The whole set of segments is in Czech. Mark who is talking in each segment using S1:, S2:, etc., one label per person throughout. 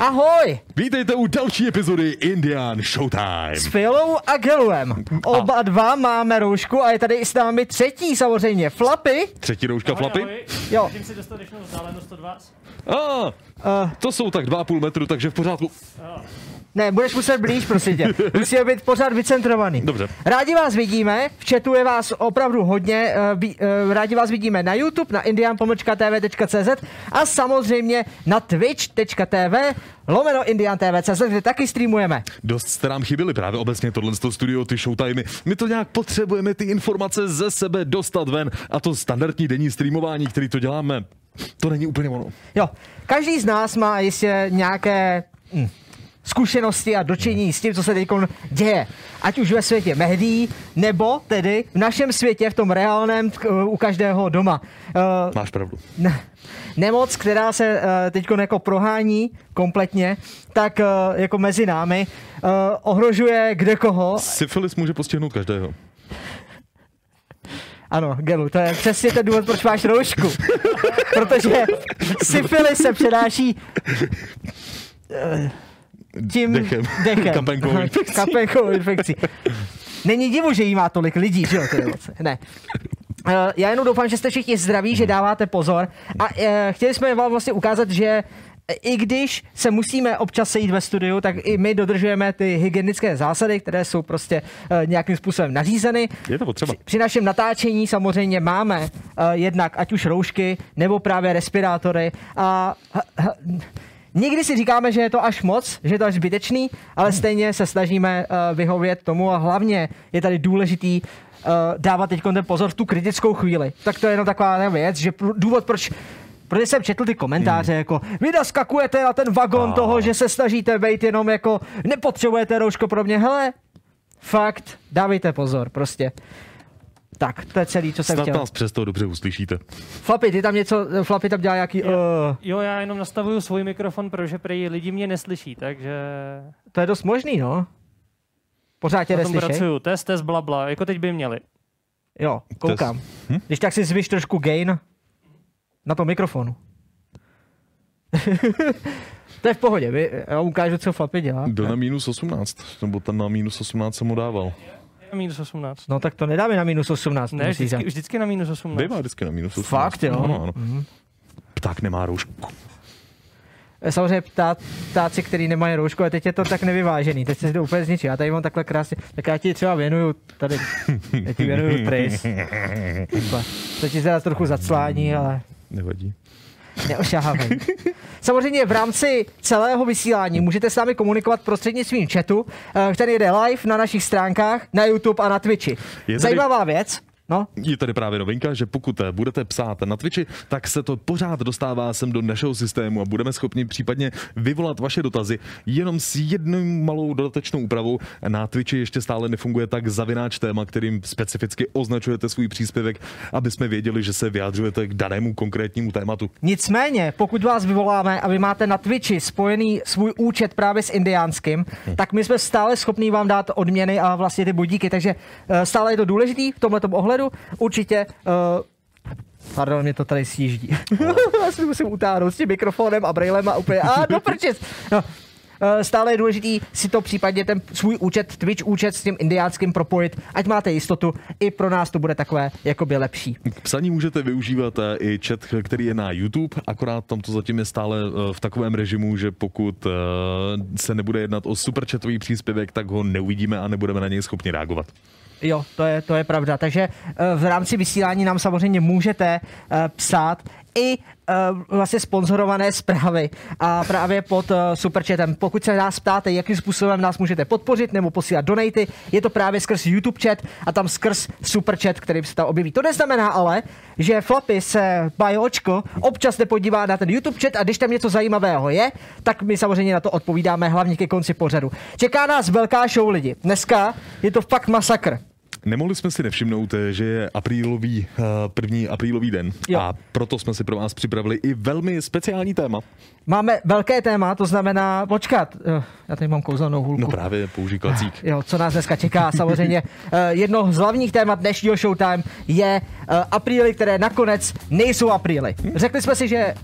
S1: Ahoj!
S2: Vítejte u další epizody Indian Showtime.
S1: S Filou a Geluem. Oba dva máme roušku a je tady i s námi třetí samozřejmě. Flapy.
S2: Třetí rouška flapy.
S1: Jo.
S3: Musím si dostatečnou vzdálenost od vás.
S2: A,
S1: Uh,
S2: to jsou tak 2,5 metru, takže v pořádku.
S1: Ne, budeš muset blíž, prosím tě. Musíme být pořád vycentrovaný.
S2: Dobře.
S1: Rádi vás vidíme, v chatu je vás opravdu hodně, eh, eh, rádi vás vidíme na YouTube, na indian.tv.cz a samozřejmě na twitch.tv lomeno indian.tv.cz, kde taky streamujeme.
S2: Dost jste nám chyběli právě obecně tohle z toho studio, ty showtimey. My to nějak potřebujeme ty informace ze sebe dostat ven a to standardní denní streamování, který to děláme, to není úplně ono.
S1: Jo, každý z nás má jistě nějaké hm, zkušenosti a dočení s tím, co se teď děje. Ať už ve světě médií, nebo tedy v našem světě, v tom reálném, u každého doma. Uh,
S2: Máš pravdu.
S1: ne, nemoc, která se uh, teď jako prohání kompletně, tak uh, jako mezi námi uh, ohrožuje kde koho.
S2: Syfilis může postihnout každého.
S1: Ano, Gelu, to je přesně ten důvod, proč máš roušku. Protože syfilis se přenáší eh, tím
S2: Dechem.
S1: dechem.
S2: Kapénkovou infekcí.
S1: Kapénkovou infekcí. Není divu, že jí má tolik lidí, že jo, ty nemoce. Ne. Eh, Já jenom doufám, že jste všichni zdraví, že dáváte pozor. A eh, chtěli jsme vám vlastně ukázat, že i když se musíme občas sejít ve studiu, tak i my dodržujeme ty hygienické zásady, které jsou prostě eh, nějakým způsobem nařízeny.
S2: Je to potřeba.
S1: Při, při našem natáčení samozřejmě máme uh, jednak ať už roušky, nebo právě respirátory. A h, h, Někdy si říkáme, že je to až moc, že je to až zbytečný, ale stejně se snažíme uh, vyhovět tomu a hlavně je tady důležitý uh, dávat teď ten pozor v tu kritickou chvíli. Tak to je jenom taková věc, že pr- důvod, proč Protože jsem četl ty komentáře, hmm. jako vy naskakujete na ten vagon
S2: A.
S1: toho, že se snažíte být jenom jako nepotřebujete rouško pro mě. Hele, fakt, dávejte pozor, prostě. Tak, to je celý, co jsem
S2: Snad
S1: chtěl.
S2: nás přesto dobře uslyšíte.
S1: Flapy, ty tam něco, Flapy tam dělá nějaký, uh,
S3: Jo, já jenom nastavuju svůj mikrofon, protože prý lidi mě neslyší, takže
S1: to je dost možný, no. Pořád tě neslyšej?
S3: pracuju. Test, test, bla, bla, jako teď by měli.
S1: Jo, koukám.
S2: Hm?
S1: Když tak si zvyš trošku gain na tom mikrofonu. to je v pohodě, já ukážu, co Flapy dělá.
S2: Byl na minus 18, nebo ten na minus 18 jsem mu dával.
S3: Na minus 18.
S1: No tak to nedáme na minus 18.
S3: Ne, vždycky,
S1: dát.
S3: vždycky na minus 18.
S2: Bývá vždycky na minus 18.
S1: Fakt, jo?
S2: Ano, ano.
S1: Mhm.
S2: Pták nemá roušku.
S1: Samozřejmě ptá, ptáci, který nemají roušku, a teď je to tak nevyvážený, teď se to úplně zničí. Já tady mám takhle krásně, tak já ti třeba věnuju tady, já ti věnuju tris. Takhle. To ti teda trochu zaclání, ale
S2: Nevadí.
S1: Neošahávej. Samozřejmě v rámci celého vysílání můžete s námi komunikovat prostřednictvím chatu, eh, který jde live na našich stránkách, na YouTube a na Twitchi.
S2: tady-
S1: Zajímavá věc, no,
S2: Je tady právě novinka, že pokud eh, budete psát na Twitchi, tak se to pořád dostává sem do našeho systému a budeme schopni případně vyvolat vaše dotazy jenom s jednou malou dodatečnou úpravou. Na Twitchi ještě stále nefunguje tak zavináč téma, kterým specificky označujete svůj příspěvek, aby jsme věděli, že se vyjadřujete k danému konkrétnímu tématu.
S1: Nicméně, pokud vás vyvoláme a vy máte na Twitchi spojený svůj účet právě s indiánským, tak my jsme stále schopní vám dát odměny a vlastně ty bodíky, takže eh, stále je to důležitý v tomto ohledu. Určitě uh, Pardon, mě to tady sjíždí. Já si musím utáhnout s tím mikrofonem a brailem a úplně, a do prčic. No, eh, Stále je důležitý si to případně ten svůj účet, Twitch účet s tím indiánským propojit, ať máte jistotu, i pro nás to bude takové jakoby lepší.
S2: K psaní můžete využívat eh, i chat, který je na YouTube, akorát tam to zatím je stále v takovém režimu, že pokud se nebude jednat o superchatový příspěvek, tak ho neuvidíme a nebudeme na něj schopni reagovat.
S1: Jo, to je, to je pravda. Takže eh, v rámci vysílání nám samozřejmě můžete eh, psát i eh, vlastně sponzorované zprávy a právě pod eh, superchatem. Pokud se nás ptáte, jakým způsobem nás můžete podpořit nebo posílat donaty, je to právě skrz YouTube chat a tam skrz superchat, který se tam objeví. To neznamená ale, že Flapy se bajočko občas nepodívá na ten YouTube chat a když tam něco zajímavého je, tak my samozřejmě na to odpovídáme hlavně ke konci pořadu. Čeká nás velká show lidi. Dneska je to fakt masakr.
S2: Nemohli jsme si nevšimnout, že je aprílový, eh, první aprílový den
S1: Jo.
S2: a proto jsme si pro vás připravili i velmi speciální téma.
S1: Máme velké téma, to znamená, počkat, eh, já tady mám kouzelnou hůlku.
S2: No právě použij klacík.
S1: Jo, co nás dneska čeká, samozřejmě. eh, Jedno z hlavních témat dnešního Showtime je apríly, které nakonec nejsou apríly. Řekli jsme si, že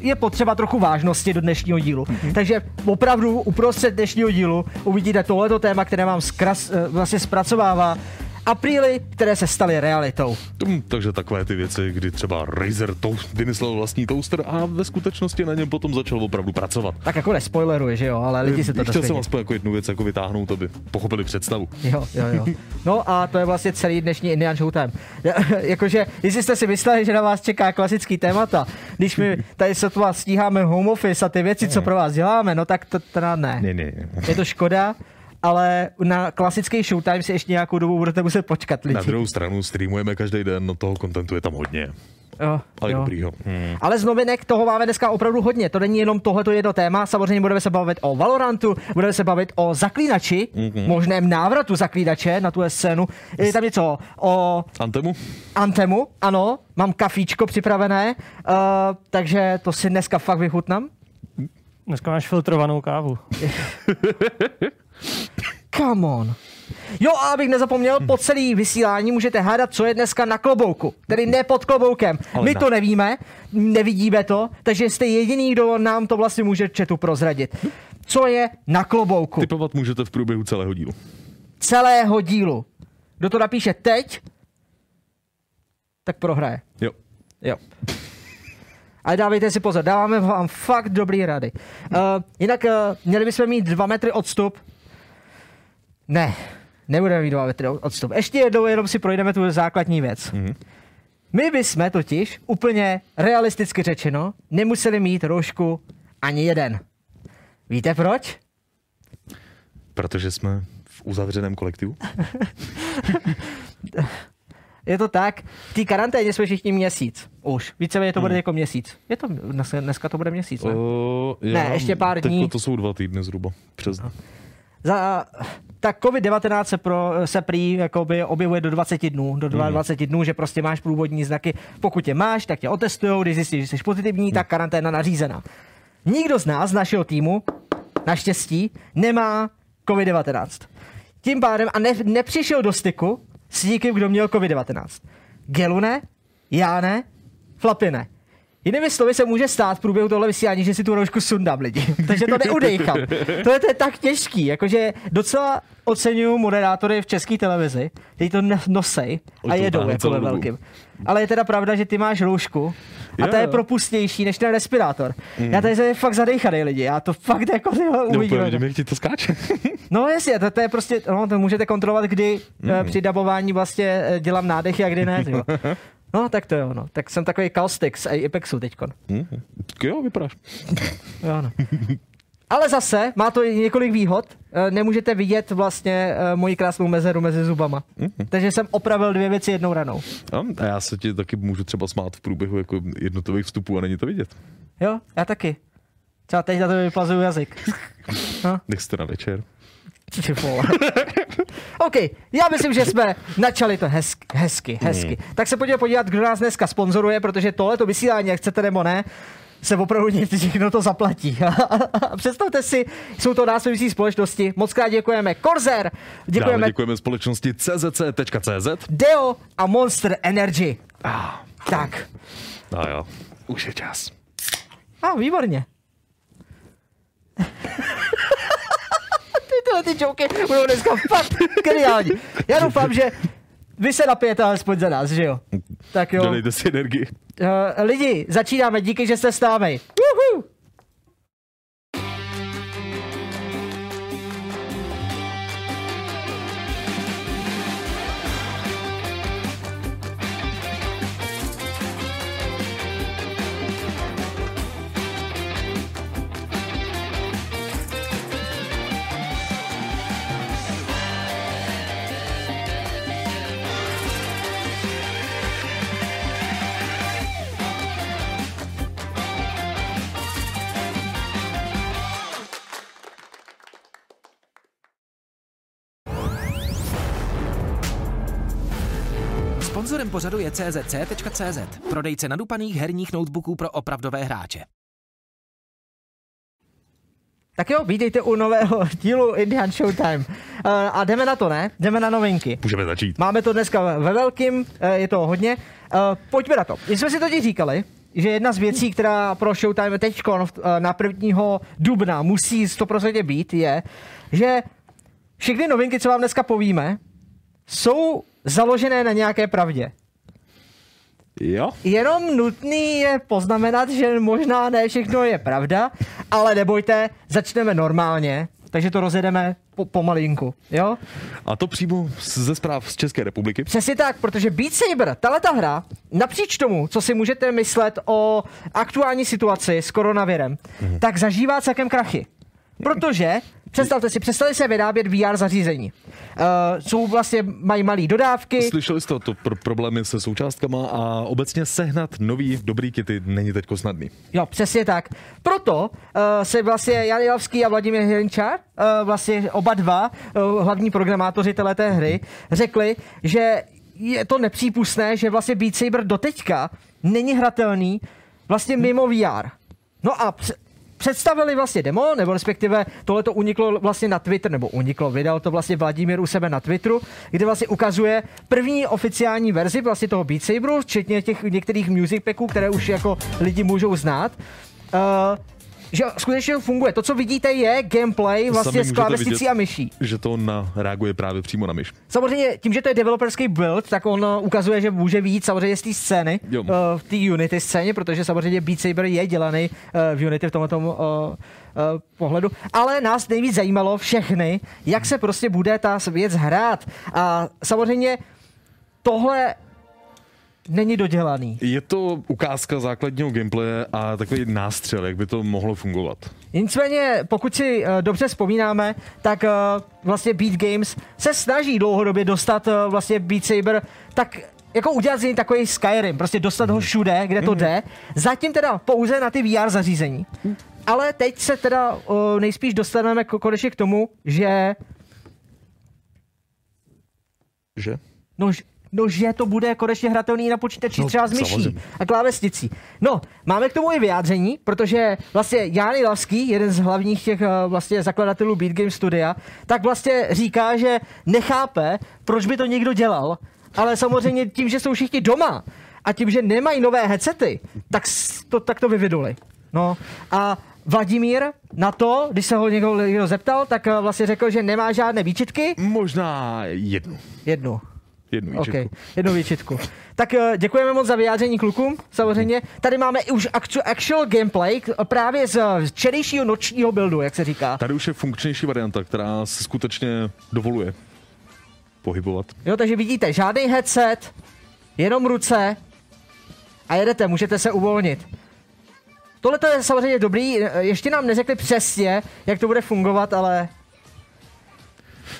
S1: je potřeba trochu vážnosti do dnešního dílu. Takže opravdu uprostřed dnešního dílu uvidíte tohleto téma, které vám zkras, vlastně zpracovává apríly, které se staly realitou.
S2: Hm, takže takové ty věci, kdy třeba Razer to vymyslel vlastní toaster a ve skutečnosti na něm potom začal opravdu pracovat.
S1: Tak jako nespoileruje, že jo, ale lidi se to
S2: Chtěl jsem aspoň jako jednu věc jako vytáhnout, aby pochopili představu.
S1: Jo, jo, jo. No a to je vlastně celý dnešní Indian Showtime. Jakože, jestli jste si mysleli, že na vás čeká klasický témata, když my tady sotva stíháme home office a ty věci, co pro vás děláme, no tak to teda. Ne,
S2: ne, ne.
S1: Je to škoda, ale na klasický Showtime si ještě nějakou dobu budete muset počkat lidi.
S2: Na druhou stranu streamujeme každý den, no toho kontentu je tam hodně.
S1: Jo,
S2: Ale
S1: jo.
S2: dobrýho. Hmm.
S1: Ale z novinek toho máme dneska opravdu hodně. To není jenom tohleto jedno téma. Samozřejmě budeme se bavit o Valorantu, budeme se bavit o zaklínači, mm-hmm. možném návratu zaklínače na tu scénu. Je tam něco o
S2: Antemu?
S1: Antemu, ano, mám kafíčko připravené, uh, takže to si dneska fakt vychutnám.
S3: Dneska máš filtrovanou kávu.
S1: Come on. Jo, a abych nezapomněl, po celý vysílání můžete hádat, co je dneska na klobouku. Tedy ne pod kloboukem.
S2: Ale
S1: My to nevíme, nevidíme to, takže jste jediný, kdo nám to vlastně může četu prozradit. Co je na klobouku
S2: Typovat můžete v průběhu celého dílu.
S1: celého dílu? Kdo to napíše teď, tak prohraje.
S2: Jo.
S1: Jo. Ale dávejte si pozor, dáváme vám fakt dobrý rady. Uh, jinak uh, měli bychom mít dva metry odstup. Ne, nebudeme mít dva metry odstup. Ještě jednou jenom si projdeme tu základní věc. Mm-hmm. My bychom totiž, úplně realisticky řečeno, nemuseli mít roušku ani jeden. Víte proč?
S2: Protože jsme v uzavřeném kolektivu.
S1: Je to tak, v té karanténě jsme všichni měsíc. Už. Víceméně to bude
S2: Hmm.
S1: jako měsíc. Je to, dneska, to bude měsíc, ne?
S2: O,
S1: Ne, ještě pár dní.
S2: To jsou dva týdny zhruba. Přes.
S1: Za, tak COVID-19 se, pro, se prý jakoby objevuje do 20 dnů, do 22 dnů, že prostě máš průvodní znaky. Pokud je máš, tak tě otestujou, když zjistíš, že jsi pozitivní, tak karanténa nařízená. Nikdo z nás, z našeho týmu, naštěstí, nemá COVID-19. Tím pádem a ne, nepřišel do styku s někým, kdo měl COVID-19. Gelu ne, já ne, Flapy ne. Jinými slovy se může stát v průběhu tohle vysílání, že si tu roušku sundám lidi. Takže to neudejchám. To je, to je tak těžký, jakože docela oceňuju moderátory v české televizi, kteří to no- nosej a jedou jako ve velkým. Ale je teda pravda, že ty máš roušku a
S2: Jo,
S1: ta je propustnější než ten respirátor. Já tady jsem fakt zadejchaný lidi, já to fakt jako tyhle
S2: No, vidím, jak ti to skáče.
S1: No jasně, to, to je prostě, no, to můžete kontrolovat, kdy mm. při dabování vlastně eh, dělám nádechy a kdy ne. No tak to jo, no. Tak jsem takový kaustik z Apexu teďkon.
S2: Hm, tak jo, vypadáš.
S1: Jo, no. Ale zase má to i několik výhod. Eh, Nemůžete vidět vlastně eh, moji krásnou mezeru mezi zubama. Takže jsem opravil dvě věci jednou ranou.
S2: A a já se ti taky můžu třeba smát v průběhu jako jednotlivých vstupů a není to vidět.
S1: Jo, já taky. Třeba teď na to vyplazuju jazyk. No,
S2: na večer.
S1: Ty vole. OK, já myslím, že jsme načali to hezky, hezky, hezky. Tak se pojďme podívat, kdo nás dneska sponzoruje, protože tohleto vysílání, jak chcete nebo ne, se opravdu někdo to zaplatí. Představte si, jsou to následující společnosti. Moc krát děkujeme Corsair,
S2: Dále
S1: děkujeme
S2: děkujeme společnosti czc.cz.
S1: Deo a Monster Energy.
S2: Ah,
S1: Tak,
S2: a jo, už je čas.
S1: a ah, výborně. Ty tyhle ty joky budou dneska fakt geniální. Já doufám, že vy se napijete alespoň za nás, že jo? Tak jo.
S2: Dodejte si energii.
S1: Uh, lidi, začínáme, díky, že jste s námi. Woohoo!
S4: Pořadu je CZC.cz, prodejce nadupaných herních notebooků pro opravdové hráče.
S1: Tak jo, vítejte u nového dílu Indian Showtime. Uh, a jdeme na to, ne? Jdeme na novinky.
S2: Můžeme začít.
S1: Máme to dneska ve velkým, uh, je to hodně. Uh, pojďme na to. My jsme si totiž říkali, že jedna z věcí, která pro Showtime teď na 1. dubna musí 100% být, je, že všechny novinky, co vám dneska povíme, jsou založené na nějaké pravdě.
S2: Jo.
S1: Jenom nutný je poznamenat, že možná ne všechno je pravda, ale nebojte, začneme normálně, takže to rozjedeme po, pomalinku, jo?
S2: A to přímo ze zpráv z České republiky?
S1: Přesně tak, protože Beat Saber, tahle ta hra, napříč tomu, co si můžete myslet o aktuální situaci s koronavirem, mhm. tak zažívá celkem krachy. Protože, představte si, přestali se vyrábět VR zařízení. Uh, jsou vlastně, mají malé dodávky.
S2: Slyšeli jste to pr- problémy se součástkama a obecně sehnat nový dobrý kity není teď snadný.
S1: Jo, přesně tak. Proto uh, se vlastně Jan Jelavský a Vladimír Hrinčar, uh, vlastně oba dva uh, hlavní programátoři této hry, řekli, že je to nepřípustné, že vlastně Beat Saber doteďka není hratelný vlastně mimo VR. No a představili vlastně demo, nebo respektive tohle to uniklo vlastně na Twitter, nebo uniklo, vydal to vlastně Vladimír u sebe na Twitteru, kde vlastně ukazuje první oficiální verzi vlastně toho Beat Saberu, včetně těch některých music packů, které už jako lidi můžou znát. Uh, že skutečně funguje. To, co vidíte, je gameplay vlastně s klávesnicí a myší.
S2: Že to na, reaguje právě přímo na myš.
S1: Samozřejmě tím, že to je developerský build, tak on uh, ukazuje, že může víc samozřejmě z té scény, jo. uh, v té Unity scéně, protože samozřejmě Beat Saber je dělaný uh, v Unity v tomto uh, uh, pohledu. Ale nás nejvíc zajímalo všechny, jak se prostě bude ta věc hrát. A samozřejmě tohle není dodělaný.
S2: Je to ukázka základního gameplaye a takový nástřel, jak by to mohlo fungovat.
S1: Nicméně, pokud si uh, dobře vzpomínáme, tak uh, vlastně Beat Games se snaží dlouhodobě dostat uh, vlastně Beat Saber tak jako udělat z něj takový Skyrim, prostě dostat ho všude, kde to mhm. jde. Zatím teda pouze na ty VR zařízení. Ale teď se teda uh, nejspíš dostaneme konečně k tomu, že...
S2: Že?
S1: No, no, že to bude konečně hratelný na počítači no, třeba s myší samozřejmě. a klávesnicí. No, máme k tomu i vyjádření, protože vlastně Jány Lavský, jeden z hlavních těch eh, vlastně zakladatelů Beat Game Studia, tak vlastně říká, že nechápe, proč by to někdo dělal, ale samozřejmě tím, že jsou všichni doma a tím, že nemají nové headsety, tak to, tak to vyviduli. No a Vladimír na to, když se ho někdo, někdo zeptal, tak eh, vlastně řekl, že nemá žádné výčitky.
S2: Možná jednu.
S1: Jednu.
S2: Jednu výčitku. Okay,
S1: jednu výčitku. Tak eh, děkujeme moc za vyjádření klukům, samozřejmě. Tady máme i už actual gameplay právě z včerejšího nočního buildu, jak se říká.
S2: Tady už je funkčnější varianta, která se skutečně dovoluje pohybovat.
S1: Jo, takže vidíte, žádný headset, jenom ruce a jedete, můžete se uvolnit. Tohle je samozřejmě dobrý, ještě nám neřekli přesně, jak to bude fungovat, ale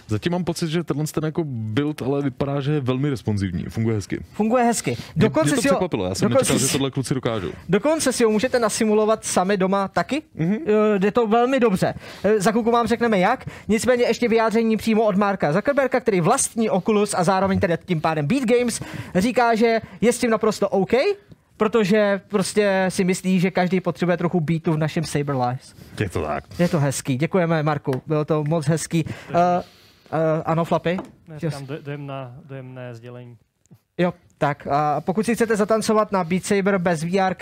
S2: Zatím mám pocit, že tenhle ten jako build ale vypadá, že je velmi responsivní. Funguje hezky.
S1: Funguje hezky.
S2: Dokonce mě, mě to si překvapilo, já jsem nečekal, že tohle kluci dokážou.
S1: Dokonce si ho můžete nasimulovat sami doma taky. Mm-hmm. Jde to velmi dobře. Eh, za chvilku vám řekneme jak. Nicméně ještě vyjádření přímo od Marka Zuckerberga, který vlastní Oculus a zároveň tedy tím pádem Beat Games, říká, že je s tím naprosto OK, protože prostě si myslí, že každý potřebuje trochu beatu v našem Saber Lives.
S2: Je to tak.
S1: Je to hezký. Děkujeme, Marku. Bylo to moc hezký. Uh, Uh, ano, Flapy?
S3: Tam dojemná, dojemné sdělení.
S1: Jo, tak a pokud si chcete zatancovat na Beat Saber bez VR,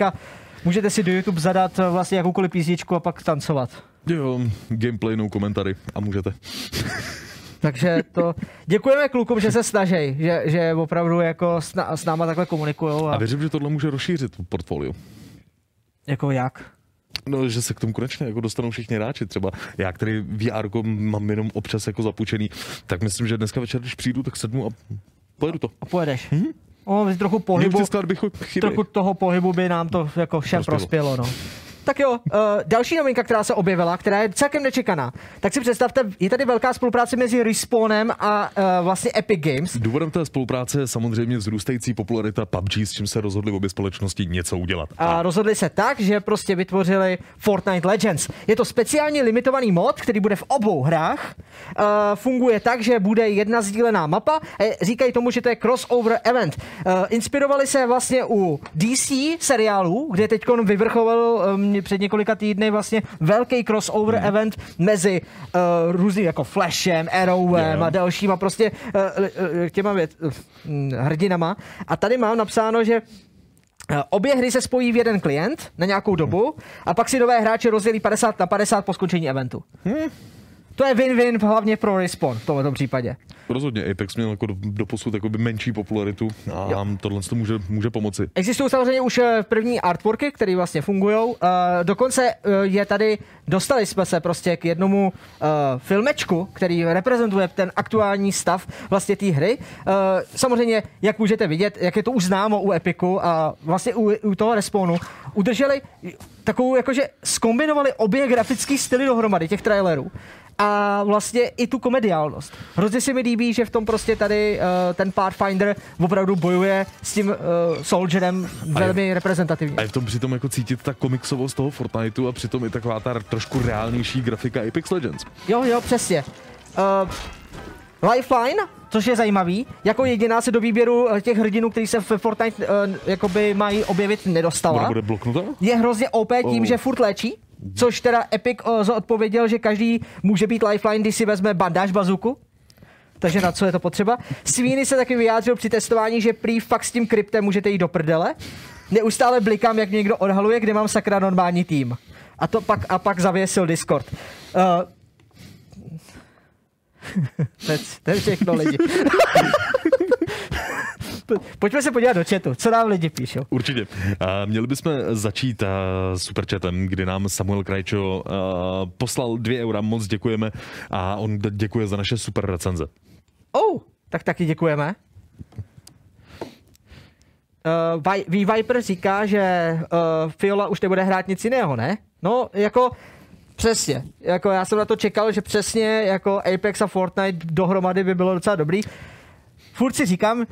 S1: můžete si do YouTube zadat eh, vlastně jakoukoliv písničku a pak tancovat.
S2: Jo, gameplay, no komentary a můžete.
S1: Takže to děkujeme klukům, že se snaží, že, že opravdu jako s, s náma takhle komunikují.
S2: A... a věřím, že tohle může rozšířit portfolio.
S1: Jako jak?
S2: No, že se k tomu konečně jako dostanou všichni hráči. Třeba já, který VR mám jenom občas jako zapučený, tak myslím, že dneska večer, když přijdu, tak sednu a pojedu to.
S1: A pojedeš. Hmm? O, trochu pohybu, trochu toho pohybu by nám to jako všem prospělo. prospělo no. Tak jo, uh, další novinka, která se objevila, která je celkem nečekaná. Tak si představte, je tady velká spolupráce mezi Respawnem a uh, vlastně Epic Games.
S2: Důvodem té spolupráce je samozřejmě vzrůstající popularita PUBG, s čím se rozhodli obě společnosti něco udělat.
S1: A rozhodli se tak, že prostě vytvořili Fortnite Legends. Je to speciálně limitovaný mod, který bude v obou hrách. Uh, funguje tak, že bude jedna sdílená mapa. Říkají tomu, že to je crossover event. Uh, inspirovali se vlastně u DC seriálů, kde teď vyvrcholil um, před několika týdny vlastně velký crossover hmm. event mezi uh, různý jako Flashem, Arrowem yeah. a dalšíma prostě uh, uh, těma věc, uh, hrdinama. A tady mám napsáno, že Obě hry se spojí v jeden klient na nějakou dobu a pak si nové hráče rozdělí 50 na 50 po skončení eventu. Hmm. To je win-win hlavně pro Respawn v tomto případě.
S2: Rozhodně Apex měl jako do, do posud menší popularitu a jo. tohle to může, může pomoci.
S1: Existují samozřejmě už eh, první artworky, které vlastně fungují. Uh, dokonce uh, je tady, dostali jsme se prostě k jednomu uh, filmečku, který reprezentuje ten aktuální stav vlastně té hry. Uh, samozřejmě, jak můžete vidět, jak je to už známo u Epiku a vlastně u, u toho Respawnu, udrželi takovou, jakože skombinovali obě grafické styly dohromady těch trailerů a vlastně i tu komediálnost. Hrozně si mi líbí, že v tom prostě tady uh, ten Pathfinder opravdu bojuje s tím uh, Soldierem velmi
S2: je,
S1: reprezentativně.
S2: A je v tom přitom jako cítit ta komiksovost toho Fortniteu a přitom i taková ta trošku reálnější grafika Apex Legends.
S1: Jo, jo, přesně. Uh, Lifeline, což je zajímavý, jako jediná se do výběru těch hrdinů, kteří se v Fortnite uh, jakoby mají objevit, nedostala.
S2: Ona bude bloknuta?
S1: Je hrozně OP tím, oh. že furt léčí, Což teda Epic uh, odpověděl, že každý může být lifeline, když si vezme bandáž bazuku. Takže na co je to potřeba? Sweeney se taky vyjádřil při testování, že prý fakt s tím kryptem můžete jít do prdele. Neustále blikám, jak někdo odhaluje, kde mám sakra normální tým. A to pak, a pak zavěsil Discord. Uh, to, to je všechno lidi. Pojďme se podívat do chatu, co nám lidi píšou.
S2: Určitě. Uh, měli bychom začít uh, superchatem, kdy nám Samuel Krajčo poslal dvě eura, moc děkujeme a on děkuje za naše super recenze.
S1: Oh, tak taky děkujeme. Uh, V-Viper říká, že uh, Fiola už nebude hrát nic jiného, ne? No, jako Přesně. Jako já jsem na to čekal, že přesně jako Apex a Fortnite dohromady by bylo docela dobrý furt si říkám,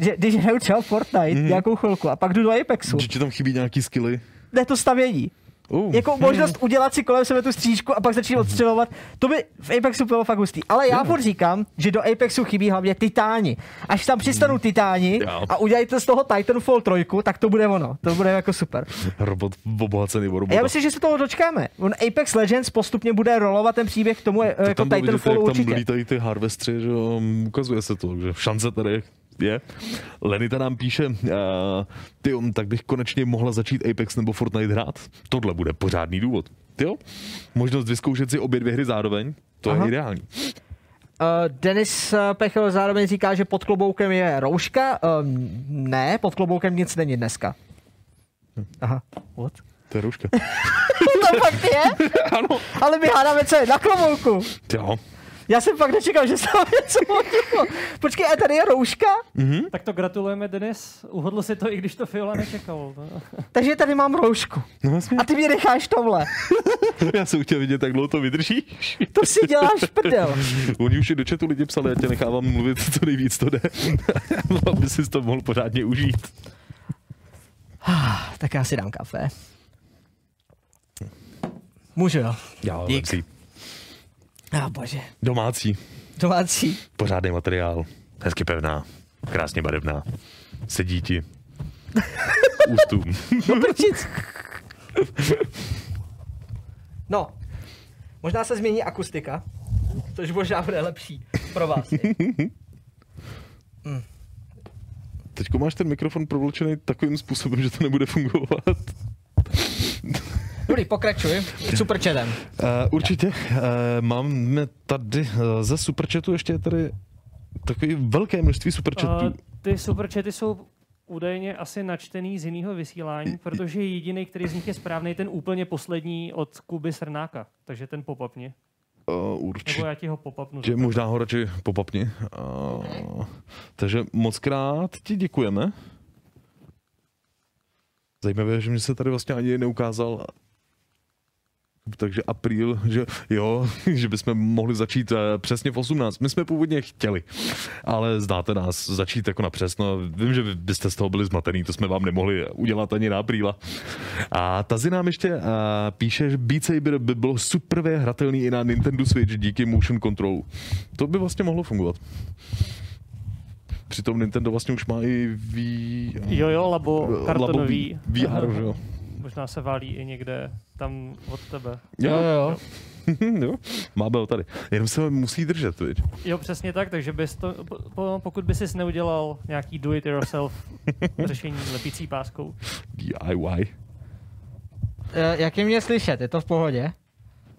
S1: že když hraju třeba Fortnite mm. nějakou chvilku a pak jdu do Apexu.
S2: Že ti tam chybí nějaký skilly?
S1: Ne, to stavění. Uh. Jako možnost udělat si kolem sebe tu stříčku a pak začít odstřelovat, to by v Apexu bylo fakt hustý. Ale já furt říkám, že do Apexu chybí hlavně titáni. Až tam přistanou hmm. titáni a udělají to z toho Titanfall 3, tak to bude ono. To bude jako super.
S2: Robot obohacený robot.
S1: Já myslím, že se toho dočkáme. On Apex Legends postupně bude rolovat ten příběh k tomu to jako Titanfall určitě.
S2: Tam lítají ty harvestři, že ukazuje se to, že šance tady je. Lenita nám píše, uh, ty, tak bych konečně mohla začít Apex nebo Fortnite hrát. Tohle bude pořádný důvod. Ty jo? Možnost vyzkoušet si obě dvě hry zároveň, to Aha. je ideální.
S1: Uh, Denis Pechel zároveň říká, že pod kloboukem je rouška. Uh, ne, pod kloboukem nic není dneska. Aha, what?
S2: To je rouška.
S1: to fakt je?
S2: ano.
S1: Ale my hádáme, co je na klobouku.
S2: Jo.
S1: Já jsem fakt nečekal, že se něco Počkej, a tady je rouška?
S3: Mm-hmm. Tak to gratulujeme, Denis. Uhodl si to, i když to Fiola nečekal.
S1: Takže tady mám roušku. No, vlastně. a ty mě necháš tohle.
S2: Já jsem chtěl vidět, tak dlouho to vydržíš.
S1: To si děláš prdel.
S2: Oni už i do chatu lidi psali, já tě nechávám mluvit, co nejvíc to jde. Aby si to mohl pořádně užít.
S1: tak já si dám kafe. Můžu, jo?
S2: Já, Dík.
S1: A oh, bože.
S2: Domácí.
S1: Domácí.
S2: Pořádný materiál. Hezky pevná. Krásně barevná. Sedí ti. Ústům.
S1: no. Možná se změní akustika, což možná bude lepší pro vás.
S2: mm. Teďko máš ten mikrofon provlčený takovým způsobem, že to nebude fungovat.
S1: Dobrý, pokračuj. Superchatem. Uh,
S2: určitě. Uh, máme tady uh, ze Superchatu ještě tady takové velké množství superchatů. Uh,
S3: ty superchaty jsou údajně asi načtený z jiného vysílání, protože jediný, který z nich je správný, ten úplně poslední od Kuby Srnáka. Takže ten popapně.
S2: Uh, určitě.
S3: Nebo já ti ho popapnu.
S2: Že možná ho radši popapni. Uh, takže moc krát ti děkujeme. Zajímavé, že mi se tady vlastně ani neukázal Takže apríl, že jo, že bychom mohli začít eh, přesně v 18. My jsme původně chtěli, ale znáte nás, začít jako na přesno. Vím, že byste z toho byli zmatený, to jsme vám nemohli udělat ani na apríla. A Tazi nám ještě uh, píše, že Beat Saber by bylo super hratelný i na Nintendo Switch díky motion controlu. To by vlastně mohlo fungovat. Přitom Nintendo vlastně už má i v...
S3: Jo, jo, labo kartonový.
S2: Labo VR, že jo.
S3: Možná se válí i někde tam od tebe.
S1: Jo, jo, jo.
S2: jo, má byl tady. Jenom se musí držet, viď?
S3: Jo, přesně tak, takže bys to, po, pokud by si neudělal nějaký do-it-yourself řešení lepící páskou.
S2: DIY.
S1: Eh, Jak je mě slyšet? Je to v pohodě?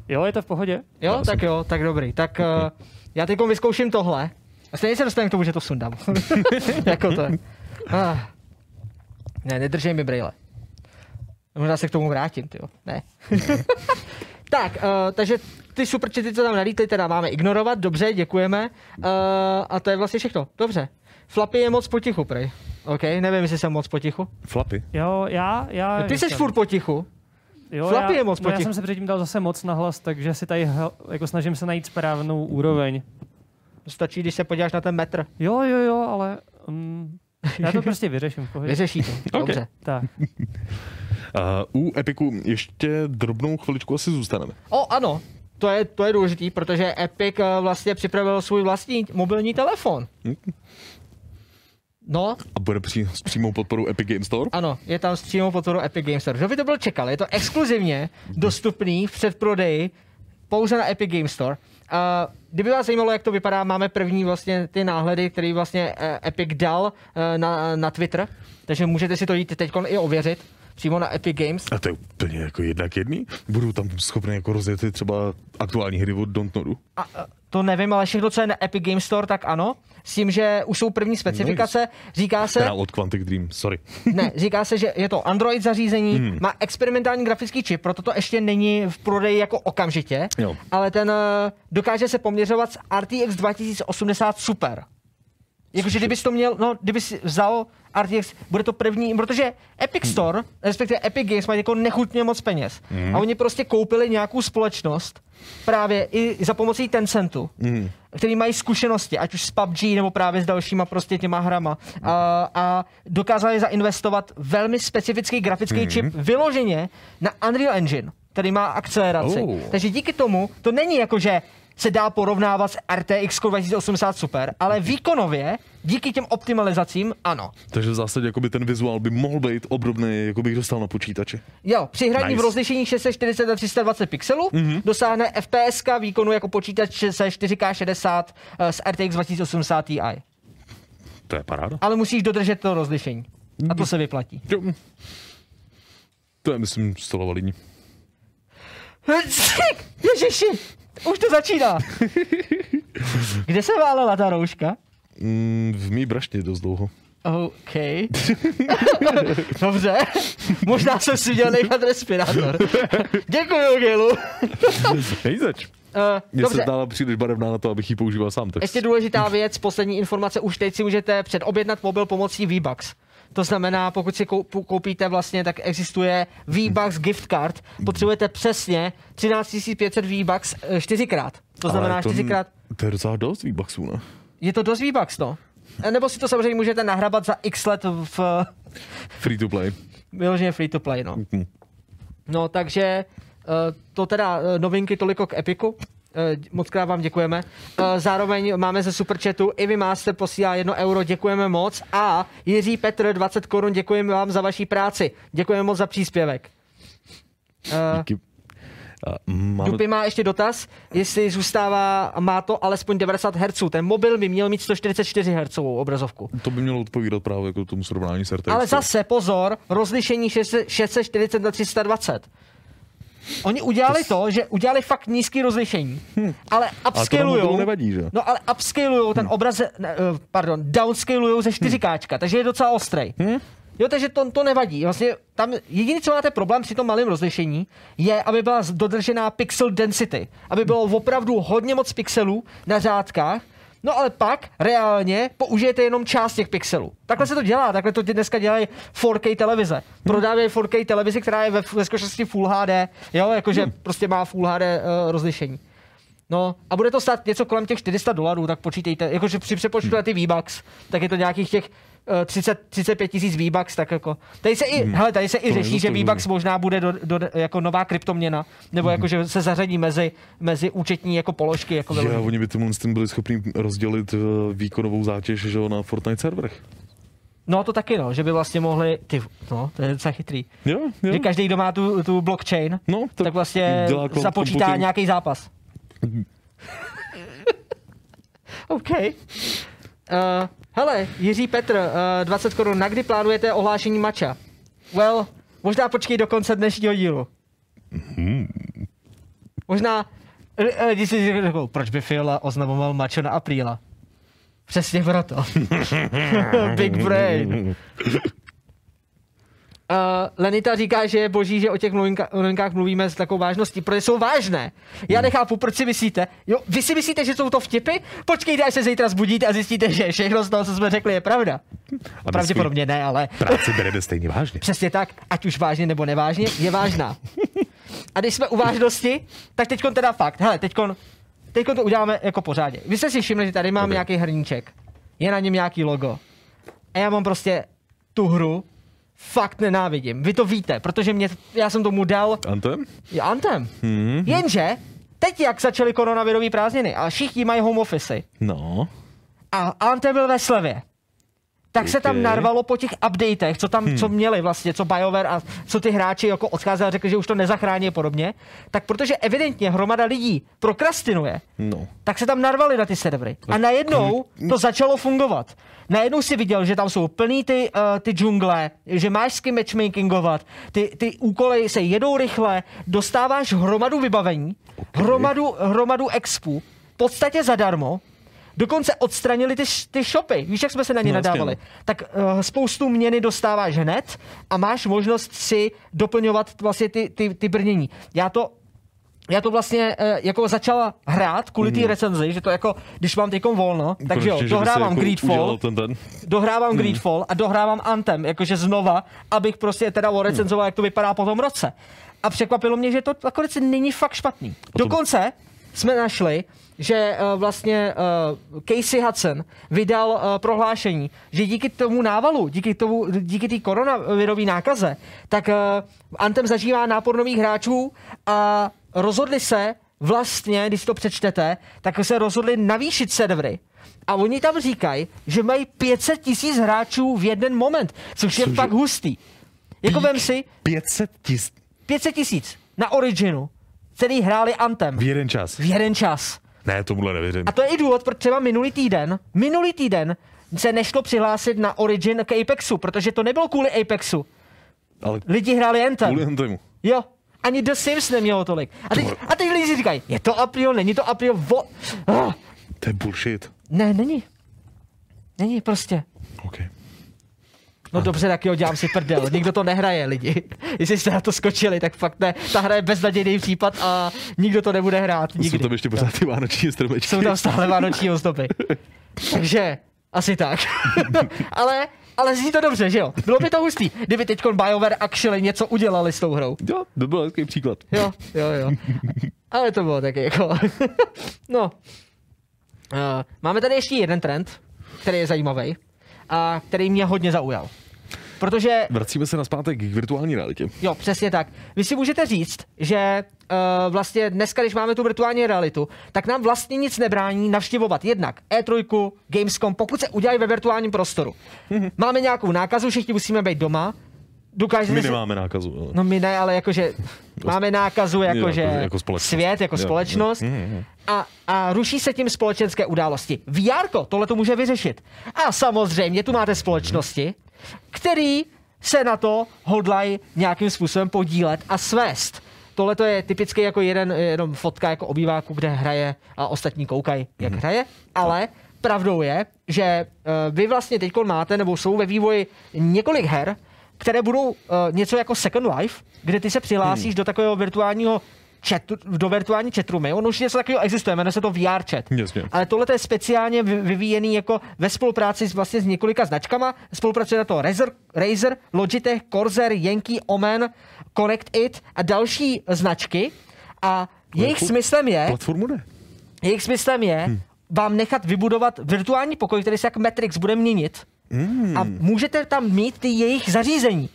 S3: Jo, je to v pohodě?
S1: Jo,
S2: Já
S1: tak
S2: jsem-
S1: jo, tak dobrý. Tak uh, já teď vyzkouším tohle. A stejně se dostaneme k tomu, že to sundám. jako to. Ah. Ne, nedržej mi brýle. Možná se k tomu vrátím, jo. Ne. tak, uh, takže ty superčety, co tam nalítly, teda máme ignorovat, dobře, děkujeme. Uh, a to je vlastně všechno, dobře. Flapy je moc potichu, prej. OK, nevím, jestli jsem moc potichu.
S2: Flapy.
S3: Jo, já, já
S1: Ty jsi
S3: jsem.
S1: furt potichu.
S3: Jo,
S1: Flapy
S3: já,
S1: je moc
S3: no, já
S1: potichu.
S3: jsem se předtím dal zase moc nahlas, takže si tady jako snažím se najít správnou úroveň.
S1: Stačí, když se podíváš na ten metr.
S3: Jo, jo, jo, ale um, já to prostě vyřeším v pohodě.
S1: Vyřeší to. Dobře.
S3: Tak.
S2: Uh, u Epiku ještě drobnou chviličku asi zůstaneme.
S1: O, ano. To je, to je důležitý, protože Epic eh, vlastně připravil svůj vlastní mobilní telefon. No,
S2: A bude při, s přímou podporou Epic Game Store?
S1: ano, je tam s přímou podporou Epic Games Store. Kdo by to byl čekal? Je to exkluzivně dostupný v předprodeji pouze na Epic Games Store. A kdyby vás zajímalo, jak to vypadá, máme první vlastně ty náhledy, který vlastně Epic dal na, na Twitter, takže můžete si to jít teď i ověřit přímo na Epic Games.
S2: A to je úplně jako jednak jedný? Budou tam schopni jako rozjet třeba aktuální hry od Dontnodu?
S1: A, a, to nevím, ale všechno, co je na Epic Games Store, tak ano. S tím, že už jsou první specifikace. Říká se,
S2: Teda od Quantic Dream, sorry.
S1: ne, říká se, že je to Android zařízení, hmm. má experimentální grafický čip, proto to ještě není v prodeji jako okamžitě,
S2: Jo.
S1: ale ten eh, dokáže se poměřovat s RTX 2080 Super. Jakože kdybys to měl, no, kdybys vzal RTX, bude to první, protože Epic Store, respektive Epic Games mají jako nechutně moc peněz. A oni prostě koupili nějakou společnost právě i za pomocí Tencentu, který mají zkušenosti, ať už s PUBG nebo právě s dalšíma prostě těma hrama. A, a dokázali zainvestovat velmi specifický grafický čip vyloženě na Unreal Engine, který má akceleraci.
S2: Oh.
S1: Takže díky tomu to není jako, že se dá porovnávat s RTX 2080 Super, ale výkonově, díky těm optimalizacím, ano.
S2: Takže v zásadě jakoby ten vizuál by mohl být obdobný, jako bych dostal na počítači.
S1: Jo, při hraní
S2: Nice.
S1: v rozlišení 640 a 320 pixelů mm-hmm. dosáhne FPS výkonu jako počítač se 4K 60 eh, s RTX 2080 Ti.
S2: To je paráda.
S1: Ale musíš dodržet to rozlišení. A to se vyplatí.
S2: Jo. To je, myslím, zcela validní.
S1: Ježiši, už to začíná. Kde se válela ta rouška?
S2: Mm, v mý brašně dost dlouho.
S1: OK. Dobře. Možná jsem si měl nechat respirátor. Děkuji, Gilu.
S2: Hej, zač.
S1: Uh,
S2: Mně se zdála příliš barevná na to, abych ji používal sám. Tak
S1: Ještě důležitá věc, poslední informace, už teď si můžete předobjednat mobil pomocí V-Bucks. To znamená, pokud si kou- koupíte vlastně, tak existuje V-Bucks gift card. Potřebujete přesně 13 500 V-Bucks eh, čtyřikrát. To znamená
S2: to,
S1: čtyřikrát.
S2: To je docela dost výbaxů, ne?
S1: Je to dost V-Bucks, no. Eh, Nebo si to samozřejmě můžete nahrabat za x let v
S2: Free to play.
S1: vyloženě free to play, no.
S2: Mhm.
S1: No, takže eh, to teda eh, novinky toliko k Epiku. Eh, Moc krát vám děkujeme. Eh, Zároveň máme ze Superchatu i vy Master posílá 1 euro, děkujeme moc. A Jiří Petr 20 korun, děkujeme vám za vaší práci. Děkujeme moc za příspěvek. Eh,
S2: Díky. A máme...
S1: Dupy má ještě dotaz, jestli zůstává, má to alespoň 90 Hz. Ten mobil by měl mít 144 Hz obrazovku.
S2: To by mělo odpovídat právě jako tomu srovnání s RTX.
S1: Ale zase pozor, rozlišení 600 640 na 320. Oni udělali to, že udělali fakt nízký rozlišení, ale
S2: Hm. A to na mobilu
S1: upscalujou,
S2: nevadí, že?
S1: no ale upscalujou ten obraz, ze- ne, eh, pardon, downscalujou ze 4K, takže je docela ostrý. Jo, takže to, to nevadí. Vlastně tam jediný, co máte problém při tom malém rozlišení, je, aby byla dodržená pixel density. Aby bylo opravdu hodně moc pixelů na řádkách, No ale pak reálně použijete jenom část těch pixelů. Takhle se to dělá, takhle to dneska dělají 4K televize. Prodávají 4K televizi, která je ve, ve skutečnosti Full HD, jo, jakože hmm. prostě má Full HD uh, rozlišení. No a bude to stát něco kolem těch 400 dolarů, tak počítejte, jakože při přepočtu na ty V-Bucks, tak je to nějakých těch 30, 35 tisíc V-Bucks, tak jako. Tady se i, hmm. hele, tady se i řeší, že V-Bucks možná bude do, do, jako nová kryptoměna, nebo jako, že se zařadí mezi, mezi účetní jako položky. Jako
S2: Já, oni by tomu byli schopni rozdělit uh, výkonovou zátěž že, na Fortnite serverech.
S1: No to taky no, že by vlastně mohli, ty, no to je docela chytrý.
S2: Jo, jo.
S1: Že každý, kdo má tu, tu blockchain,
S2: No, tak
S1: tak vlastně započítá
S2: computing.
S1: nějaký zápas. OK. Uh, hele, Jiří Petr, uh, 20 korun, na kdy plánujete ohlášení mača? Well, možná počkej do konce dnešního dílu. Možná, eh, lidi si řeknou, proč by Fiola oznamoval mačo na apríla? Přesně proto. Big brain. Uh, Lenita říká, že je boží, že o těch novinka, novinkách mluvíme s takovou vážností, protože jsou vážné. Já nechápu, proč si myslíte. Jo, vy si myslíte, že jsou to vtipy? Počkejte, až se zítra zbudíte a zjistíte, že všechno z toho, co jsme řekli, je pravda.
S2: A
S1: Pravděpodobně ne, ale
S2: Práci berete stejně vážně.
S1: přesně tak, ať už vážně nebo nevážně, je vážná. A když jsme u vážnosti, tak teď teda fakt. Hele, teď teď to uděláme jako pořádně. Vy jste si všimli, že tady mám
S2: Dobrý.
S1: nějaký hrníček. Je na něm nějaký logo. A já mám prostě tu hru fakt nenávidím. Vy to víte, protože mě, já jsem tomu dal
S2: Antem?
S1: je Anthem.
S2: Hmm.
S1: Jenže teď, jak začaly koronavirové prázdniny a všichni mají home office
S2: No.
S1: a Anthem byl ve slevě, tak se tam narvalo po těch updatech, co tam, co měli vlastně, co BioWare a co ty hráči jako odcházeli a řekli, že už to nezachrání a podobně, tak protože evidentně hromada lidí prokrastinuje,
S2: No.
S1: tak se tam narvali na ty servery. A najednou to začalo fungovat. Najednou si viděl, že tam jsou plný ty, uh, ty džungle, že máš s kým matchmakingovat, ty, ty úkoly se jedou rychle, dostáváš hromadu vybavení, hromadu, hromadu expu, v podstatě zadarmo, Dokonce odstranili ty, ty shopy, víš, jak jsme se na ně
S2: No, jasně,
S1: nadávali.
S2: no.
S1: Tak uh, spoustu měny dostáváš hned a máš možnost si doplňovat vlastně ty, ty, ty brnění. Já to já to vlastně uh, jako začala hrát kvůli té recenzi, že to jako, když mám teďkom volno, takže jo, dohrávám
S2: jako
S1: Greedfall,
S2: Ten, ten.
S1: dohrávám Greedfall a dohrávám Anthem, jakože znova, abych prostě teda orecenzoval, jak to vypadá po tom roce. A překvapilo mě, že to nakonec není fakt špatný. Dokonce jsme našli, že uh, vlastně uh, Casey Hudson vydal uh, prohlášení, že díky tomu návalu, díky tomu, díky té koronavirové nákaze, tak uh, Anthem zažívá nápor nových hráčů a rozhodli se vlastně, když to přečtete, tak se rozhodli navýšit servery. A oni tam říkají, že mají 500 tisíc hráčů v jeden moment, což je fakt hustý. Jako vem si
S2: 500 tis
S1: 500 tisíc na Originu, který hráli Anthem
S2: v jeden čas.
S1: v jeden čas.
S2: Ne, tomuhle nevěřím.
S1: A to je i důvod, proč třeba minulý týden, minulý týden se nešlo přihlásit na Origin k Apexu, protože to nebylo kvůli Apexu.
S2: Ale
S1: Lidi hráli Anthem.
S2: kvůli Antemu.
S1: Jo. Ani The Sims nemělo tolik. A teď, a teď lidi si říkají, je to April, není to April, vo... Ah,
S2: To je bullshit.
S1: ne, není. Není prostě.
S2: OK.
S1: No dobře, tak jo, dělám si prdel. Nikdo to nehraje, lidi. Jestli jste na to skočili, tak fakt ne. Ta hra je beznadějný případ a nikdo to nebude hrát. Nikdy.
S2: Jsou tam ještě pořád ty vánoční stromečky.
S1: Jsou tam stále vánoční ozdoby. Takže, asi tak. ale, ale zní to dobře, že jo? Bylo by to hustý, kdyby teď BioWare actually něco udělali s tou hrou.
S2: Jo, to byl takový příklad.
S1: Jo, jo, jo. Ale to bylo taky jako... no. Uh, máme tady ještě jeden trend, který je zajímavý a který mě hodně zaujal. Protože
S2: Vracíme se na zpátek k virtuální realitě.
S1: Jo, přesně tak. Vy si můžete říct, že uh, vlastně dneska, když máme tu virtuální realitu, tak nám vlastně nic nebrání navštěvovat jednak E3, Gamescom, pokud se udělají ve virtuálním prostoru. máme nějakou nákazu, všichni musíme být doma. Dokážete
S2: My nemáme nákazu. ale-
S1: No my ne, ale jakože máme nákazu jakože
S2: jako- jako společnost.
S1: svět, jako
S2: Jo,
S1: společnost
S2: jo. Mhm, mhm.
S1: a, a ruší se tím společenské události. VR tohle to může vyřešit. A samozřejmě tu máte společnosti, který se na to hodlají nějakým způsobem podílet a svést. Tohle to je typicky jako jeden, jenom fotka jako obýváku, kde hraje a ostatní koukají, jak hraje, ale pravdou je, že eh, vy vlastně teď máte, nebo jsou ve vývoji několik her, které budou uh, něco jako Second Life, kde ty se přihlásíš do takového virtuálního chat, do virtuální chatroomy. Ono už něco takového existuje, jmenuje se to VR chat.
S2: Jasně.
S1: Ale tohle je speciálně vy- vyvíjený jako ve spolupráci s, vlastně s několika značkama. Spolupracuje na to Razer, Razer, Logitech, Corsair, Yankee, Omen, Connect It a další značky. A jejich smyslem je,
S2: Platformu ne.
S1: jejich smyslem je
S2: Hm.
S1: Vám nechat vybudovat virtuální pokoj, který se jak Matrix bude měnit.
S2: Hmm.
S1: A můžete tam mít ty jejich zařízení.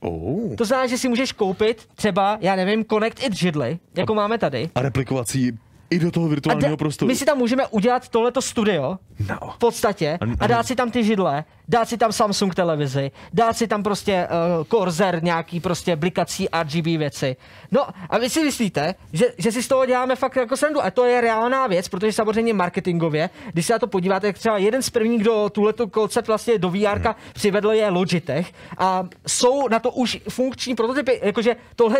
S2: Oh.
S1: To znamená, že si můžeš koupit třeba, já nevím, Connect It židly, jako máme tady.
S2: A replikovací i do toho
S1: A
S2: virtuálního
S1: da-
S2: prostoru.
S1: my si tam můžeme udělat tohleto studio,
S2: No.
S1: v podstatě,
S2: A-
S1: a dát si tam ty židle, dát si tam Samsung televizi, dát si tam prostě uh, Corsair, nějaký prostě blikací RGB věci. No a vy si myslíte, že, že si z toho děláme fakt jako srandu a to je reálná věc, protože samozřejmě marketingově, když se na to podíváte, tak třeba jeden z prvních, kdo tuhleto koncept vlastně do VR
S2: Hmm.
S1: přivedl je Logitech a jsou na to už funkční prototypy, jakože tohle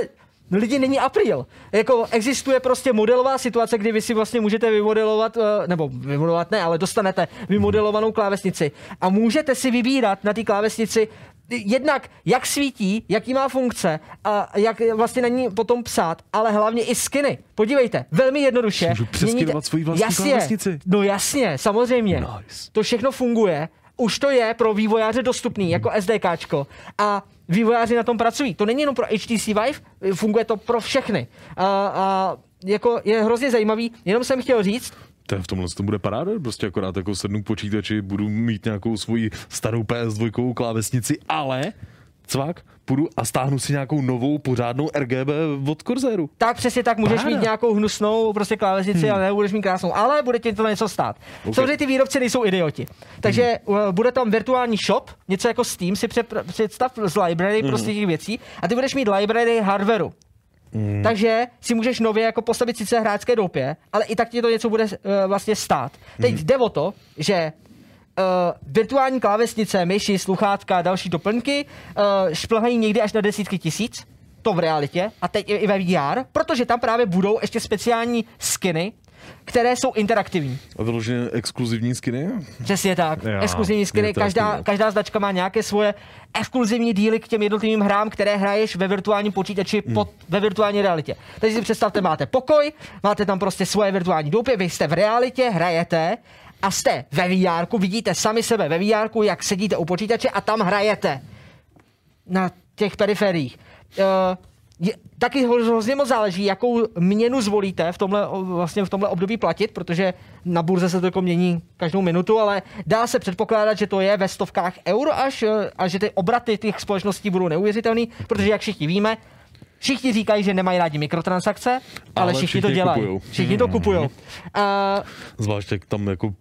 S1: No lidi není apríl. Jako existuje prostě modelová situace, kdy vy si vlastně můžete vymodelovat, eh, nebo vymodelovat ne, ale dostanete vymodelovanou klávesnici a můžete si vybírat na té klávesnici jednak, jak svítí, jaký má funkce a jak vlastně na ní potom psát, ale hlavně i skiny. Podívejte, velmi jednoduše.
S2: Můžu přeskinovat svoji vlastní
S1: jasně,
S2: klávesnici.
S1: No jasně, samozřejmě.
S2: Nice.
S1: To všechno funguje. Už to je pro vývojáře dostupný jako SDKčko a vývojáři na tom pracují. To není jenom pro HTC Vive, funguje to pro všechny. A, a jako je hrozně zajímavý, jenom jsem chtěl říct,
S2: To v tomhle to bude paráda, prostě akorát jako sednu k počítači, budu mít nějakou svoji starou PS2 klávesnici, ale cvak, půjdu a stáhnu si nějakou novou pořádnou RGB od Corsairu.
S1: tak přesně tak můžeš
S2: Paráda.
S1: mít nějakou hnusnou prostě klávesnici, hmm. ale nebudeš mít krásnou, ale bude ti to něco stát.
S2: Ok.
S1: Okay. Samozřejmě ty výrobci nejsou idioti. Takže hmm. bude tam virtuální shop, něco jako Steam si představ z library hmm. prostě těch věcí a ty budeš mít library hardwareu. Mm. Takže si můžeš nově jako postavit sice hráčské doupě, ale i tak ti to něco bude uh, vlastně stát. Teď jde o to, že uh, virtuální klávesnice, myši, sluchátka a další doplňky uh, šplhají někdy až na desítky tisíc. To v realitě a teď i i ve VR, protože tam právě budou ještě speciální skiny, které jsou interaktivní.
S2: A vyloženě exkluzivní skiny?
S1: Přesně tak.
S2: Jo,
S1: exkluzivní skiny, každá,
S2: no.
S1: každá značka má nějaké svoje exkluzivní díly k těm jednotlivým hrám, které hraješ ve virtuálním počítači
S2: Hmm.
S1: pod, ve virtuální realitě. Takže si představte, máte pokoj, máte tam prostě svoje virtuální doupě, vy jste v realitě, hrajete a jste ve VR, vidíte sami sebe ve VR, jak sedíte u počítače a tam hrajete na těch periferiích. Uh, je, taky hrozně moc záleží, jakou měnu zvolíte v tomhle, vlastně v tomhle období platit, protože na burze se to jako mění každou minutu, ale dá se předpokládat, že to je ve stovkách euro až eh, a že ty obraty těch společností budou neuvěřitelný, protože jak všichni víme, Všichni říkají, že nemají rádi mikrotransakce, ale,
S2: Ale
S1: všichni,
S2: všichni
S1: to dělají.
S2: kupujou.
S1: Všichni to kupují. Uh,
S2: Zvlášť jak tam jako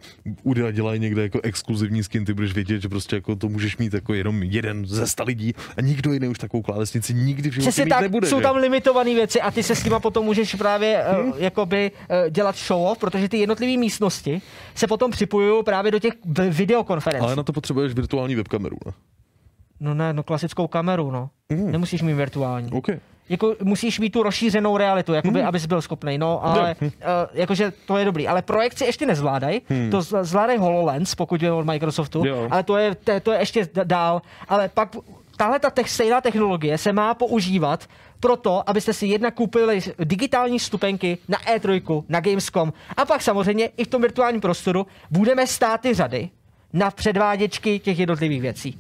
S2: UDA dělají někde jako exkluzivní skin, ty budeš vědět, že prostě jako to můžeš mít jako jenom jeden ze sta lidí a nikdo jiný už takovou klávesnici nikdy v životě
S1: Přesně
S2: mít
S1: tak,
S2: nebude.
S1: jsou
S2: že?
S1: tam limitované věci a ty se s nima potom můžeš právě uh, jakoby uh, dělat show off, protože ty jednotlivé místnosti se potom připojují právě do těch videokonferencí.
S2: Ale na to potřebuješ virtuální webkameru, ne?
S1: No ne, no klasickou kameru, no.
S2: Mm.
S1: Nemusíš mít virtuální.
S2: OK.
S1: Jako musíš mít tu rozšířenou realitu, jakoby, abys byl schopný, no, ale uh, jakože to je dobrý. Ale projekci ještě nezvládají, to z- zvládají HoloLens, pokud je od Microsoftu,
S2: Jo.
S1: ale to je, to, to je ještě dál. Ale pak tahle ta te- stejná technologie se má používat proto, abyste si jednak koupili digitální stupenky na E3, na Gamescom a pak samozřejmě i v tom virtuálním prostoru budeme stát ty řady na předváděčky těch jednotlivých věcí.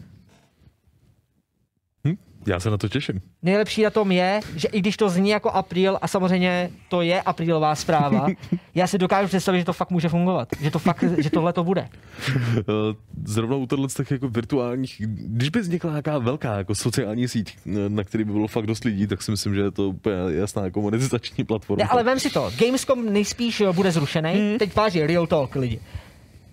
S2: Já se na to těším.
S1: Nejlepší na tom je, že i když to zní jako apríl, a samozřejmě to je aprílová zpráva, já si dokážu představit, že to fakt může fungovat. Že to fakt, že tohle to bude.
S2: Eh, Zrovna u těch jako virtuálních, když by vznikla nějaká velká jako sociální síť, eh, na který by bylo fakt dost lidí, tak si myslím, že je to úplně jasná jako monetizační platforma.
S1: Ne, ale vem si to, Gamescom nejspíš jo, bude zrušený. Hmm. Teď váží real talk lidi.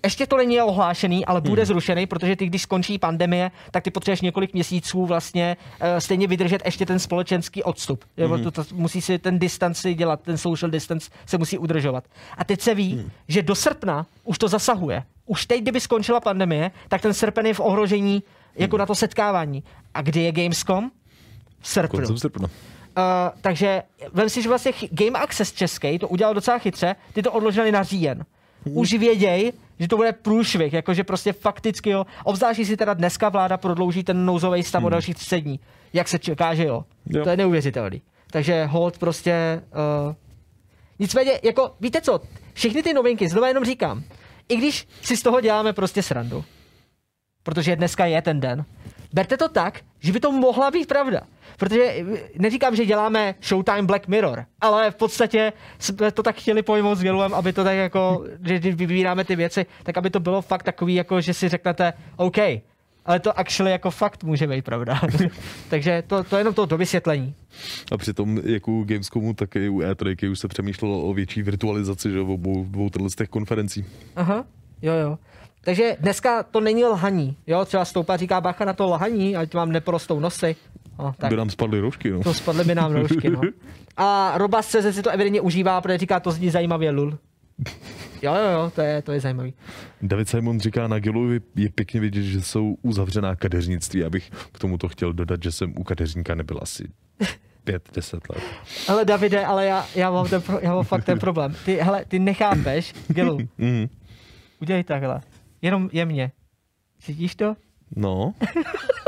S1: Ještě to není ohlášený, ale bude hmm. zrušený, protože ty, když skončí pandemie, tak ty potřebuješ několik měsíců vlastně uh, stejně vydržet ještě ten společenský odstup. Hmm. To, to, musí si ten distanci dělat, ten social distance se musí udržovat. A teď se ví, hmm. že do srpna už to zasahuje. Už teď, kdyby skončila pandemie, tak ten srpen je v ohrožení jako na to setkávání. A kdy je Gamescom? V srpnu.
S2: Koncem srpna.
S1: Uh, takže vem si, že vlastně Game Access český to udělal docela chytře, ty to odložili na říjen. Už věděj, že to bude průšvih, jakože prostě fakticky jo. Obzvlášť, si teda dneska vláda prodlouží ten nouzový stav o dalších 30 dní. Jak se čeká, že jo.
S2: Jo.
S1: To je neuvěřitelný. Takže hold prostě... Uh, nicméně, jako, víte co, všechny ty novinky, znovu jenom říkám, i když si z toho děláme prostě srandu, protože dneska je ten den, berte to tak, že by to mohla být pravda. Protože eh, neříkám, že děláme Showtime Black Mirror, ale v podstatě jsme to tak chtěli pojmout s Gelem, aby to tak jako, že když vybíráme ty věci, tak aby to bylo fakt takový, jako že si řeknete, OK, ale to actually jako fakt může být pravda. Takže to, to je jenom to do vysvětlení.
S2: A přitom jak u Gamescomu, tak i u E3 už se přemýšlelo o větší virtualizaci že, v obou dvou těch konferencí.
S1: Aha, jo, jo. Takže dneska to není lhaní, jo, třeba stoupa říká bacha na to lhaní, ať vám neporostou nosy.
S2: No, tak. By nám spadly roušky, no.
S1: To spadly by nám roušky, no. A Robas si to evidentně užívá, protože říká, to zní zajímavě lul. Jo, jo, jo, to je, to je zajímavý.
S2: David Simon říká, na Gilu je pěkně vidět, že jsou uzavřená kadeřnictví. Abych k tomu to chtěl dodat, že jsem u kadeřníka nebyl asi pět, deset let.
S1: Ale Davide, ale já, já, mám, ten, já mám fakt ten problém. Ty, hele, ty nechápeš, Gilu. mm. Udělej takhle. Jenom jemně. Cítíš to?
S2: No.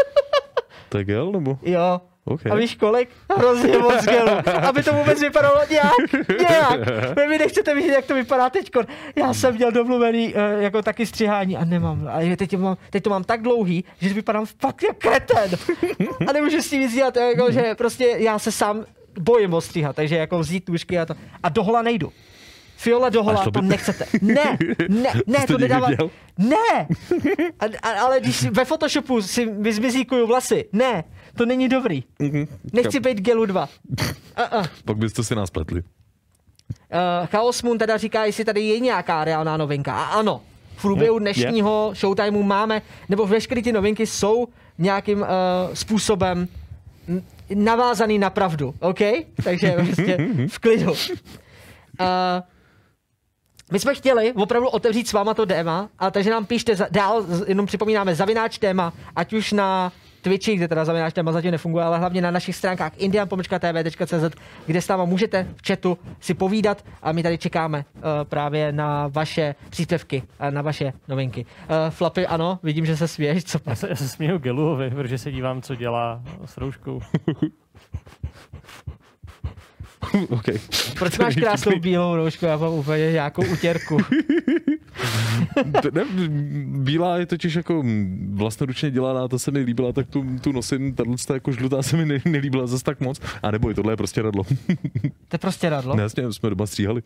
S2: to je gel, nebo?
S1: Jo. Okay. A víš kolik? Hrozně moc gelu. Aby to vůbec vypadalo nějak, nějak. Vy nechcete vidět, jak to vypadá teď. Já jsem měl domluvený uh, jako taky střihání a nemám. A teď, mám, teď to mám tak dlouhý, že vypadám fakt jak kreten. A nemůžu s tím nic dělat. Jako, že prostě já se sám bojím ostříhat, takže jako vzít tušky a to. A dohola nejdu. Fiole do hola, to, by... to nechcete. Ne, ne, ne, to, nedává. Ne! A, a, ale když ve Photoshopu si vyzmizíkuju vlasy, ne, to není dobrý. Mm-hmm. Nechci být Gelu 2.
S2: Uh-uh. Pak byste si nás pletli.
S1: Uh, Chaos Moon teda říká, jestli tady je nějaká reálná novinka. A ano, v průběhu dnešního yeah. showtimeu máme, nebo veškeré ty novinky jsou nějakým uh, způsobem navázaný na pravdu, OK? Takže prostě v klidu. Uh, my jsme chtěli opravdu otevřít s váma to téma, a takže nám píšte za, dál, jenom připomínáme, zavináč téma, ať už na Twitchi, kde teda zavináč téma zatím nefunguje, ale hlavně na našich stránkách indian.tv.cz, kde s náma můžete v chatu si povídat a my tady čekáme uh, právě na vaše příspěvky a na vaše novinky. Uh, Flapy, ano, vidím, že se směješ. Co
S3: já, se, já se směju Geluovi, protože se dívám, co dělá s rouškou.
S2: okay.
S1: Proč máš krásnou bílou roušku? Já mám úplně nějakou utěrku.
S2: ne, bílá je totiž jako vlastnoručně dělaná, to se mi líbila, tak tu, tu nosím, tahle jako žlutá se mi ne, nelíbila zase tak moc. A nebo je tohle je prostě radlo.
S1: to je prostě radlo?
S2: Ne, jasně, jsme doma stříhali.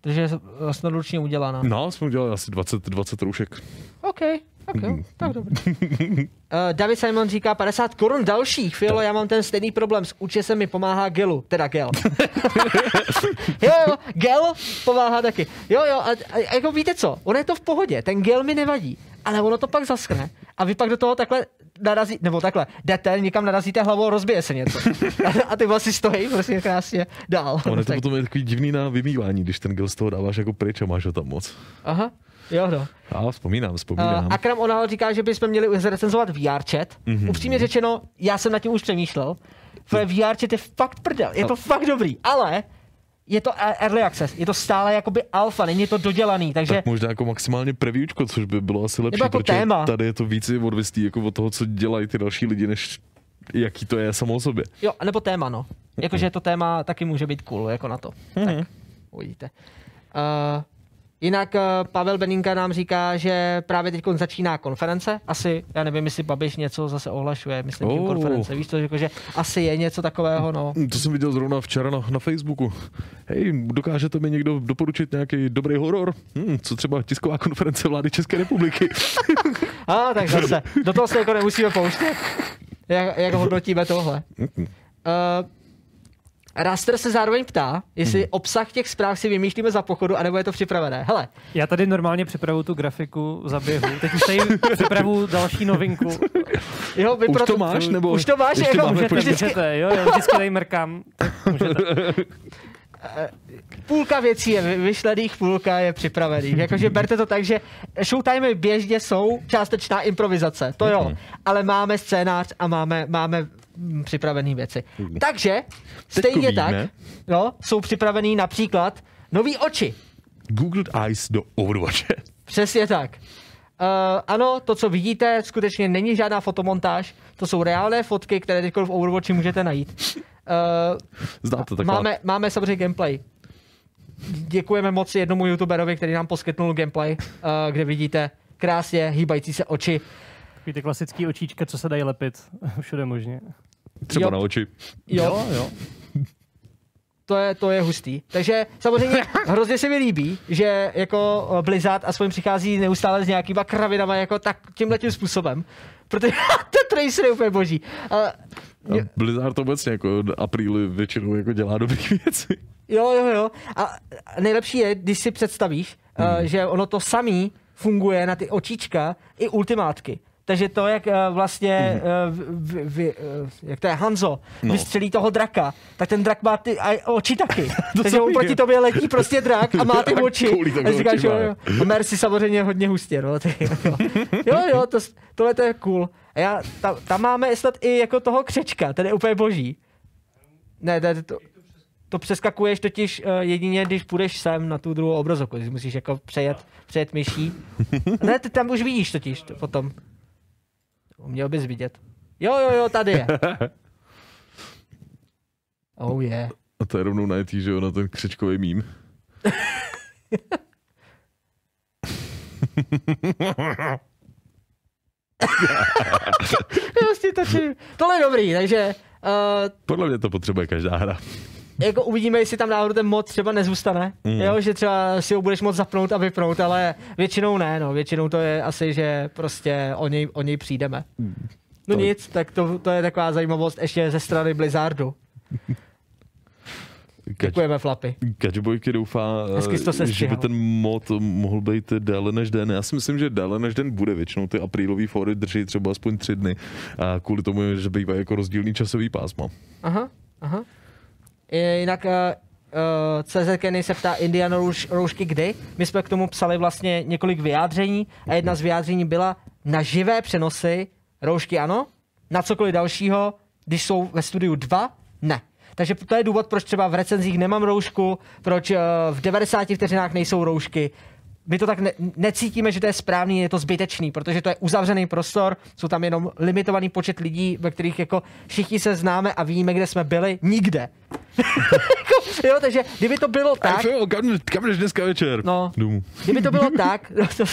S1: Takže je vlastnoručně udělaná.
S2: No, jsme udělali asi 20, 20 roušek.
S1: OK, OK, mm. tak dobrý. uh, David Simon říká 50 korun dalších. Filo, já mám ten stejný problém. S se mi pomáhá gelu. Teda gel. jo, jo, gel pomáhá taky. Jo, jo, a, a, jako víte co? Ono je to v pohodě. Ten gel mi nevadí. Ale ono to pak zaschne. A vy pak do toho takhle narazí, nebo takhle, jdete, někam narazíte hlavou a rozbije se něco. a ty vlasy stojí prostě krásně dál.
S2: Ono je to tak. potom je takový divný na vymývání, když ten gel z toho dáváš jako pryč a máš ho tam moc.
S1: Aha. Jo, no.
S2: Já vzpomínám, vzpomínám. Uh,
S1: Akram Onal říká, že bychom měli zrecenzovat VR chat. Mm-hmm. Upřímně řečeno, já jsem na tím už přemýšlel. VR chat je fakt prdel, je to a... fakt dobrý, ale je to e- early access, je to stále jakoby alfa, není to dodělaný, takže...
S2: Tak možná jako maximálně previewčko, což by bylo asi lepší,
S1: jako protože téma.
S2: tady je to víc odvistý jako od toho, co dělají ty další lidi, než jaký to je samo o sobě.
S1: Jo, nebo téma, no. Jakože to téma taky může být cool, jako na to. Mm-hmm. Tak, uvidíte. Uh, Jinak uh, Pavel Beninka nám říká, že právě teď začíná konference. Asi, já nevím, jestli Babiš něco zase ohlašuje, myslím, oh. konference. Víš to, jako, že asi je něco takového, no.
S2: To jsem viděl zrovna včera na, na Facebooku. Hej, dokážete mi někdo doporučit nějaký dobrý horor? Hmm, co třeba tisková konference vlády České republiky?
S1: A tak zase, do toho se jako nemusíme pouštět. Jak, jak hodnotíme tohle? Uh, Raster se zároveň ptá, jestli hmm. obsah těch zpráv si vymýšlíme za pochodu, anebo je to připravené. Hele.
S3: Já tady normálně připravu tu grafiku za běhu. Teď už tady připravu další novinku.
S1: Jo,
S2: už to máš? Nebo
S1: už to máš,
S2: jako
S1: můžete,
S3: vždycky... můžete, jo, jo, vždycky tady mrkám.
S1: půlka věcí je vyšlených, půlka je připravených. Jakože berte to tak, že showtime běžně jsou částečná improvizace, to jo, mhm. ale máme scénář a máme, máme připravené věci. Takže stejně tak no, jsou připravený například nový oči.
S2: Google Eyes do Overwatche.
S1: Přesně tak. Uh, ano, to, co vidíte, skutečně není žádná fotomontáž. To jsou reálné fotky, které teď v Overwatchi můžete najít.
S2: Zdá to taková...
S1: máme, máme samozřejmě gameplay. Děkujeme moc jednomu youtuberovi, který nám poskytnul gameplay, uh, kde vidíte krásně hýbající se oči.
S3: Takový ty klasický očíčka, co se dají lepit všude možně.
S2: Třeba
S1: Jo.
S2: na oči.
S1: Jo,
S3: jo.
S1: to je, to je hustý. Takže samozřejmě hrozně se mi líbí, že jako eh, Blizzard aspoň přichází neustále s nějakýma kravinama jako tak tímhle tím způsobem. Protože ten tracer je úplně boží. Ale,
S2: A Blizzard obecně jako apríli většinou jako dělá dobré věci.
S1: jo, jo, jo. A nejlepší je, když si představíš, hmm. uh, že ono to samý funguje na ty očička i ultimátky. Takže to, jak uh, vlastně, uh, v, v, v, uh, jak to je Hanzo, no. Vystřelí toho draka, tak ten drak má ty oči taky. Takže
S2: samý,
S1: on proti tobě letí prostě drak a má ty
S2: A
S1: oči. A říkáš, jo.
S2: jo.
S1: A Mercy samozřejmě hodně hustě, no. Ty, jo. jo, jo, to, tohle to je cool. A já, tam, tam máme snad i jako toho křečka, ten je úplně boží. Ne, to, to, to přeskakuješ totiž uh, jedině, když půjdeš sem na tu druhou obrazovku, když musíš jako přejet, přejet myší. Ne, ty tam už vidíš totiž to potom. Měl bys vidět. Jo, jo, jo, tady je. Oh yeah.
S2: A to je rovnou najetý, že jo, na ten křečkový mím.
S1: Prostě točím. Tohle je dobrý, takže uh,
S2: Podle mě to potřebuje každá hra.
S1: Jako uvidíme, jestli tam náhodou ten mod třeba nezůstane. Mm. Jo, že třeba si ho budeš moc zapnout a vypnout, ale většinou ne, no. Většinou to je asi, že prostě o něj, o něj přijdeme. No
S2: To-
S1: nic, tak to, to je taková zajímavost ještě ze strany Blizzardu.
S2: Kač,
S1: Děkujeme, Flapy.
S2: Kačbojky doufá,
S1: to
S2: eh, že by ten mod mohl být déle než den. Já si myslím, že déle než den bude. Většinou ty aprílový fóry drží třeba aspoň tři dny. A kvůli tomu, že bývají jako rozdílný časový pásma.
S1: Aha, aha. I- Jinak uh, uh, CZ Kenny se ptá Indiana rouš, roušky kdy. My jsme k tomu psali vlastně několik vyjádření a jedna z vyjádření byla na živé přenosy roušky ano, na cokoliv dalšího, když jsou ve studiu dva, ne. Takže to je důvod, proč třeba v recenzích nemám roušku, proč uh, v 90 vteřinách nejsou roušky. My to tak ne- necítíme, že to je správný, je to zbytečný, protože to je uzavřený prostor, jsou tam jenom limitovaný počet lidí, ve kterých jako všichni se známe a víme, kde jsme byli, nikde. Jo, takže kdyby to bylo tak,
S2: kam, kam jdeš dneska večer?
S1: No.
S2: Domů.
S1: kdyby to bylo tak, no, to,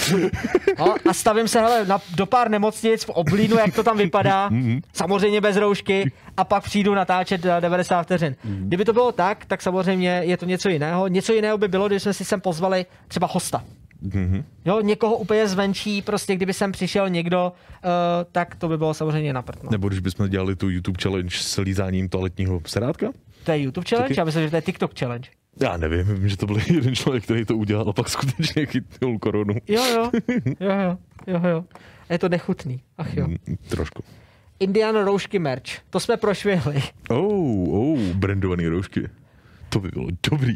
S1: no, a stavím se hele, na, do pár nemocnic, v oblínu, jak to tam vypadá, samozřejmě bez roušky, a pak přijdu natáčet eh, 90 vteřin. Kdyby to bylo tak, tak samozřejmě je to něco jiného. Něco jiného by bylo, když jsme si sem pozvali třeba hosta.
S2: Mhm.
S1: Jo, někoho úplně zvenčí, prostě kdyby sem přišel někdo, uh, tak to by bylo samozřejmě na prd, no.
S2: Nebo když bychom dělali tu YouTube challenge s lízáním toaletního sedátka?
S1: To je YouTube challenge?
S2: Taky?
S1: Já myslím, že to je TikTok challenge.
S2: Já nevím, vím, že to byl jeden člověk, který to udělal a pak skutečně chytnul korunu.
S1: Jo, jo, jo, jo, jo, jo. Je to nechutný, ach jo.
S2: Mm, Trošku.
S1: Indian roušky merch, to jsme prošvihli.
S2: Oh, oh, brandovaný roušky. To by bylo dobrý.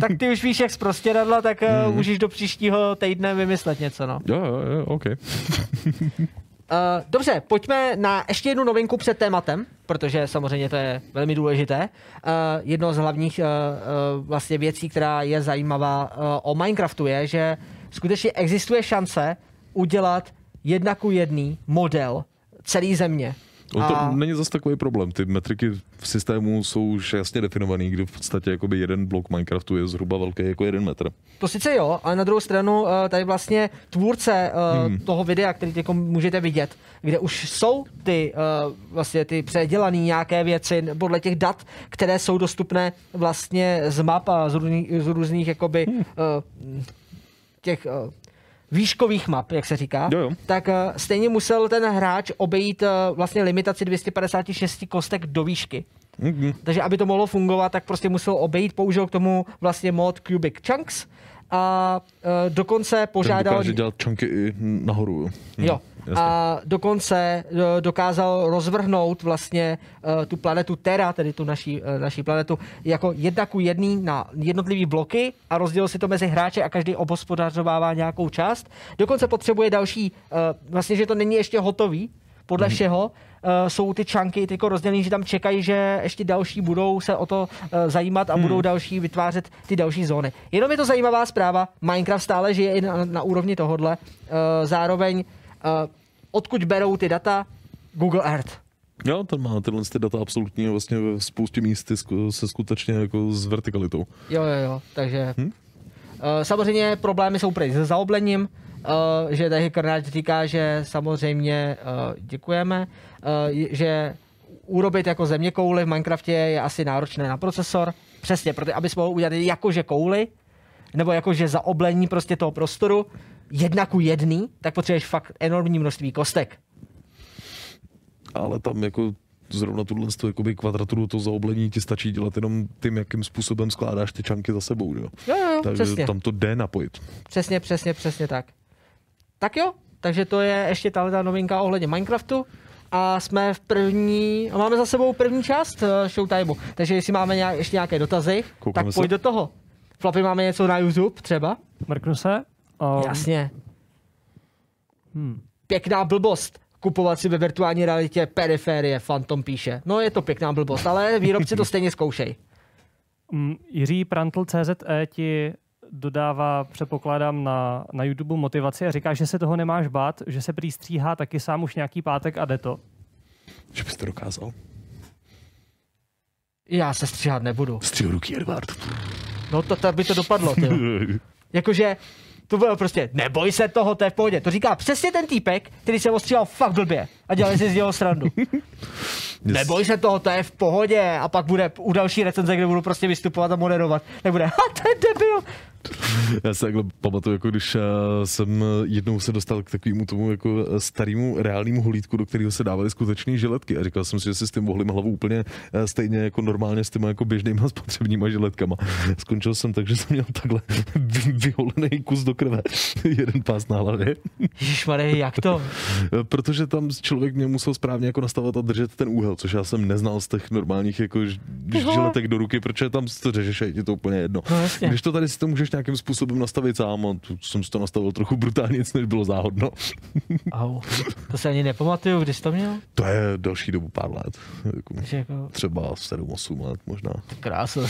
S1: Tak ty už víš, jak z prostěradla, tak mm. můžeš do příštího týdne vymyslet něco, no.
S2: Jo, jo, jo, OK.
S1: Uh, dobře, pojďme na ještě jednu novinku před tématem, protože samozřejmě to je velmi důležité. Uh, jedno z hlavních uh, uh, vlastně věcí, která je zajímavá uh, o Minecraftu je, že skutečně existuje šance udělat jedna ku jedný model celé země.
S2: On to
S1: A-
S2: není zase takový problém. Ty metriky v systému jsou už jasně definovaný, kdy v podstatě jakoby jeden blok Minecraftu je zhruba velký jako jeden metr.
S1: To sice jo, ale na druhou stranu uh, tady vlastně tvůrce uh, hmm. toho videa, který teď můžete vidět, kde už jsou ty uh, vlastně ty předělané nějaké věci podle těch dat, které jsou dostupné vlastně z map a z různých, z různých jakoby hmm. těch výškových map, jak se říká,
S2: Jo, jo.
S1: tak uh, stejně musel ten hráč obejít uh, vlastně limitaci 256 kostek do výšky.
S2: Mhm.
S1: Takže aby to mohlo fungovat, tak prostě musel obejít, použil k tomu vlastně mod Cubic Chunks a uh, dokonce
S2: Ten
S1: požádal...
S2: dokáže dělat čunky i nahoru. Jo.
S1: Jo.
S2: Jasně.
S1: A dokonce uh, dokázal rozvrhnout vlastně uh, tu planetu Terra, tedy tu naší, uh, naší planetu, jako jedna ku jedný na jednotlivý bloky a rozdělil si to mezi hráče a každý obospodařovává nějakou část. Dokonce potřebuje další, vlastně, že to není ještě hotový, podle všeho uh, jsou ty čanky tyko rozdělené, že tam čekají, že ještě další budou se o to uh, zajímat a hmm. budou další vytvářet ty další zóny. Jenom je to zajímavá zpráva, Minecraft stále žije i na, na úrovni tohodle, uh, zároveň uh, odkud berou ty data? Google Earth.
S2: Jo, ten má tyhle ty data absolutně vlastně ve spoustě místy sku- se skutečně jako s vertikalitou.
S1: Jo, jo, jo, takže...
S2: Hm?
S1: Uh, samozřejmě problémy jsou prý se zaoblením, uh, že tady Karnáč říká, že samozřejmě děkujeme, že urobit jako země kouly v Minecraftě je asi náročné na procesor. Přesně, protože abys mohl udělat jakože kouly, nebo jakože zaoblení prostě toho prostoru, jedna ku jedný, tak potřebuješ fakt enormní množství kostek.
S2: Ale tam jako zrovna tuhle tu, jakoby kvadraturu to zaoblení ti stačí dělat jenom tím, jakým způsobem skládáš ty čanky za sebou. Jo?
S1: Jo, jo,
S2: Takže
S1: přesně.
S2: tam to jde napojit.
S1: Přesně, přesně, přesně tak. Tak jo, takže to je ještě tahle ta novinka ohledně Minecraftu. A jsme v první, a máme za sebou první část uh, Showtimeu. Takže jestli máme nějak, ještě nějaké dotazy,
S2: Koukneme
S1: tak
S2: se.
S1: pojď do toho. Flapy, máme něco na YouTube třeba?
S3: Mrknu se. Um,
S1: Jasně.
S3: Hmm.
S1: Pěkná blbost. Kupovat si ve virtuální realitě periférie, Phantom píše. No je to pěkná blbost, ale výrobci to stejně zkoušej.
S3: Mm, Jiří Prantl CZE ti dodává, předpokládám, na, na YouTube motivaci a říká, že se toho nemáš bát, že se prý stříhá taky sám už nějaký pátek a jde to.
S2: Že byste dokázal.
S1: Já se stříhat nebudu.
S2: Střihu ruky, Edward.
S1: No to, to by to dopadlo, ty. Jakože to bylo prostě, neboj se toho, to je v pohodě. To říká přesně ten týpek, který se ostříhal fakt blbě a dělali si z něho srandu. Neboj se toho, to je v pohodě. A pak bude u další recenze, kde budu prostě vystupovat a moderovat, tak bude, ha, je debil.
S2: Já se takhle pamatuju, jako když uh, jsem jednou se dostal k takovému tomu jako eh, starému reálnému holítku, do kterého se dávaly skutečné žiletky a říkal jsem si, že si s tím mohlím hlavu úplně eh, stejně jako normálně s těma jako běžnýma spotřebníma žiletkama. Skončil jsem tak, že jsem měl takhle vy- vyholený kus do krve, jeden pás na hlavě,
S1: Ježišmarja, jak to?
S2: Eh, protože tam člověk mě musel správně jako nastavovat a držet ten úhel, což já jsem neznal z těch normálních jako žiletek do ruky, protože tam to řešeš je to úplně jedno.
S1: No jasně.
S2: Když to tady si to můžeš nějakým způsobem nastavit sám, a tu jsem si to nastavil trochu brutálně, než bylo záhodno.
S1: Au, to se ani nepamatuju, kdy jsi to měl?
S2: To je další dobu pár let. Jako,
S1: jako,
S2: třeba 7-8 let možná.
S1: krásno.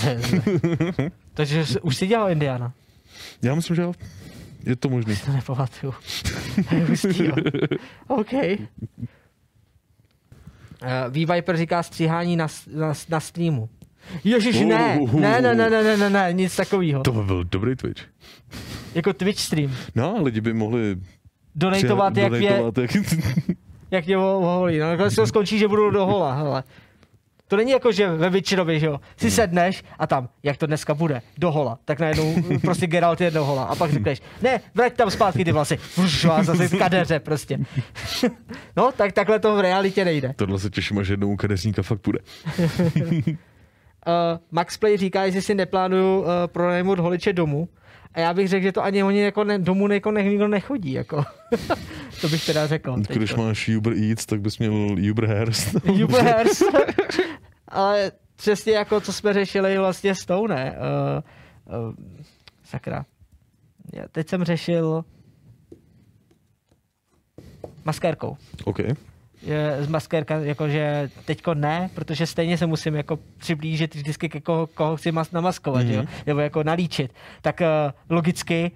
S1: Takže už jsi dělal Indiana?
S2: Já myslím, že jo. Je to možný.
S1: To nepamatuju. To je hustý, jo. OK. Uh, V-Viper říká stříhání na, na, na streamu. Ježiš, ne, ne, ne, ne, ne, ne, ne, ne, nic takového.
S2: To by byl dobrý Twitch.
S1: Jako Twitch stream.
S2: No, lidi by mohli
S1: Donatovat, jak, je,
S2: donatovat, jak...
S1: jak je oholí. No, nakonec to skončí, že budu do hola, hele. To není jako, že ve Witcherovi, že jo, si sedneš a tam, jak to dneska bude, do hola, tak najednou prostě Geralt je do hola a pak řekneš, ne, vrať tam zpátky ty vlasy, Fuš, a zase kadeře prostě. no, tak takhle to v realitě nejde.
S2: Tohle se těším, až jednou u kadeřníka fakt bude.
S1: Uh, Max Play říká, jestli si neplánuju uh, pronajmout holiče domů. A já bych řekl, že to ani oni jako ne, domů jako ne, nikdo nechodí. Jako. to bych teda řekl.
S2: Když
S1: teďko.
S2: máš Uber Eats, tak bys měl Uber Hairs.
S1: Ubers. Ale přesně jako, co jsme řešili vlastně s tou, ne? Uh, uh, sakra. Já teď jsem řešil maskérkou.
S2: OK.
S1: Z maskérka, jakože teďko ne, protože stejně se musím jako přiblížit vždycky ke koho, koho chci mas, namaskovat, mm-hmm. jo? nebo jako nalíčit. Tak uh, logicky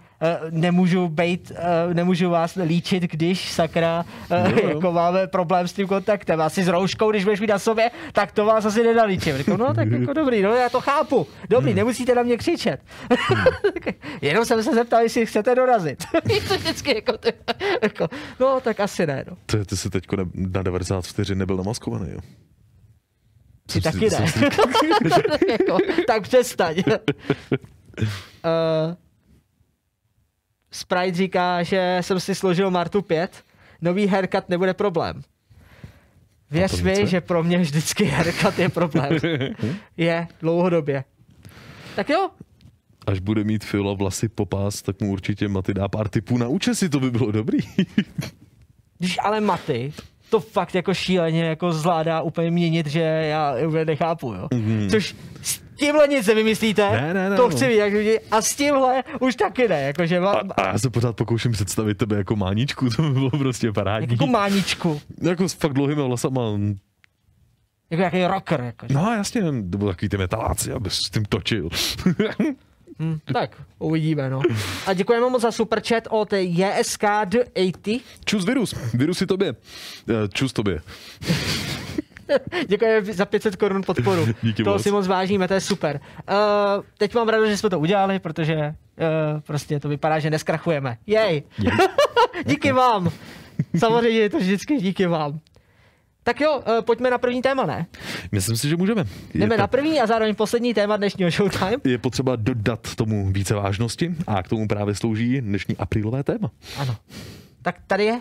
S1: nemůžu bejt, uh, nemůžu vás líčit, když sakra uh,
S2: Jo, jo.
S1: jako máme problém s tím kontaktem. Asi s rouškou, když budeš mít na sobě, tak to vás asi nenalíčím. Říkám, no tak jako dobrý, no já to chápu. Dobrý, nemusíte na mě křičet. Jenom jsem se zeptal, jestli chcete dorazit. to vždycky jako, ty, jako, no tak asi ne, no.
S2: Ty, ty jsi teď na 90 vteřin nebyl namaskovaný, jo?
S1: Ty
S2: Jsem si-
S1: taky ne.
S2: si-
S1: jako, tak přestaň. uh, Sprite říká, že jsem si složil Martu 5. Nový haircut nebude problém. Věř mi, že pro mě vždycky haircut je problém. je, dlouhodobě. Tak jo,
S2: Až bude mít Fila vlasy popás, tak mu určitě Maty dá pár tipů na účesy, to by bylo dobrý.
S1: když ale Maty to fakt jako šíleně jako zvládá úplně měnit, že já úplně nechápu, jo.
S2: Mhm.
S1: Což tímhle nic nevymyslíte,
S2: Ne, ne, ne,
S1: to
S2: no.
S1: chci vidět, jak a s tímhle už taky ne, jakože má,
S2: A, a já se pořád pokouším představit tebe jako máničku, to by bylo prostě parádní.
S1: jako máničku,
S2: Jako s fakt dlouhýma vlasama.
S1: jako jaký rocker, jako.
S2: No jasně, to byl takový ty metaláci, aby s tím točil.
S1: Hm, tak, uvidíme, no. A děkujeme moc za superchat od JSK The 80.
S2: Čus virus, virus i tobě. Eh, Čus tobě.
S1: Děkujeme za 500 korun podporu.
S2: Díky
S1: to
S2: moc.
S1: si moc vážíme, to je super. Uh, teď mám radost, že jsme to udělali, protože uh, prostě to vypadá, že neskrachujeme. Jej. díky vám. Samozřejmě je to vždycky díky vám. Tak jo, uh, pojďme na první téma, ne?
S2: Myslím si, že můžeme. Je,
S1: Jdeme
S2: to-
S1: na první a zároveň poslední téma dnešního Showtime.
S2: je potřeba dodat tomu více vážnosti a k tomu právě slouží dnešní aprílové téma.
S1: Ano. Tak tady je.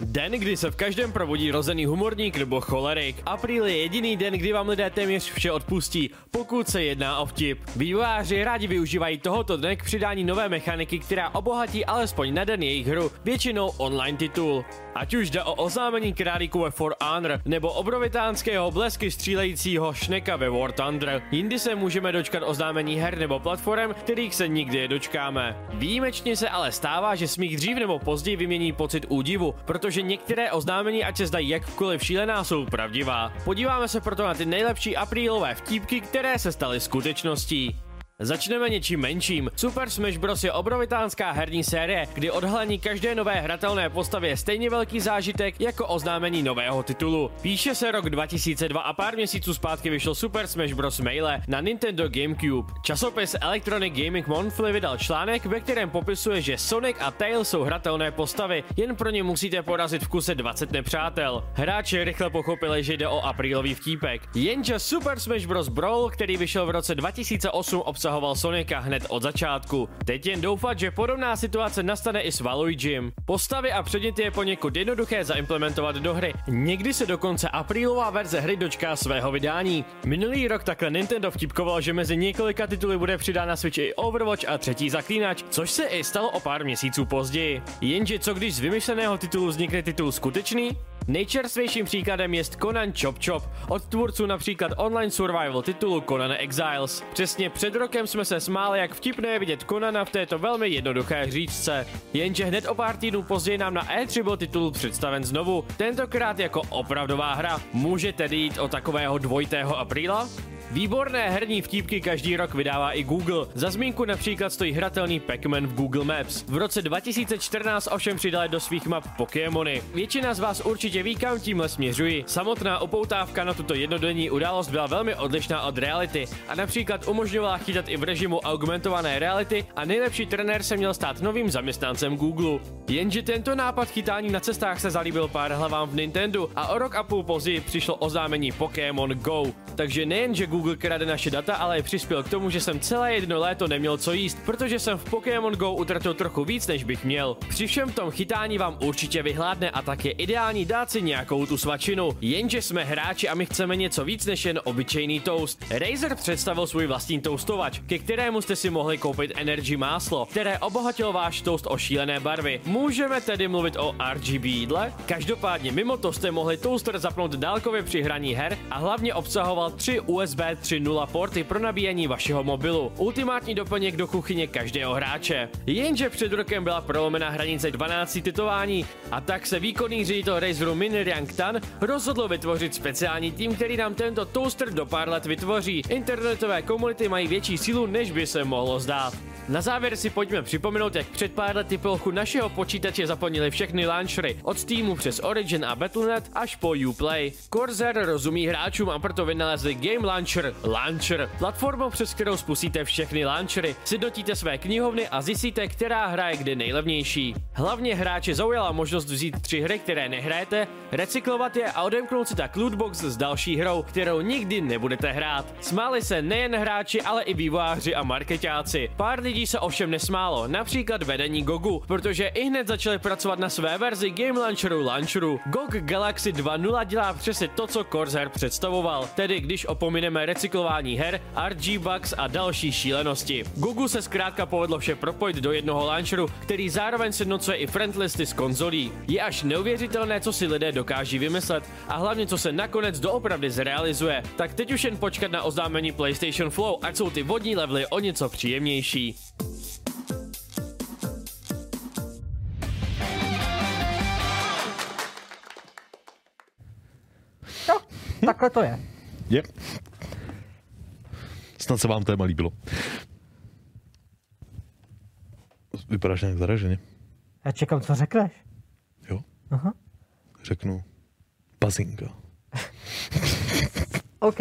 S5: Den, kdy se v každém probudí rozený humorník nebo cholerik. Apríl je jediný den, kdy vám lidé téměř vše odpustí, pokud se jedná o vtip. Vývojáři rádi využívají tohoto dne k přidání nové mechaniky, která obohatí alespoň na den jejich hru, většinou online titul. Ať už jde o oznámení králíku ve For Honor, nebo obrovitánského blesky střílejícího šneka ve War Thunder. Jindy se můžeme dočkat oznámení her nebo platform, kterých se nikdy nedočkáme. Výjimečně se ale stává, že smích dřív nebo později vymění pocit údivu, protože některé oznámení, ať se zdají jakkoliv šílená, jsou pravdivá. Podíváme se proto na ty nejlepší aprílové vtípky, které se staly skutečností. Začneme něčím menším. Super Smash Bros. je obrovitánská herní série, kdy odhalení každé nové hratelné postavy je stejně velký zážitek jako oznámení nového titulu. Píše se rok 2002 a pár měsíců zpátky vyšel Super Smash Bros. Melee na Nintendo GameCube. Časopis Electronic Gaming Monthly vydal článek, ve kterém popisuje, že Sonic a Tails jsou hratelné postavy, jen pro ně musíte porazit v kuse 20 nepřátel. Hráči rychle pochopili, že jde o aprílový vtípek. Jenže Super Smash Bros. Brawl, který vyšel v roce 2008, obsahoval Sonika hned od začátku. Teď jen doufat, že podobná situace nastane i s Waluigim. Postavy a předměty je poněkud jednoduché zaimplementovat do hry. Někdy se dokonce aprílová verze hry dočká svého vydání. Minulý rok takhle Nintendo vtipkoval, že mezi několika tituly bude přidán na Switch i Overwatch a třetí zaklínač, což se i stalo o pár měsíců později. Jenže co když z vymyšleného titulu vznikne titul skutečný? Nejčerstvějším příkladem je Conan Chop Chop, od tvůrců například online survival titulu Conan Exiles. Přesně před rokem jsme se smáli, jak vtipné je vidět Conana v této velmi jednoduché hříčce. Jenže hned o pár týdnů později nám na E3 byl titul představen znovu, tentokrát jako opravdová hra. Může tedy jít o takového dvojitého apríla? Výborné herní vtípky každý rok vydává i Google. Za zmínku například stojí hratelný Pac-Man v Google Maps. V roce 2014 ovšem přidali do svých map Pokémony. Většina z vás určitě ví, kam tímhle směřuji. Samotná upoutávka na tuto jednodenní událost byla velmi odlišná od reality a například umožňovala chytat i v režimu augmentované reality a nejlepší trenér se měl stát novým zaměstnancem Google. Jenže tento nápad chytání na cestách se zalíbil pár hlavám v Nintendo a o rok a půl později přišlo oznámení Pokémon Go. Takže nejen, že Google krade naše data, ale přispěl k tomu, že jsem celé jedno léto neměl co jíst, protože jsem v Pokémon Go utratil trochu víc, než bych měl. Při všem tom chytání vám určitě vyhládne a tak je ideální dát si nějakou tu svačinu. Jenže jsme hráči a my chceme něco víc než jen obyčejný toast. Razer představil svůj vlastní toastovač, ke kterému jste si mohli koupit Energy máslo, které obohatilo váš toast o šílené barvy. Můžeme tedy mluvit o RGB jídle? Každopádně mimo to jste mohli toaster zapnout dálkově při hraní her a hlavně obsahoval tři USB 3.0 porty pro nabíjení vašeho mobilu. Ultimátní doplněk do kuchyně každého hráče. Jenže před rokem byla prolomena hranice 12 titování a tak se výkonný ředitel Razeru Min Yang Tan rozhodl vytvořit speciální tým, který nám tento toaster do pár let vytvoří. Internetové komunity mají větší sílu, než by se mohlo zdát. Na závěr si pojďme připomenout, jak před pár lety plochu našeho počítače zaplnili všechny launchery, od Steamu přes Origin a Battle.net až po Uplay. Corsair rozumí hráčům a proto vynalezli Game Launcher Launcher, platformu, přes kterou spustíte všechny launchery, sjednotíte své knihovny a zjistíte, která hra je kde nejlevnější. Hlavně hráče zaujala možnost vzít tři hry, které nehrajete, recyklovat je a odemknout si tak lootbox s další hrou, kterou nikdy nebudete hrát. Smáli se nejen hráči, ale i vývojáři a marketáci. Pár lidí se ovšem nesmálo, například vedení Gogu, protože i hned začali pracovat na své verzi Game Launcheru Launcheru. GOG Galaxy 2.0 dělá přesně to, co Corsair představoval, tedy když opomineme recyklování her, RG bugs a další šílenosti. Gogu se zkrátka povedlo vše propojit do jednoho launcheru, který zároveň sjednocuje i friendlisty z konzolí. Je až neuvěřitelné, co si lidé dokáží vymyslet a hlavně co se nakonec doopravdy zrealizuje. Tak teď už jen počkat na oznámení PlayStation Flow, ať jsou ty vodní levely o něco příjemnější.
S1: Takhle to je.
S2: Je. Snad se vám téma líbilo. Vypadáš nějak zaraženě.
S1: Já čekám, co řekneš.
S2: Jo?
S1: Aha.
S2: Řeknu pazinka.
S1: OK.